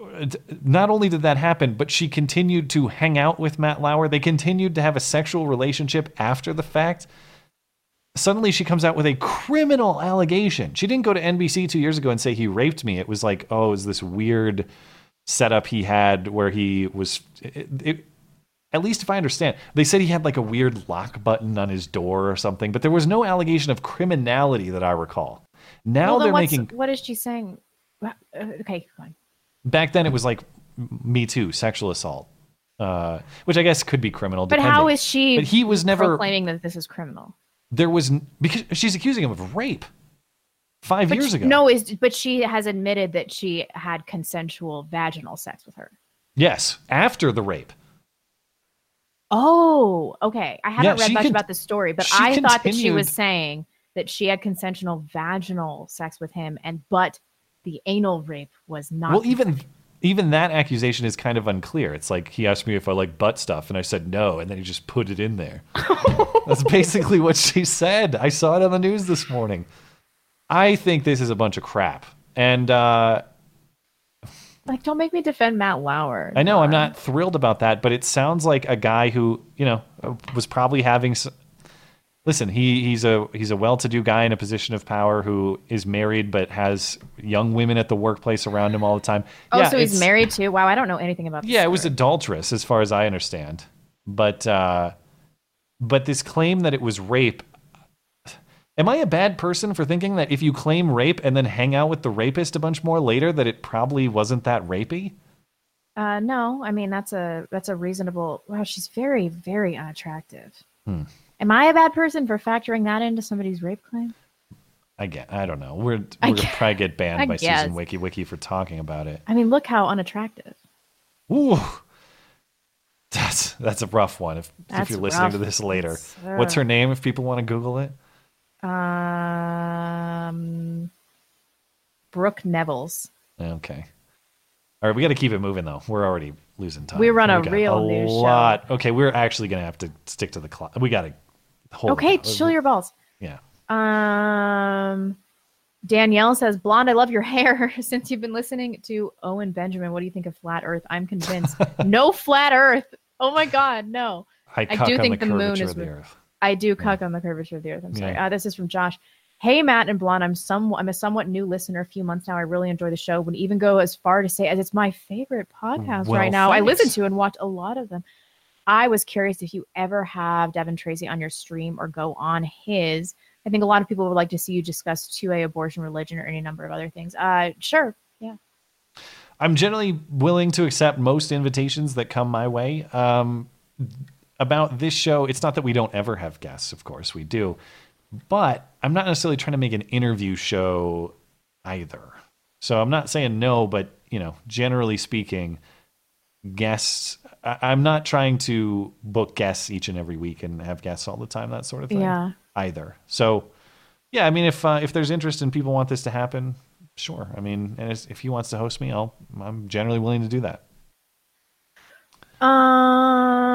uh, not only did that happen, but she continued to hang out with Matt Lauer. They continued to have a sexual relationship after the fact. Suddenly she comes out with a criminal allegation. She didn't go to NBC two years ago and say he raped me. It was like, oh, it was this weird setup he had where he was. It, it, at least if I understand, they said he had like a weird lock button on his door or something, but there was no allegation of criminality that I recall. Now well, they're making. what is she saying? Uh, Okay, fine. Back then, it was like Me Too, sexual assault, uh, which I guess could be criminal. But depending. how is she? But he was never. proclaiming that this is criminal. There was because she's accusing him of rape five But years she- ago. No, is but she has admitted that she had consensual vaginal sex with her. Yes, after the rape. Oh, okay. I haven't Yeah, read much con- about the story, but I thought that she was saying that she had consensual vaginal sex with him, and but the anal rape was not. well, even even that accusation is kind of unclear. It's like he asked me if I like butt stuff, and I said no, and then he just put it in there. That's basically what she said. I saw it on the news this morning. I think this is a bunch of crap, and uh, like, don't make me defend Matt Lauer. I know I'm not thrilled about that, but it sounds like a guy who you know was probably having. s Listen, he he's a he's a well-to-do guy in a position of power who is married but has young women at the workplace around him all the time. Oh, Yeah, so he's married too. Wow, I don't know anything about. This Yeah, it was adulterous as far as I understand. But uh but this claim that it was rape Am I a bad person for thinking that if you claim rape and then hang out with the rapist a bunch more later that it probably wasn't that rapey? Uh, no, I mean that's a that's a reasonable. Wow, she's very very unattractive. Hmm. Am I a bad person for factoring that into somebody's rape claim? I get I don't know. We're we're I gonna guess- probably get banned I by guess. Susan Wojcicki for talking about it. I mean, look how unattractive. Ooh. That's that's a rough one if, if you're listening rough. to this later. That's, What's her uh, name if people want to Google it? Um, Brooke Nevils. Okay. All right, we got to keep it moving though. We're already losing time. We run a got real a news show. lot. Okay, we're actually gonna have to stick to the clock. We got to hold. okay, chill your balls. Yeah. Um, Danielle says, "Blonde, I love your hair. Since you've been listening to Owen Benjamin, what do you think of flat Earth? I'm convinced. no flat Earth. Oh my God, no. I cuck do think the the, moon is. the Earth. I do cuck on the curvature of the Earth. I'm sorry. Yeah. Uh, this is from Josh. Hey Matt and Blonde, I'm some I'm a somewhat new listener. A few months now, I really enjoy the show. Would even go as far to say as it's my favorite podcast Well, right now. I listen to and watch a lot of them. I was curious if you ever have Devin Tracy on your stream or go on his. I think a lot of people would like to see you discuss 2A abortion, religion, or any number of other things. Uh, sure, yeah. I'm generally willing to accept most invitations that come my way. Um, about this show, it's not that we don't ever have guests, of course, we do. But I'm not necessarily trying to make an interview show either. So I'm not saying no, but, you know, generally speaking, guests, I- I'm not trying to book guests each and every week and have guests all the time, that sort of thing. Yeah. Either. So, yeah, I mean, if uh, if there's interest and people want this to happen, sure. I mean, and if he wants to host me, I'll I'm generally willing to do that. Um.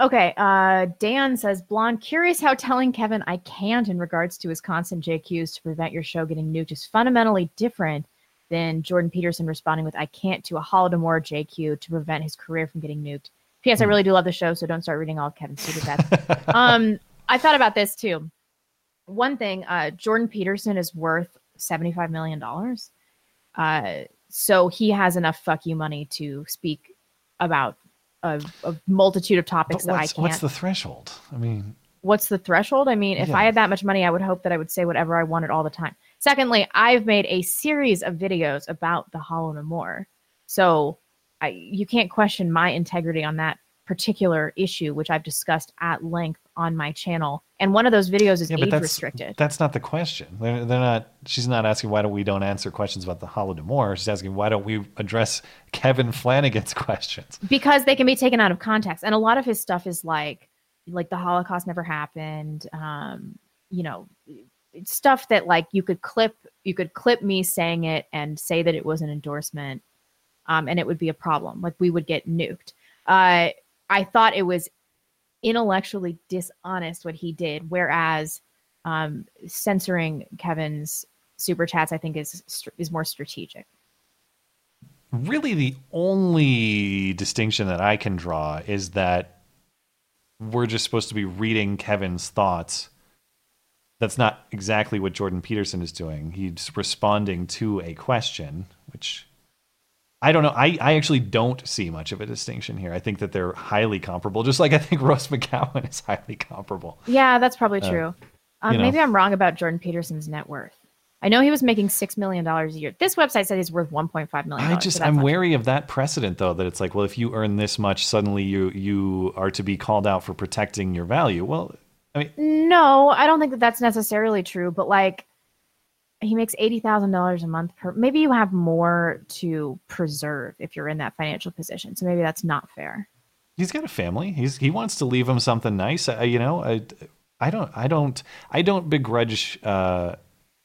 Okay. Uh. Dan says, "Blonde, curious how telling Kevin I can't in regards to Wisconsin JQs to prevent your show getting nuked is fundamentally different than Jordan Peterson responding with I can't to a Holodomor JQ to prevent his career from getting nuked." P.S. I really do love the show, so don't start reading all of Kevin's stupid bets. um. I thought about this too. One thing, uh, Jordan Peterson is worth seventy-five million dollars. Uh, so he has enough fuck you money to speak about a, a multitude of topics that I can't. what's the threshold? I mean, what's the threshold? I mean, if Yeah. I had that much money, I would hope that I would say whatever I wanted all the time. Secondly, I've made a series of videos about the Holodomor, so I, you can't question my integrity on that particular issue, which I've discussed at length on my channel. And one of those videos is yeah, age that's restricted. that's not the question. They're, they're not. She's not asking why don't we don't answer questions about the Holodomor. She's asking why don't we address Kevin Flanagan's questions. because they can be taken out of context and a lot of his stuff is like like the holocaust never happened um you know stuff that like you could clip you could clip me saying it and say that it was an endorsement um and it would be a problem like we would get nuked Uh, I thought it was intellectually dishonest what he did, whereas um, censoring Kevin's super chats, I think, is is more strategic. really the only distinction that I can draw is that we're just supposed to be reading Kevin's thoughts. That's not exactly what Jordan Peterson is doing. He's responding to a question, which I don't know. I, I actually don't see much of a distinction here. I think that they're highly comparable, just like I think Ross McGowan is highly comparable. Yeah, that's probably Uh, true. um. Maybe I'm wrong about Jordan Peterson's net worth. I know he was making six million dollars a year. This website said he's worth 1.5 million. I just I'm wary of that precedent though that it's like well if you earn this much suddenly you you are to be called out for protecting your value. Well, I mean No, I don't think that that's necessarily true. But like, he makes eighty thousand dollars a month per. Maybe you have more to preserve if you're in that financial position. So maybe that's not fair. he's got a family. He's he wants to leave him something nice. Uh, you know, I, I don't I don't I don't begrudge. Uh,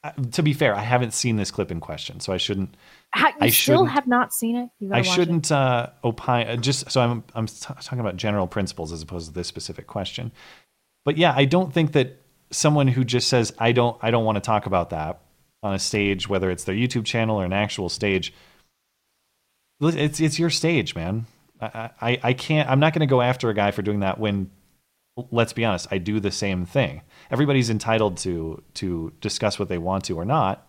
uh, to be fair, I haven't seen this clip in question, so I shouldn't. Ha- you I still have not seen it. I shouldn't uh, opine. uh, Just so I'm I'm t- talking about general principles as opposed to this specific question. But yeah, I don't think that someone who just says I don't I don't want to talk about that on a stage, whether it's their YouTube channel or an actual stage, it's it's your stage, man. I I, I can't. I'm not going to go after a guy for doing that when. Let's be honest. I do the same thing. Everybody's entitled to to discuss what they want to or not.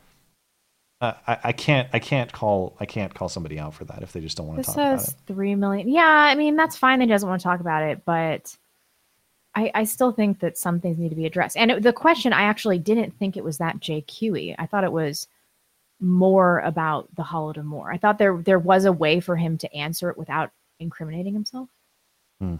Uh, I, I can't. I can't call. I can't call somebody out for that if they just don't want to This talk about it. says three million. Yeah, I mean that's fine. They he doesn't want to talk about it, but I, I still think that some things need to be addressed. And it, the question, I actually didn't think it was that JQE. I thought it was more about the Holodomor. I thought there there was a way for him to answer it without incriminating himself. Hmm.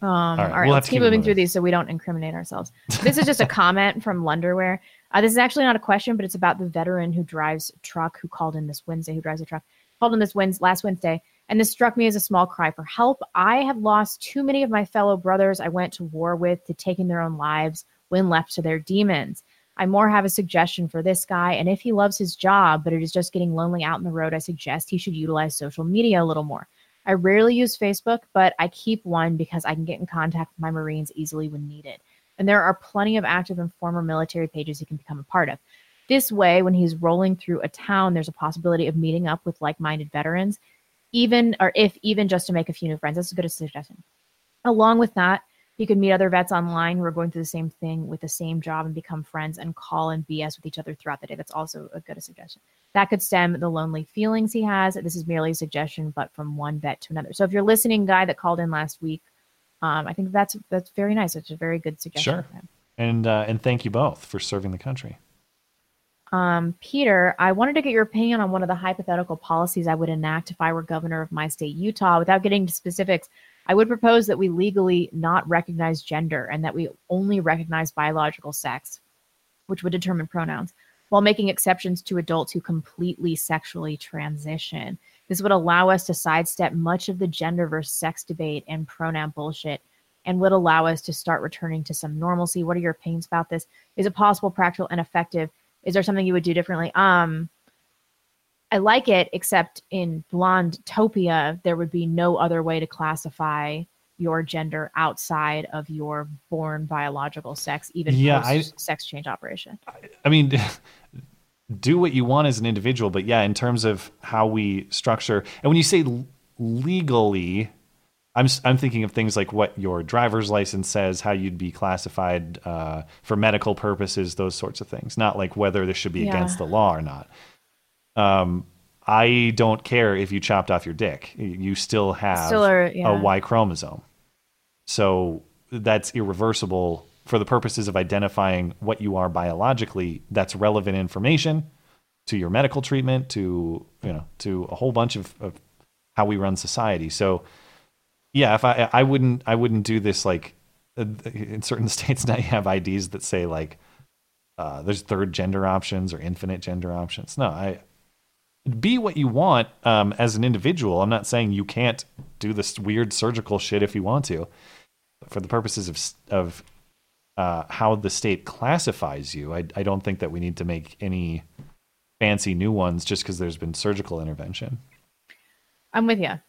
Um, All right, all right, we'll let's keep keep moving moving. through these so we don't incriminate ourselves. This is just a comment from Lunderwear. Uh, this is actually not a question, but it's about the veteran who drives truck who called in this Wednesday, who drives a truck, called in this Wednesday, last Wednesday. And this struck me as a small cry for help. I have lost too many of my fellow brothers I went to war with to taking their own lives when left to their demons. I more have a suggestion for this guy, and if he loves his job, but it is just getting lonely out in the road, I suggest he should utilize social media a little more. I rarely use Facebook, but I keep one because I can get in contact with my Marines easily when needed. And there are plenty of active and former military pages he can become a part of. This way, when he's rolling through a town, there's a possibility of meeting up with like minded veterans, even or if even just to make a few new friends. That's a good suggestion. Along with that, you could meet other vets online who are going through the same thing with the same job and become friends and call and BS with each other throughout the day. That's also a good suggestion. That could stem the lonely feelings he has. This is merely a suggestion, but from one vet to another. So if you're listening, guy that called in last week, um, I think that's that's very nice. It's a very good suggestion. Sure. And uh, and thank you both for serving the country. Um, Peter, I wanted to get your opinion on one of the hypothetical policies I would enact if I were governor of my state, Utah. Without getting to specifics, I would propose that we legally not recognize gender and that we only recognize biological sex, which would determine pronouns, while making exceptions to adults who completely sexually transition. This would allow us to sidestep much of the gender versus sex debate and pronoun bullshit and would allow us to start returning to some normalcy. What are your opinions about this? Is it possible, practical, and effective? Is there something you would do differently? Um, I like it, except in Blonde Topia, there would be no other way to classify your gender outside of your born biological sex, even Yeah, post I- sex change operation. I mean, do what you want as an individual, but yeah, in terms of how we structure, and when you say legally, I'm I'm thinking of things like what your driver's license says, how you'd be classified uh, for medical purposes, those sorts of things. Not like whether this should be Yeah. against the law or not. Um, I don't care if you chopped off your dick; you still have Still are- yeah. a Y chromosome. So that's irreversible for the purposes of identifying what you are biologically. That's relevant information to your medical treatment, to you know, to a whole bunch of, of how we run society. So, yeah, if I I wouldn't I wouldn't do this like uh, in certain states now you have IDs that say like uh, there's third gender options or infinite gender options. No, I be what you want um, as an individual. I'm not saying you can't do this weird surgical shit if you want to. For the purposes of of uh, how the state classifies you, I, I don't think that we need to make any fancy new ones just because there's been surgical intervention. I'm with you.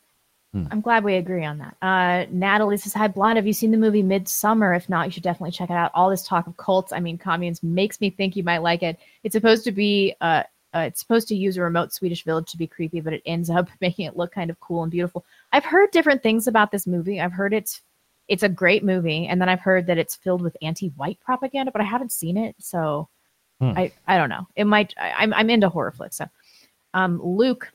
I'm glad we agree on that. Uh, Natalie says, Hi, Blonde. Have you seen the movie Midsommar? If not, you should definitely check it out. All this talk of cults, I mean, communes, makes me think you might like it. It's supposed to be, uh, uh, it's supposed to use a remote Swedish village to be creepy, but it ends up making it look kind of cool and beautiful. I've heard different things about this movie. I've heard it's it's a great movie, and then I've heard that it's filled with anti-white propaganda, but I haven't seen it, so Hmm. I I don't know. It might. I, I'm I'm into horror flicks, so. Um, Luke,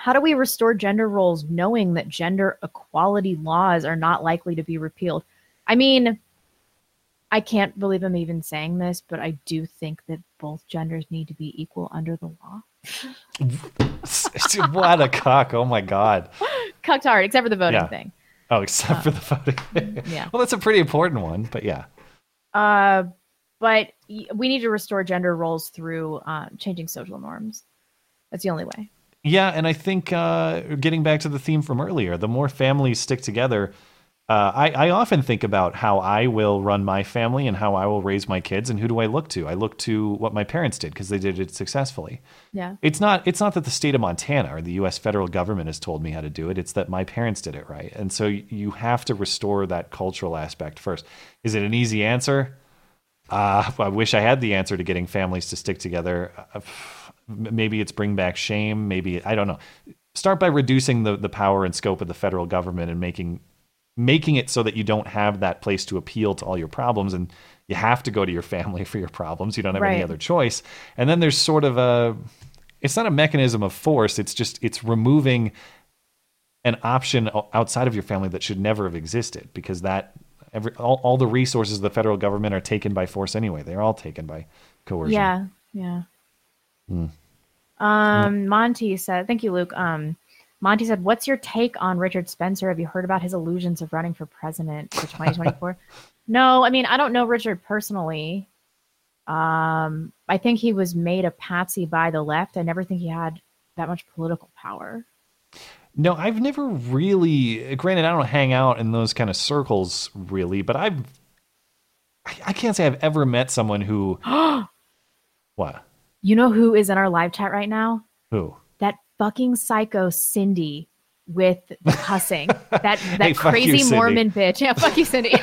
how do we restore gender roles knowing that gender equality laws are not likely to be repealed? I mean, I can't believe I'm even saying this, but I do think that both genders need to be equal under the law. what a cock! Oh my god. Cucked hard, except for the voting Yeah. thing. Oh, except Uh, for the voting. yeah. Well, that's a pretty important one, but yeah. Uh, but we need to restore gender roles through um, changing social norms. That's the only way. Yeah, and I think uh, getting back to the theme from earlier, the more families stick together, uh, I, I often think about how I will run my family and how I will raise my kids, and who do I look to? I look to what my parents did because they did it successfully. Yeah. It's not it's not that the state of Montana or the U.S. federal government has told me how to do it. It's that my parents did it right, and so you have to restore that cultural aspect first. Is it an easy answer? Uh, I wish I had the answer to getting families to stick together. Maybe it's bring back shame. Maybe I don't know. Start by reducing the the power and scope of the federal government and making making it so that you don't have that place to appeal to all your problems and you have to go to your family for your problems. You don't have any other choice. And then there's sort of a it's not a mechanism of force. It's just it's removing an option outside of your family that should never have existed because that every all, all the resources of the federal government are taken by force anyway. They're all taken by coercion. Yeah, yeah. Hmm. Um, Monty said, "Thank you, Luke." Um, Monty said, "What's your take on Richard Spencer? Have you heard about his illusions of running for president for 2024?" no, I mean I don't know Richard personally. Um, I think he was made a patsy by the left. I never think he had that much political power. No, I've never really. Granted, I don't hang out in those kind of circles really, but I've. I I can't say I've ever met someone who. what? You know who is in our live chat right now? Who? That fucking psycho Cindy with the cussing. that that Hey, fuck you, crazy Mormon bitch. Yeah, fuck you, Cindy.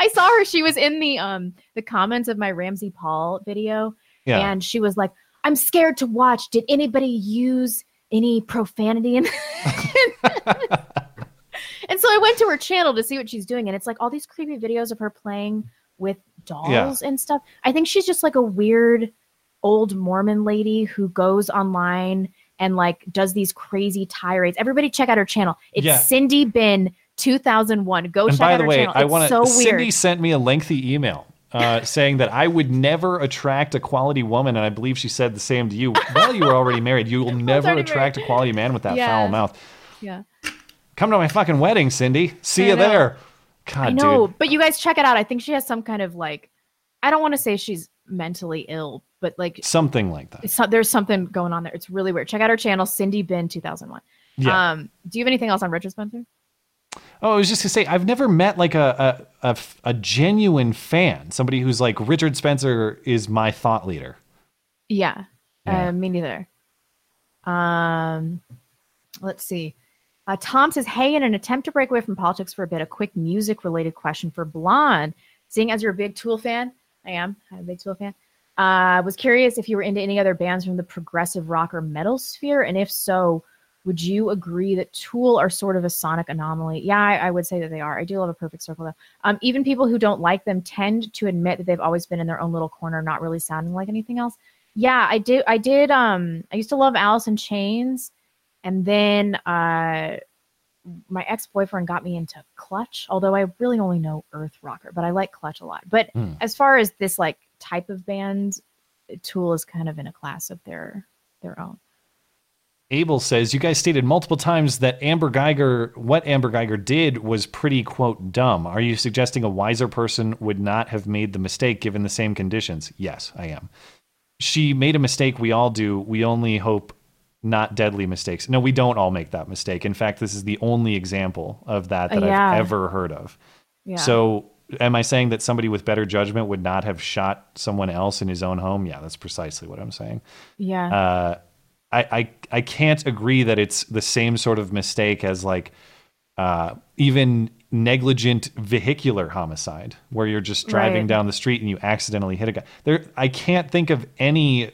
I saw her. She was in the um the comments of my RamZPaul video, Yeah. and she was like, "I'm scared to watch. Did anybody use any profanity?" And and so I went to her channel to see what she's doing, and it's like all these creepy videos of her playing with dolls and stuff. I think she's just like a weird old Mormon lady who goes online and like does these crazy tirades. Everybody check out her channel. It's Yeah. Cindy Bin 2001. Go and check by out the her way, channel. I It's want to. so Cindy weird. sent me a lengthy email uh, saying that I would never attract a quality woman, and I believe she said the same to you. Well, you were already married. You will never attract a quality man with that Yeah. foul mouth. Yeah. Come to my fucking wedding, Cindy. See I you know. there. God, I know, dude. but you guys check it out. I think she has some kind of like I don't want to say she's mentally ill, but like Something like that. it's, there's something going on there. It's really weird. Check out her channel, Cindy Bin 2001. Yeah. Um, do you have anything else on Richard Spencer? Oh, I was just to say, I've never met like a, a, a, a genuine fan, somebody who's like Richard Spencer is my thought leader. Yeah, Yeah. Uh, me neither. Um, let's see. Uh, Tom says, "Hey, in an attempt to break away from politics for a bit, a quick music-related question for Blonde. Seeing as you're a big Tool fan, I am. I'm a big Tool fan. Uh, was curious if you were into any other bands from the progressive rock or metal sphere, and if so, would you agree that Tool are sort of a sonic anomaly? Yeah, I, I would say that they are. I do love a Perfect Circle though. Um, even people who don't like them tend to admit that they've always been in their own little corner, not really sounding like anything else. Yeah, I did. I did. Um, I used to love Alice in Chains, and then uh, my ex boyfriend got me into Clutch. Although I really only know Earth Rocker, but I like Clutch a lot. But Hmm. as far as this like type of band, Tool is kind of in a class of their their own. Abel says, You guys stated multiple times that Amber Guyger, what Amber Guyger did was pretty, quote, dumb. Are you suggesting a wiser person would not have made the mistake given the same conditions? Yes, I am. She made a mistake. We all do. We only hope not deadly mistakes. No, we don't all make that mistake. In fact, this is the only example of that that Yeah. I've ever heard of. Yeah. So, am I saying that somebody with better judgment would not have shot someone else in his own home? Yeah, that's precisely what I'm saying. Yeah. Uh, I, I I can't agree that it's the same sort of mistake as like uh, even negligent vehicular homicide where you're just driving Right. down the street and you accidentally hit a guy. There I can't think of any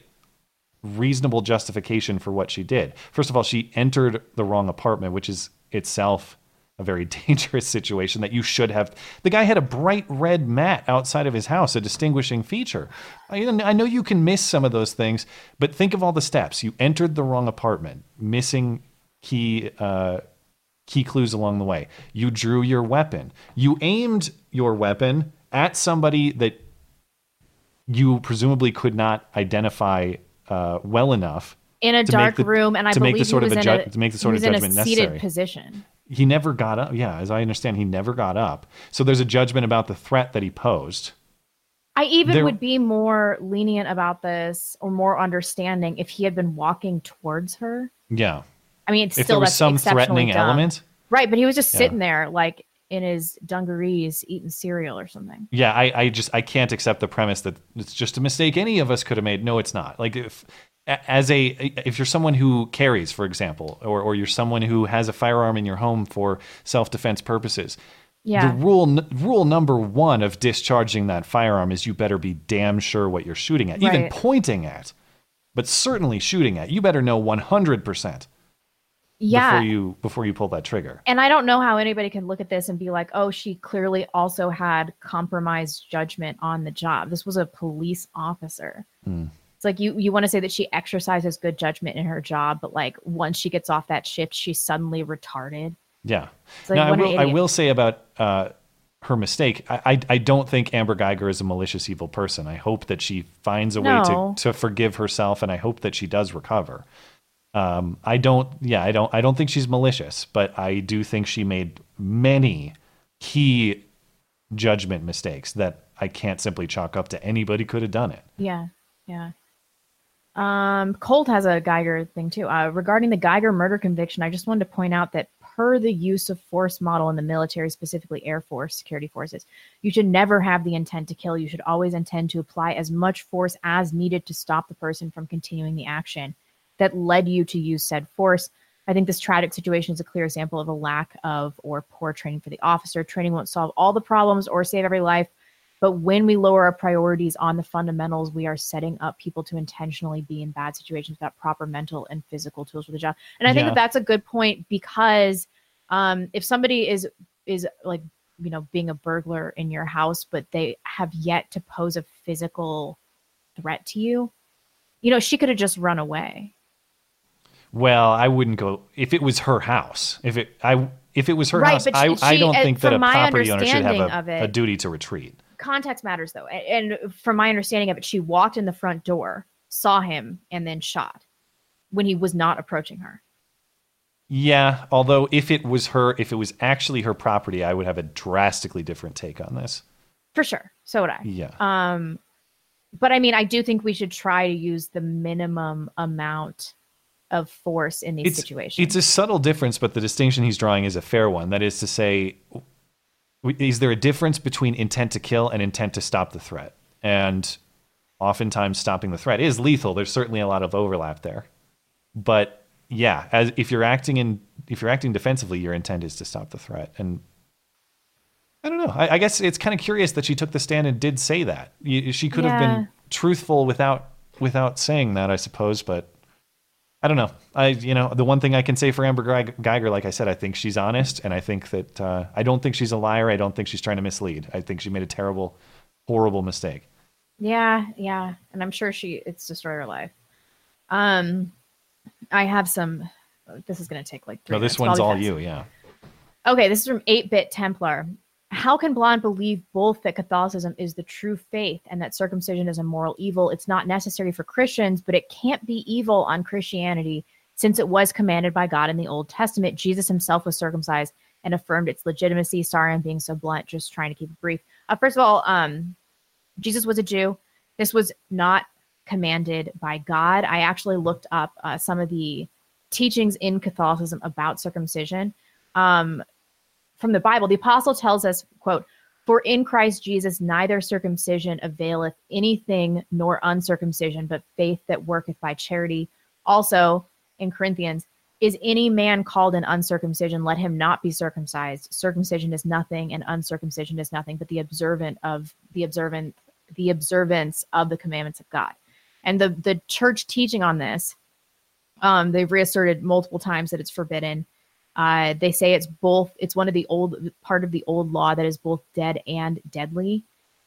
reasonable justification for what she did. First of all, she entered the wrong apartment, which is itself a very dangerous situation that you should have. The guy had a bright red mat outside of his house, a distinguishing feature. I, know you can miss some of those things, but think of all the steps. You entered the wrong apartment, missing key uh, key clues along the way. You drew your weapon. You aimed your weapon at somebody that you presumably could not identify uh, well enough in a dark the- room, and I to believe make the sort he of was a in ju- a, to make the sort of was in a judgment seated necessary. position. He never got up. Yeah, as I understand, he never got up. So there's a judgment about the threat that he posed. I even There- would be more lenient about this or more understanding if he had been walking towards her. Yeah. I mean, it's if still there was some threatening dumb. element, right? But he was just Yeah. sitting there, like in his dungarees, eating cereal or something. yeah, I, I just I can't accept the premise that it's just a mistake any of us could have made. No, it's not. Like if as a if you're someone who carries, for example, or or you're someone who has a firearm in your home for self defense purposes. Yeah. The rule rule number one of discharging that firearm is you better be damn sure what you're shooting at, even pointing at, but certainly shooting at. You better know 100 percent Yeah. before you before you pull that trigger. And I don't know how anybody can look at this and be like, oh, she clearly also had compromised judgment on the job. This was a police officer. Hmm. It's like you you want to say that she exercises good judgment in her job, but like once she gets off that shift, she's suddenly retarded. Yeah. Like, now I will I will say about uh, her mistake. I, I I don't think Amber Guyger is a malicious evil person. I hope that she finds a No. way to to forgive herself, and I hope that she does recover. Um, I don't. Yeah, I don't. I don't think she's malicious, but I do think she made many key judgment mistakes that I can't simply chalk up to anybody could have done it. Yeah, yeah. Um, Colt has a Guyger thing too. Uh, regarding the Guyger murder conviction, I just wanted to point out that per the use of force model in the military, specifically Air Force security forces, you should never have the intent to kill. You should always intend to apply as much force as needed to stop the person from continuing the action that led you to use said force. I think this tragic situation is a clear example of a lack of or poor training for the officer. Training won't solve all the problems or save every life, but when we lower our priorities on the fundamentals, we are setting up people to intentionally be in bad situations without proper mental and physical tools for the job. And I think Yeah. that that's a good point because um, if somebody is is like you know being a burglar in your house, but they have yet to pose a physical threat to you, you know she could have just run away. Well, I wouldn't go if it was her house. If it I if it was her Right, house, I, she- I don't uh, think that a property owner should have a, it- a duty to retreat. Context matters though, and from my understanding of it, she walked in the front door, saw him, and then shot when he was not approaching her. Yeah, although if it was her, if it was actually her property, I would have a drastically different take on this. For sure. So would I. Yeah. Um, but I mean, I do think we should try to use the minimum amount of force in these It's situations. it's a subtle difference, but the distinction he's drawing is a fair one. That is to say, is there a difference between intent to kill and intent to stop the threat? And oftentimes, stopping the threat is lethal. There's certainly a lot of overlap there, but yeah, as if you're acting in if you're acting defensively, your intent is to stop the threat. And I don't know. I, I guess it's kind of curious that she took the stand and did say that. You- She could have been truthful without without saying that, I suppose. But I don't know. I you know the one thing I can say for Amber Guyger, like I said, I think she's honest, and I think that uh, I don't think she's a liar. I don't think she's trying to mislead. I think she made a terrible, horrible mistake. yeah, yeah, and I'm sure she it's destroyed her life. Um, I have some. This is going to take like. Three No, this minutes, one's all fast. you. Yeah. Okay, this is from 8 Bit Templar. How can Blonde believe both that Catholicism is the true faith and that circumcision is a moral evil? It's not necessary for Christians, but it can't be evil on Christianity since it was commanded by God in the Old Testament. Jesus himself was circumcised and affirmed its legitimacy. Sorry, I'm being so blunt, just trying to keep it brief. Uh, first of all, um, Jesus was a Jew. This was not commanded by God. I actually looked up uh, some of the teachings in Catholicism about circumcision. Um, from the Bible, the apostle tells us, quote, For in Christ Jesus neither circumcision availeth anything nor uncircumcision, but faith that worketh by charity. Also, in Corinthians, is any man called an uncircumcision? Let him not be circumcised. Circumcision is nothing, and uncircumcision is nothing, but the observant of the observant, the observance of the commandments of God. And the the church teaching on this, um, they've reasserted multiple times that it's forbidden. Uh, they say it's both. It's one of the old part of the old law that is both dead and deadly.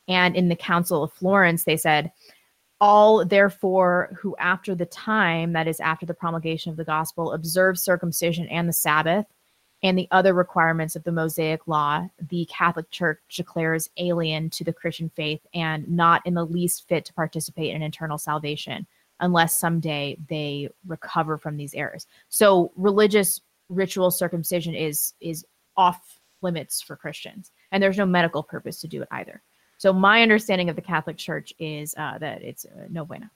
And in the Council of Florence, they said all therefore who after the time that is after the promulgation of the gospel observe circumcision and the sabbath and the other requirements of the mosaic law the catholic church declares alien to the christian faith and not in the least fit to participate in eternal salvation unless someday they recover from these errors so religious ritual circumcision is is off limits for christians and there's no medical purpose to do it either so my understanding of the Catholic Church is uh, that it's uh, no bueno.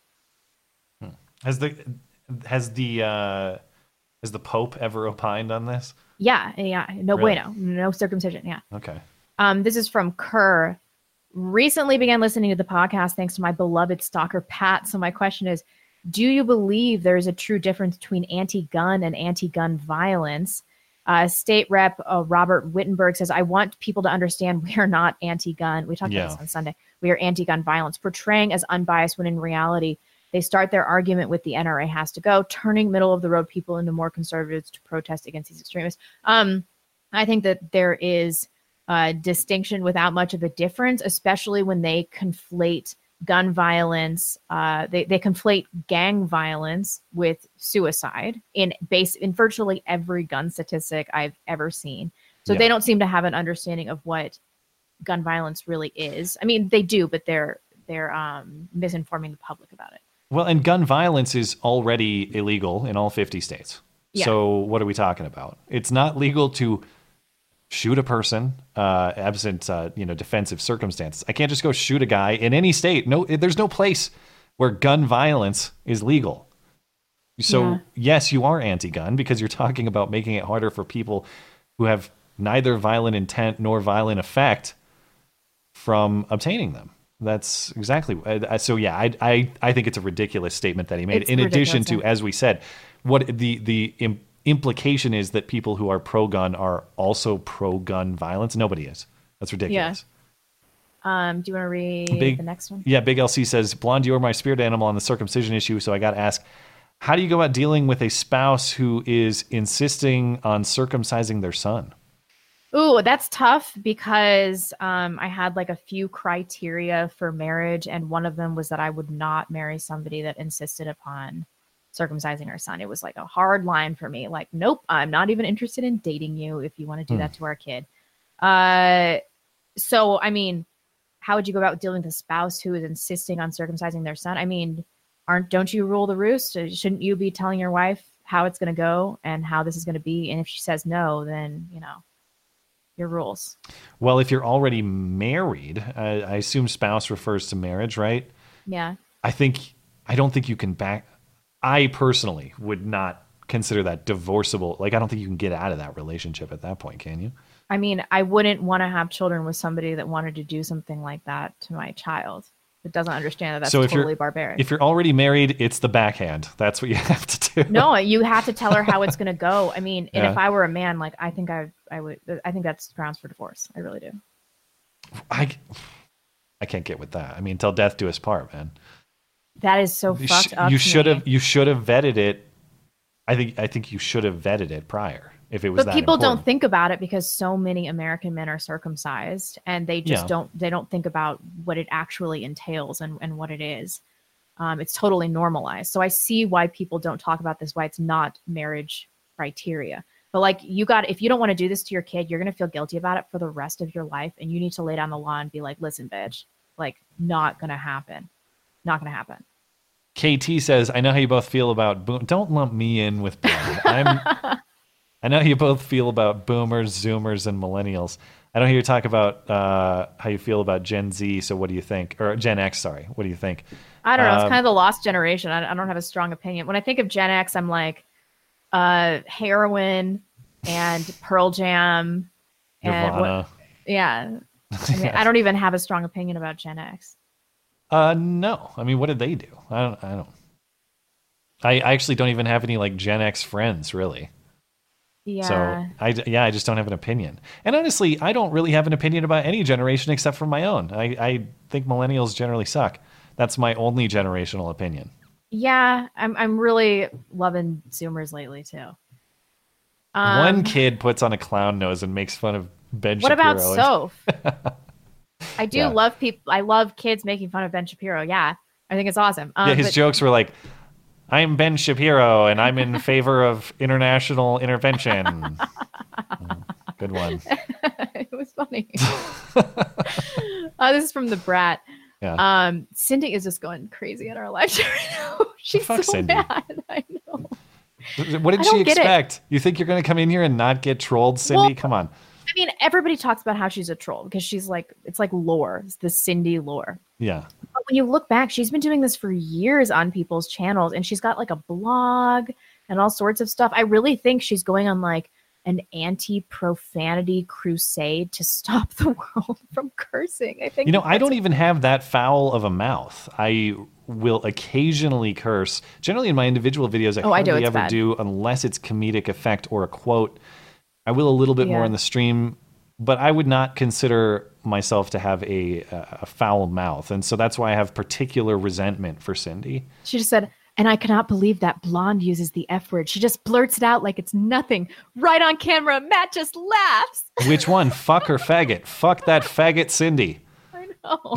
Has the has the uh, has the Pope ever opined on this? Yeah, yeah, no Really? bueno, no circumcision. Yeah. Okay. Um, this is from Kerr. Recently began listening to the podcast thanks to my beloved stalker Pat. So my question is, do you believe there is a true difference between anti-gun and anti-gun violence? Uh, State Rep uh, Robert Wittenberg says, "I want people to understand we are not anti-gun. We talked Yeah. about this on Sunday. We are anti-gun violence, portraying as unbiased when in reality." They start their argument with the NRA has to go, turning middle of the road people into more conservatives to protest against these extremists. Um, I think that there is a distinction without much of a difference, especially when they conflate gun violence. Uh, they they conflate gang violence with suicide in base in virtually every gun statistic I've ever seen. So Yeah. they don't seem to have an understanding of what gun violence really is. I mean, they do, but they're they're um, misinforming the public about it. Well, and gun violence is already illegal in all 50 states. Yeah. So what are we talking about? It's not legal to shoot a person uh, absent uh, you know defensive circumstances. I can't just go shoot a guy in any state. No, there's no place where gun violence is legal. So Yeah. yes, you are anti-gun because you're talking about making it harder for people who have neither violent intent nor violent effect from obtaining them. That's exactly. Uh, so yeah, I, I I think it's a ridiculous statement that he made. It's in addition to, as we said, what the the implication is that people who are pro-gun are also pro-gun violence. Nobody is. That's ridiculous. Um, do you want to read Big, the next one? Yeah, Big LC says, Blonde, you're my spirit animal on the circumcision issue. So I got to ask, how do you go about dealing with a spouse who is insisting on circumcising their son? Ooh, that's tough because um, I had like a few criteria for marriage, and one of them was that I would not marry somebody that insisted upon circumcising our son. It was like a hard line for me. Like, nope, I'm not even interested in dating you if you want to do Hmm. that to our kid. Uh, so I mean, how would you go about dealing with a spouse who is insisting on circumcising their son? I mean, aren't don't you rule the roost? Uh, Shouldn't you be telling your wife how it's going to go and how this is going to be? And if she says no, then you know your rules. Well, if you're already married, I assume spouse refers to marriage, right? Yeah. I think, I don't think you can back, I personally would not consider that divorceable. Like, I don't think you can get out of that relationship at that point, can you? I mean, I wouldn't want to have children with somebody that wanted to do something like that to my child. That doesn't understand that that's so if totally you're barbaric. if you're already married, it's the backhand. That's what you have to do. no, you have to tell her how it's going to go. I mean, and if I were a man, like I think I, I would. I think that's grounds for divorce. I really do. I, I can't get with that. I mean, till death do us part, man. That is so You fucked sh- up. you should have you should have vetted it. I think I think you should have vetted it prior if it was But people important. don't think about it because so many American men are circumcised, and they just Yeah. don't. They don't think about what it actually entails and, and what it is. Um, it's totally normalized. So I see why people don't talk about this. Why it's not marriage criteria. But like you got, if you don't want to do this to your kid, you're gonna feel guilty about it for the rest of your life, and you need to lay down the law and be like, "Listen, bitch, like not gonna happen, not gonna happen." KT says, "I know how you both feel about boom. Don't lump me in with boom. I'm. I know how you both feel about boomers, zoomers, and millennials. I don't hear you talk about uh, how you feel about Gen Z. So what do you think? Or Gen X? Sorry. What do you think? I don't know. It's Um, kind of the lost generation. I, I don't have a strong opinion. When I think of Gen X, I'm like uh, heroin and Pearl Jam and what- yeah. I, mean, I don't even have a strong opinion about Gen X. Uh, no. I mean, what did they do? I don't. I don't. I, I actually don't even have any like Gen X friends, really. Yeah. So I yeah, I just don't have an opinion. And honestly, I don't really have an opinion about any generation except for my own. I, I think millennials generally suck. That's my only generational opinion. yeah, I'm I'm really loving Zoomers lately too. Um, One kid puts on a clown nose and makes fun of Ben What Shapiro. about Soph? I do Yeah. love people. I love kids making fun of Ben Shapiro. Yeah, I think it's awesome. Um, yeah, his but- jokes were like, "I'm Ben Shapiro and I'm in favor of international intervention." Good one. it was funny. uh, this is from the brat. Yeah. Um, Cindy is just going crazy on our live chat right now. She's so Cindy. mad. I know. What I did she get it. expect? You think you're going to come in here and not get trolled, Cindy? Well- come on. I mean, everybody talks about how she's a troll because she's like, it's like lore. It's the Cindy lore. Yeah. But when you look back, she's been doing this for years on people's channels and she's got like a blog and all sorts of stuff. I really think she's going on like an anti profanity crusade to stop the world from cursing. I think You know, I don't even have that foul of a mouth. I will occasionally curse. Generally, in my individual videos, I Oh, I do. hardly ever bad. do unless it's comedic effect or a quote. I will a little bit more in the stream, but I would not consider myself to have a, a foul mouth, and so that's why I have particular resentment for Cindy. She just said, and I cannot believe that blonde uses the F word. She just blurts it out like it's nothing. Right on camera, Matt just laughs. Which one? Fuck her faggot? Fuck that faggot, Cindy. Oh.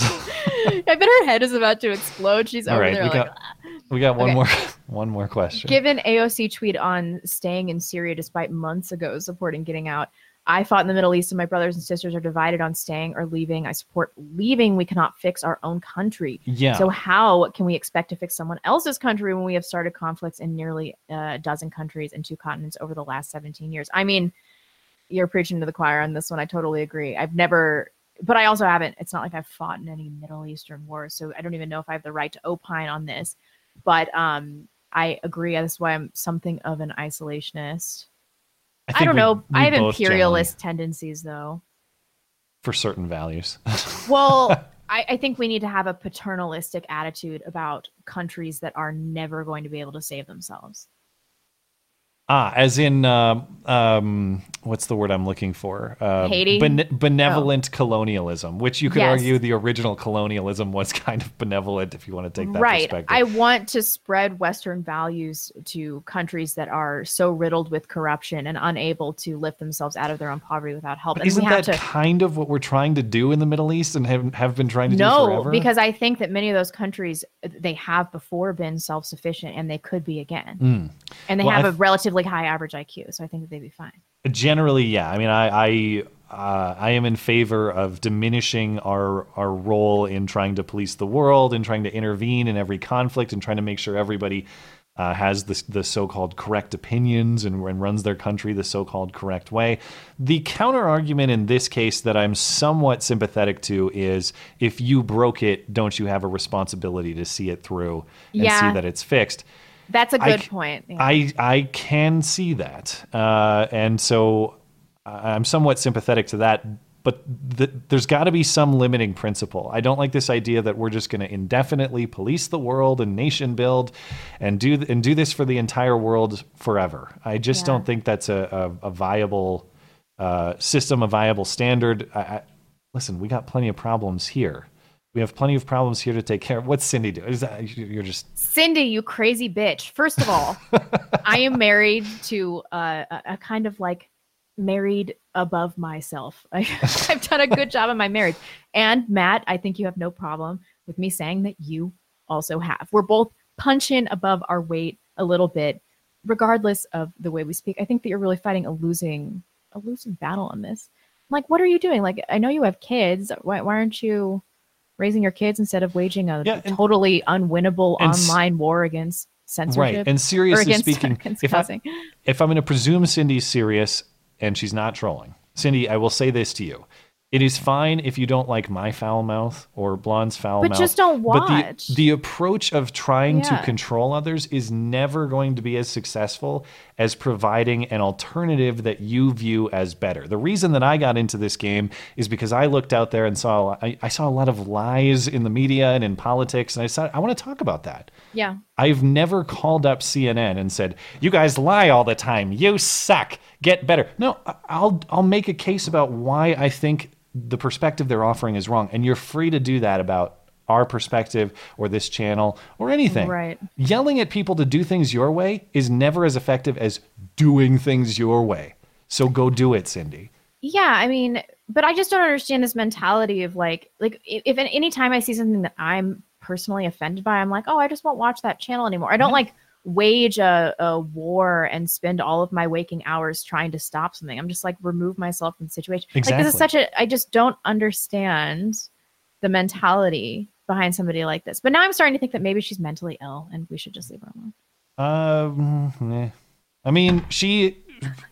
I bet her head is about to explode. She's All over right, there we like, got ah. We got one Okay. more one more question. Given AOC tweet on staying in Syria despite months ago supporting getting out, I fought in the Middle East and my brothers and sisters are divided on staying or leaving. I support leaving. We cannot fix our own country. Yeah. So how can we expect to fix someone else's country when we have started conflicts in nearly uh, a dozen countries and two continents over the last 17 years? I mean, you're preaching to the choir on this one. I totally agree. I've never, but I also haven't. It's not like I've fought in any Middle Eastern wars, so I don't even know if I have the right to opine on this. But um, I agree. That's why I'm something of an isolationist. I, think don't we- know. we I have imperialist tendencies, though. for certain values. Well, I, I think we need to have a paternalistic attitude about countries that are never going to be able to save themselves. Ah, as in, um, um, what's the word I'm looking for? Uh, Haiti? bene- benevolent colonialism, which you could Yes. argue the original colonialism was kind of benevolent if you want to take that right. perspective. I want to spread Western values to countries that are so riddled with corruption and unable to lift themselves out of their own poverty without help. But isn't that to kind of what we're trying to do in the Middle East and have, have been trying to do forever? no, because I think that many of those countries they have before been self-sufficient and they could be again. Mm. And they Well, have I a high average IQ, so I think that they'd be fine. Generally, yeah. I mean, I I, uh, I am in favor of diminishing our our role in trying to police the world and trying to intervene in every conflict and trying to make sure everybody uh, has the the so-called correct opinions and, and runs their country the so-called correct way. The counter argument in this case that I'm somewhat sympathetic to is if you broke it, don't you have a responsibility to see it through and Yeah. see that it's fixed? That's a good c- point. Yeah. I I can see that, uh, and so I- I'm somewhat sympathetic to that. But th- there's got to be some limiting principle. I don't like this idea that we're just going to indefinitely police the world and nation build, and do th- and do this for the entire world forever. I just Yeah. don't think that's a a, a viable uh, system, a viable standard. I, I, listen, we got plenty of problems here. We have plenty of problems here to take care of. What's Cindy doing? Is that you're just Cindy, you crazy bitch. First of all, I am married to uh, a, a kind of like married above myself. I, I've done a good job in my marriage. And Matt, I think you have no problem with me saying that you also have. We're both punching above our weight a little bit, regardless of the way we speak. I think that you're really fighting a losing a losing battle on this. Like, what are you doing? Like, I know you have kids. Why, why aren't you raising your kids instead of waging a totally unwinnable and online war against censorship? Right. And seriously speaking, against if, I, if I'm going to presume Cindy's serious and she's not trolling, Cindy, I will say this to you. It is fine if you don't like my foul mouth or Blonde's foul But mouth. just don't watch. But the, the approach of trying to control others is never going to be as successful as providing an alternative that you view as better. The reason that I got into this game is because I looked out there and saw I, I saw a lot of lies in the media and in politics, and I said I want to talk about that. Yeah. I've never called up CNN and said, "You guys lie all the time. You suck. Get better." No, I'll I'll make a case about why I think the perspective they're offering is wrong, and you're free to do that about our perspective or this channel or anything. Right. Yelling at people to do things your way is never as effective as doing things your way. So go do it, Cindy. Yeah, I mean, but I just don't understand this mentality of like, like if, any time I see something that I'm personally offended by, I'm like, oh, I just won't watch that channel anymore. I don't like wage a, a war and spend all of my waking hours trying to stop something. I'm just like remove myself from the situation. Like this is such a I just don't understand the mentality behind somebody like this. But now I'm starting to think that maybe she's mentally ill and we should just leave her alone. Um. I mean, she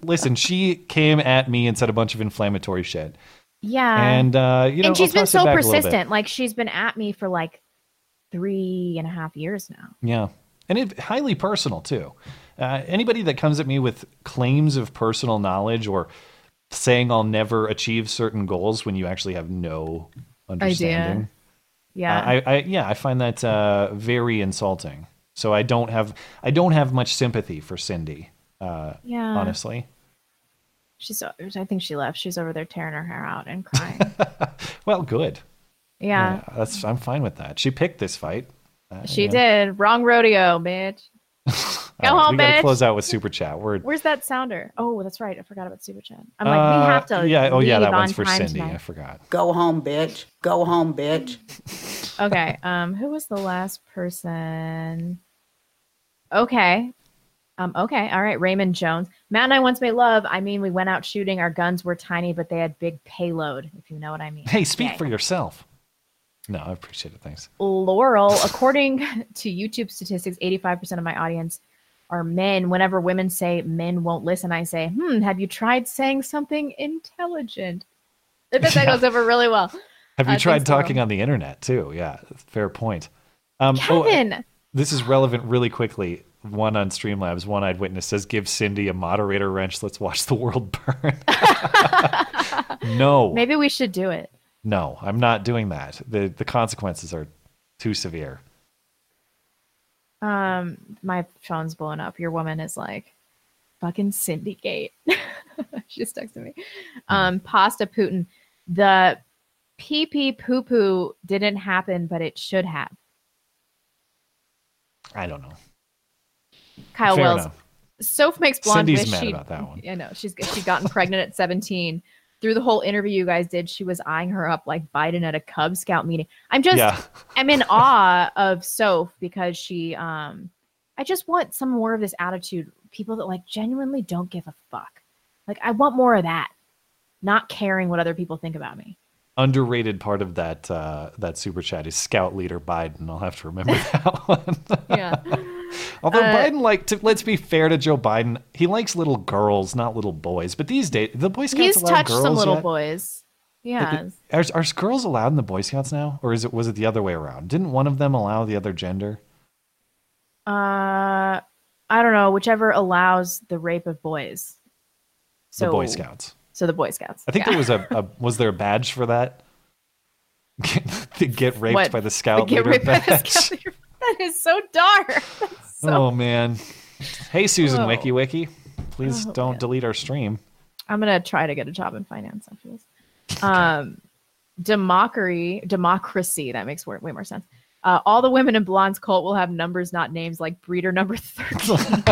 listen. She came at me and said a bunch of inflammatory shit. Yeah. And uh, you know, and she's I'll been so back a little bit. persistent. Like she's been at me for like three and a half years now. Yeah, and it highly personal too. Uh, anybody that comes at me with claims of personal knowledge or saying I'll never achieve certain goals when you actually have no understanding. Yeah. Uh, I, I yeah, I find that uh, very insulting. So I don't have I don't have much sympathy for Cindy. Uh, Yeah. honestly. She's. I think she left. She's over there tearing her hair out and crying. Well, good. Yeah. that's I'm fine with that. She picked this fight. Uh, She you did. Wrong rodeo, bitch. Go All right, home, we gotta bitch. close out with super chat. We're Where's that sounder? Oh, that's right. I forgot about super chat. I'm like, we Uh, have to. yeah. Oh, yeah. leave That one's for Cindy. tonight. I forgot. Go home, bitch. Go home, bitch. okay. Um, who was the last person? Okay. Um, okay. All right. Raymond Jones. Matt and I once made love. I mean, we went out shooting. Our guns were tiny, but they had big payload, if you know what I mean. Hey, speak Okay. for yourself. No, I appreciate it. Thanks. Laurel, according to YouTube statistics, 85% of my audience are men. Whenever women say men won't listen, I say, hmm, have you tried saying something intelligent? I bet that goes over really well. Have you Uh, tried Laurel. talking on the internet too? Yeah, fair point. Um, oh, Kevin! this is relevant really quickly. One on Streamlabs, One Eyed Witness says, "Give Cindy a moderator wrench. Let's watch the world burn." no, Maybe we should do it. No, I'm not doing that. the The consequences are too severe. Um, my phone's blowing up. Your woman is like, fucking Syndicate. she just texted me. Um, Pasta Putin. The pee pee poo poo didn't happen, but it should have. I don't know. Kyle Fair Wells. enough. Soph makes blonde Cindy's wish mad she. about that one. I know she's she gotten pregnant at 17. Through the whole interview you guys did, she was eyeing her up like Biden at a Cub Scout meeting. I'm just Yeah. I'm in awe of Soph because she um I just want some more of this attitude. People that like genuinely don't give a fuck. Like I want more of that. Not caring what other people think about me. Underrated part of that uh, that super chat is Scout Leader Biden. I'll have to remember that one. Yeah. Although Uh, Biden, like, to, let's be fair to Joe Biden, he likes little girls, not little boys. But these days, the Boy Scouts He's allow touched girls some little yet? boys. Like, Yeah. Are, are girls allowed in the Boy Scouts now, or is it was it the other way around? Didn't one of them allow the other gender? Uh I don't know, whichever allows the rape of boys. the Boy Scouts. So the Boy Scouts. I think yeah. there was a, a was there a badge for that? Get, get raped What? by the The get leader raped by the. Scout leader- That is so dark. So oh man! Hey Susan Oh. Wiki Wiki, please Oh, don't delete our stream. I'm gonna try to get a job in finance after this. Um, democracy, democracy. That makes way more sense. Uh, all the women in Blonde's cult will have numbers, not names, like breeder number thirteen.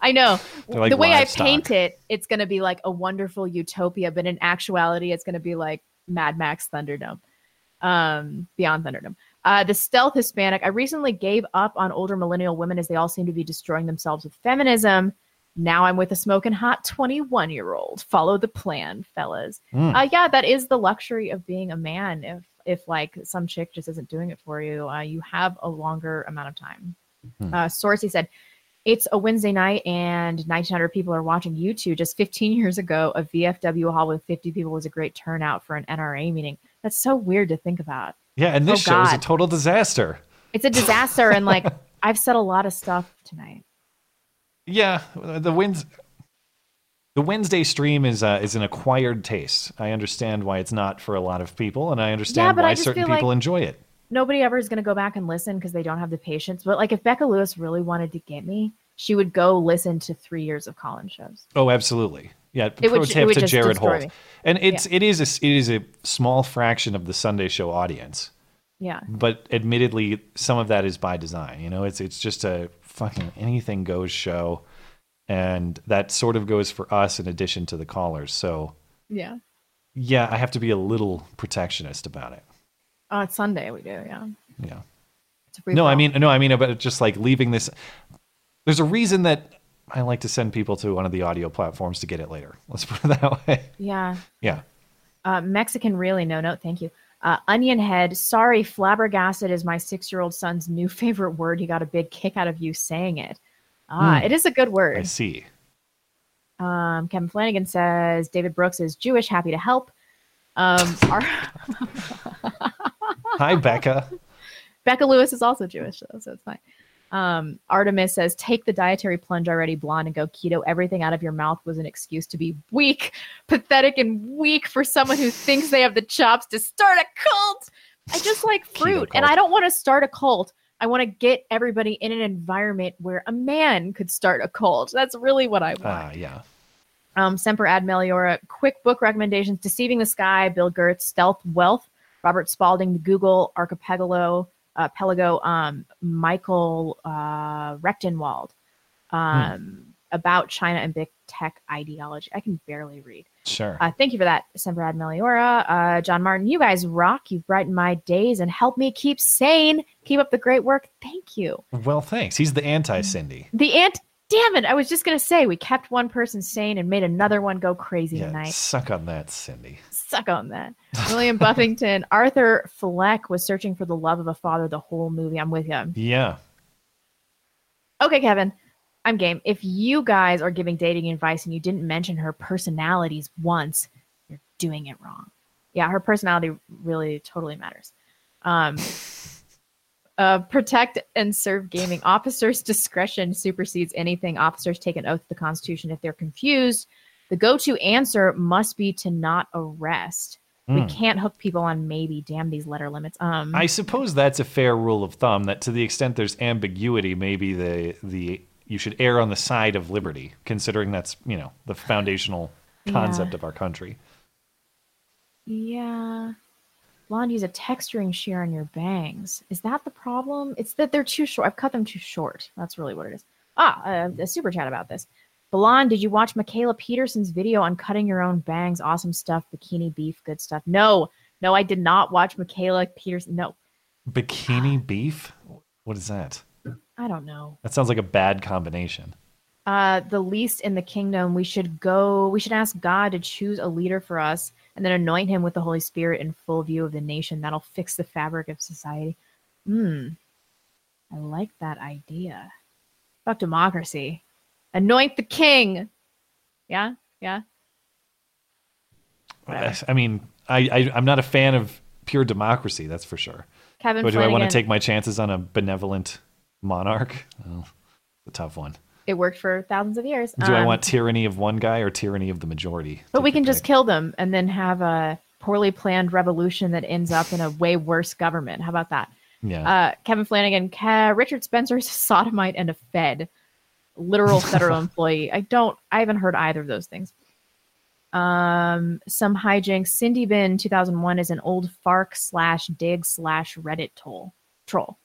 I know. Like the way livestock. I paint it, it's gonna be like a wonderful utopia, but in actuality, it's gonna be like Mad Max Thunderdome, um, Beyond Thunderdome. Uh, the stealth Hispanic. I recently gave up on older millennial women as they all seem to be destroying themselves with feminism. Now I'm with a smoking hot 21 year old. Follow the plan, fellas. Mm. Uh, yeah, that is the luxury of being a man. If if like some chick just isn't doing it for you, uh, you have a longer amount of time. Hmm. Uh, Sourcey said, it's a Wednesday night and 1,900 people are watching YouTube. Just 15 years ago, a VFW hall with 50 people was a great turnout for an NRA meeting. That's so weird to think about. Yeah, and this Oh, show is a total disaster. It's a disaster, and like I've said a lot of stuff tonight. Yeah, the wins. The Wednesday stream is uh, is an acquired taste. I understand why it's not for a lot of people, and I understand I why just certain people like- enjoy it. Nobody ever is going to go back and listen because they don't have the patience. But like, if Becca Lewis really wanted to get me, she would go listen to three years of call-in shows. Oh, absolutely. Yeah, It pro would- tip to Jared Holt, me. and it's it is a it is a small fraction of the Sunday show audience, Yeah. but admittedly, some of that is by design. You know, it's it's just a fucking anything goes show, and that sort of goes for us in addition to the callers. So Yeah. yeah, I have to be a little protectionist about it. Oh, it's Sunday. We do. Yeah. Yeah. No, I mean no, I mean about just like leaving this. There's a reason that I like to send people to one of the audio platforms to get it later. Let's put it that way. Yeah. Yeah. Uh, Mexican really no no thank you. Uh, onion head. Sorry, flabbergasted is my six year old son's new favorite word. He got a big kick out of you saying it. Ah, Hmm. it is a good word. I see. Um, Kevin Flanagan says David Brooks is Jewish, happy to help. Um, our, Hi, Becca. Becca Lewis is also Jewish, though, so it's fine. Um, Artemis says, take the dietary plunge already, blonde, and go keto. Everything out of your mouth was an excuse to be weak, pathetic, and weak for someone who thinks they have the chops to start a cult. I just like fruit, and I don't want to start a cult. I want to get everybody in an environment where a man could start a cult. That's really what I want. Ah, yeah. Um, Semper Ad Meliora. Quick book recommendations: Deceiving the Sky, Bill Gertz, Stealth Wealth, Robert Spalding, The Google Archipelago, uh, Pelago, um, Michael uh, Rectenwald, um, about China and big tech ideology. I can barely read. Sure. Uh, thank you for that, Semper Ad Meliora. Uh, John Martin, you guys rock. You've brightened my days and helped me keep sane. Keep up the great work. Thank you. Well, thanks. He's the anti Cindy. The ant. Damn it! I was just gonna say we kept one person sane and made another one go crazy Yeah, tonight. suck on that, Cindy. Suck on that. William Buffington, Arthur Fleck was searching for the love of a father the whole movie. I'm with him. Yeah. Okay, Kevin, I'm game. If you guys are giving dating advice and you didn't mention her personalities once, you're doing it wrong. Yeah, her personality really totally matters. Um, uh, protect and serve gaming. Officers' discretion supersedes anything. Officers take an oath to the Constitution. If they're confused, the go to answer must be to not arrest. We Hmm. can't hook people on maybe. Damn these letter limits. Um, I suppose that's a fair rule of thumb. That to the extent there's ambiguity, maybe the the you should err on the side of liberty, considering that's you know the foundational concept Yeah. of our country. Yeah. Blonde, use a texturing shear on your bangs. Is that the problem? It's that they're too short. I've cut them too short. That's really what it is. Ah, uh, a super chat about this. Blonde, did you watch Mikhaila Peterson's video on cutting your own bangs? Awesome stuff. Bikini beef, good stuff. No, no, I did not watch Mikhaila Peterson. No, Bikini beef? What is that? I don't know. That sounds like a bad combination. uh, the least in the kingdom, we should go, we should ask God to choose a leader for us and then anoint him with the Holy Spirit in full view of the nation. That'll fix the fabric of society. Hmm. I like that idea. Fuck democracy. Anoint the king. Yeah? Yeah? I I mean, I, I I'm not a fan of pure democracy. That's for sure. Kevin but do I want to take my chances on a benevolent monarch? Oh, it's a tough one. It worked for thousands of years. Do I Um, want tyranny of one guy or tyranny of the majority? But we can just kill them and then have a poorly planned revolution that ends up in a way worse government. How about that? Yeah. Uh, Kevin Flanagan, Richard Spencer is a sodomite and a Fed, literal federal employee. I don't, I haven't heard either of those things. Um, some hijinks. Cindy Bin 2001 is an old Fark slash Digg slash Reddit troll. Troll.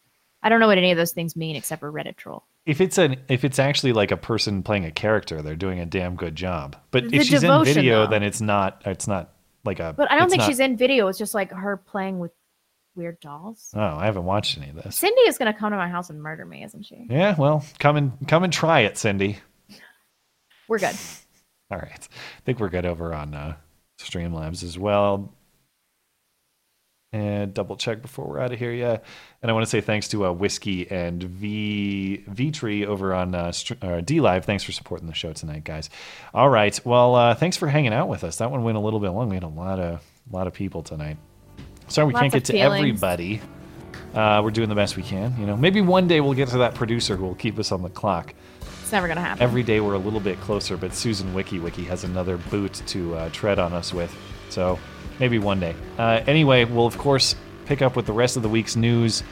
I don't know what any of those things mean except for Reddit troll. If it's an if it's actually like a person playing a character, they're doing a damn good job. But The if she's devotion, in video, though. then it's not it's not like a. But I don't think not- she's in video. It's just like her playing with weird dolls. Oh, I haven't watched any of this. Cindy is going to come to my house and murder me, isn't she? Yeah, well, come and come and try it, Cindy. We're good. All right, I think we're good over on uh, Streamlabs as well. And double check before we're out of here, yeah. And I want to say thanks to uh, Whiskey and V Tree over on uh, uh, DLive. Thanks for supporting the show tonight, guys. All right, well, uh, thanks for hanging out with us. That one went a little bit long. We had a lot of lot of people tonight. Sorry we Lots can't get to feelings. everybody. Uh, we're doing the best we can. You know, maybe one day we'll get to that producer who will keep us on the clock. It's never gonna happen. Every day we're a little bit closer, but Susan Wiki Wiki has another boot to uh, tread on us with. So maybe one day. Uh, anyway, we'll of course pick up with the rest of the week's news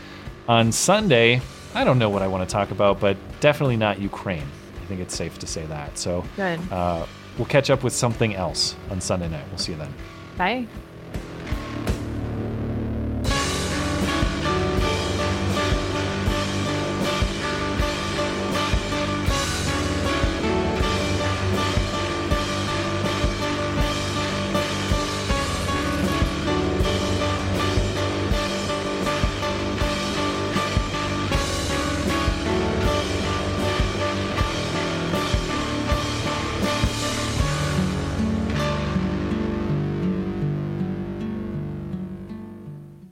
on Sunday. I don't know what I want to talk about, but definitely not Ukraine. I think it's safe to say that. So Good. Uh, we'll catch up with something else on Sunday night. We'll see you then. Bye.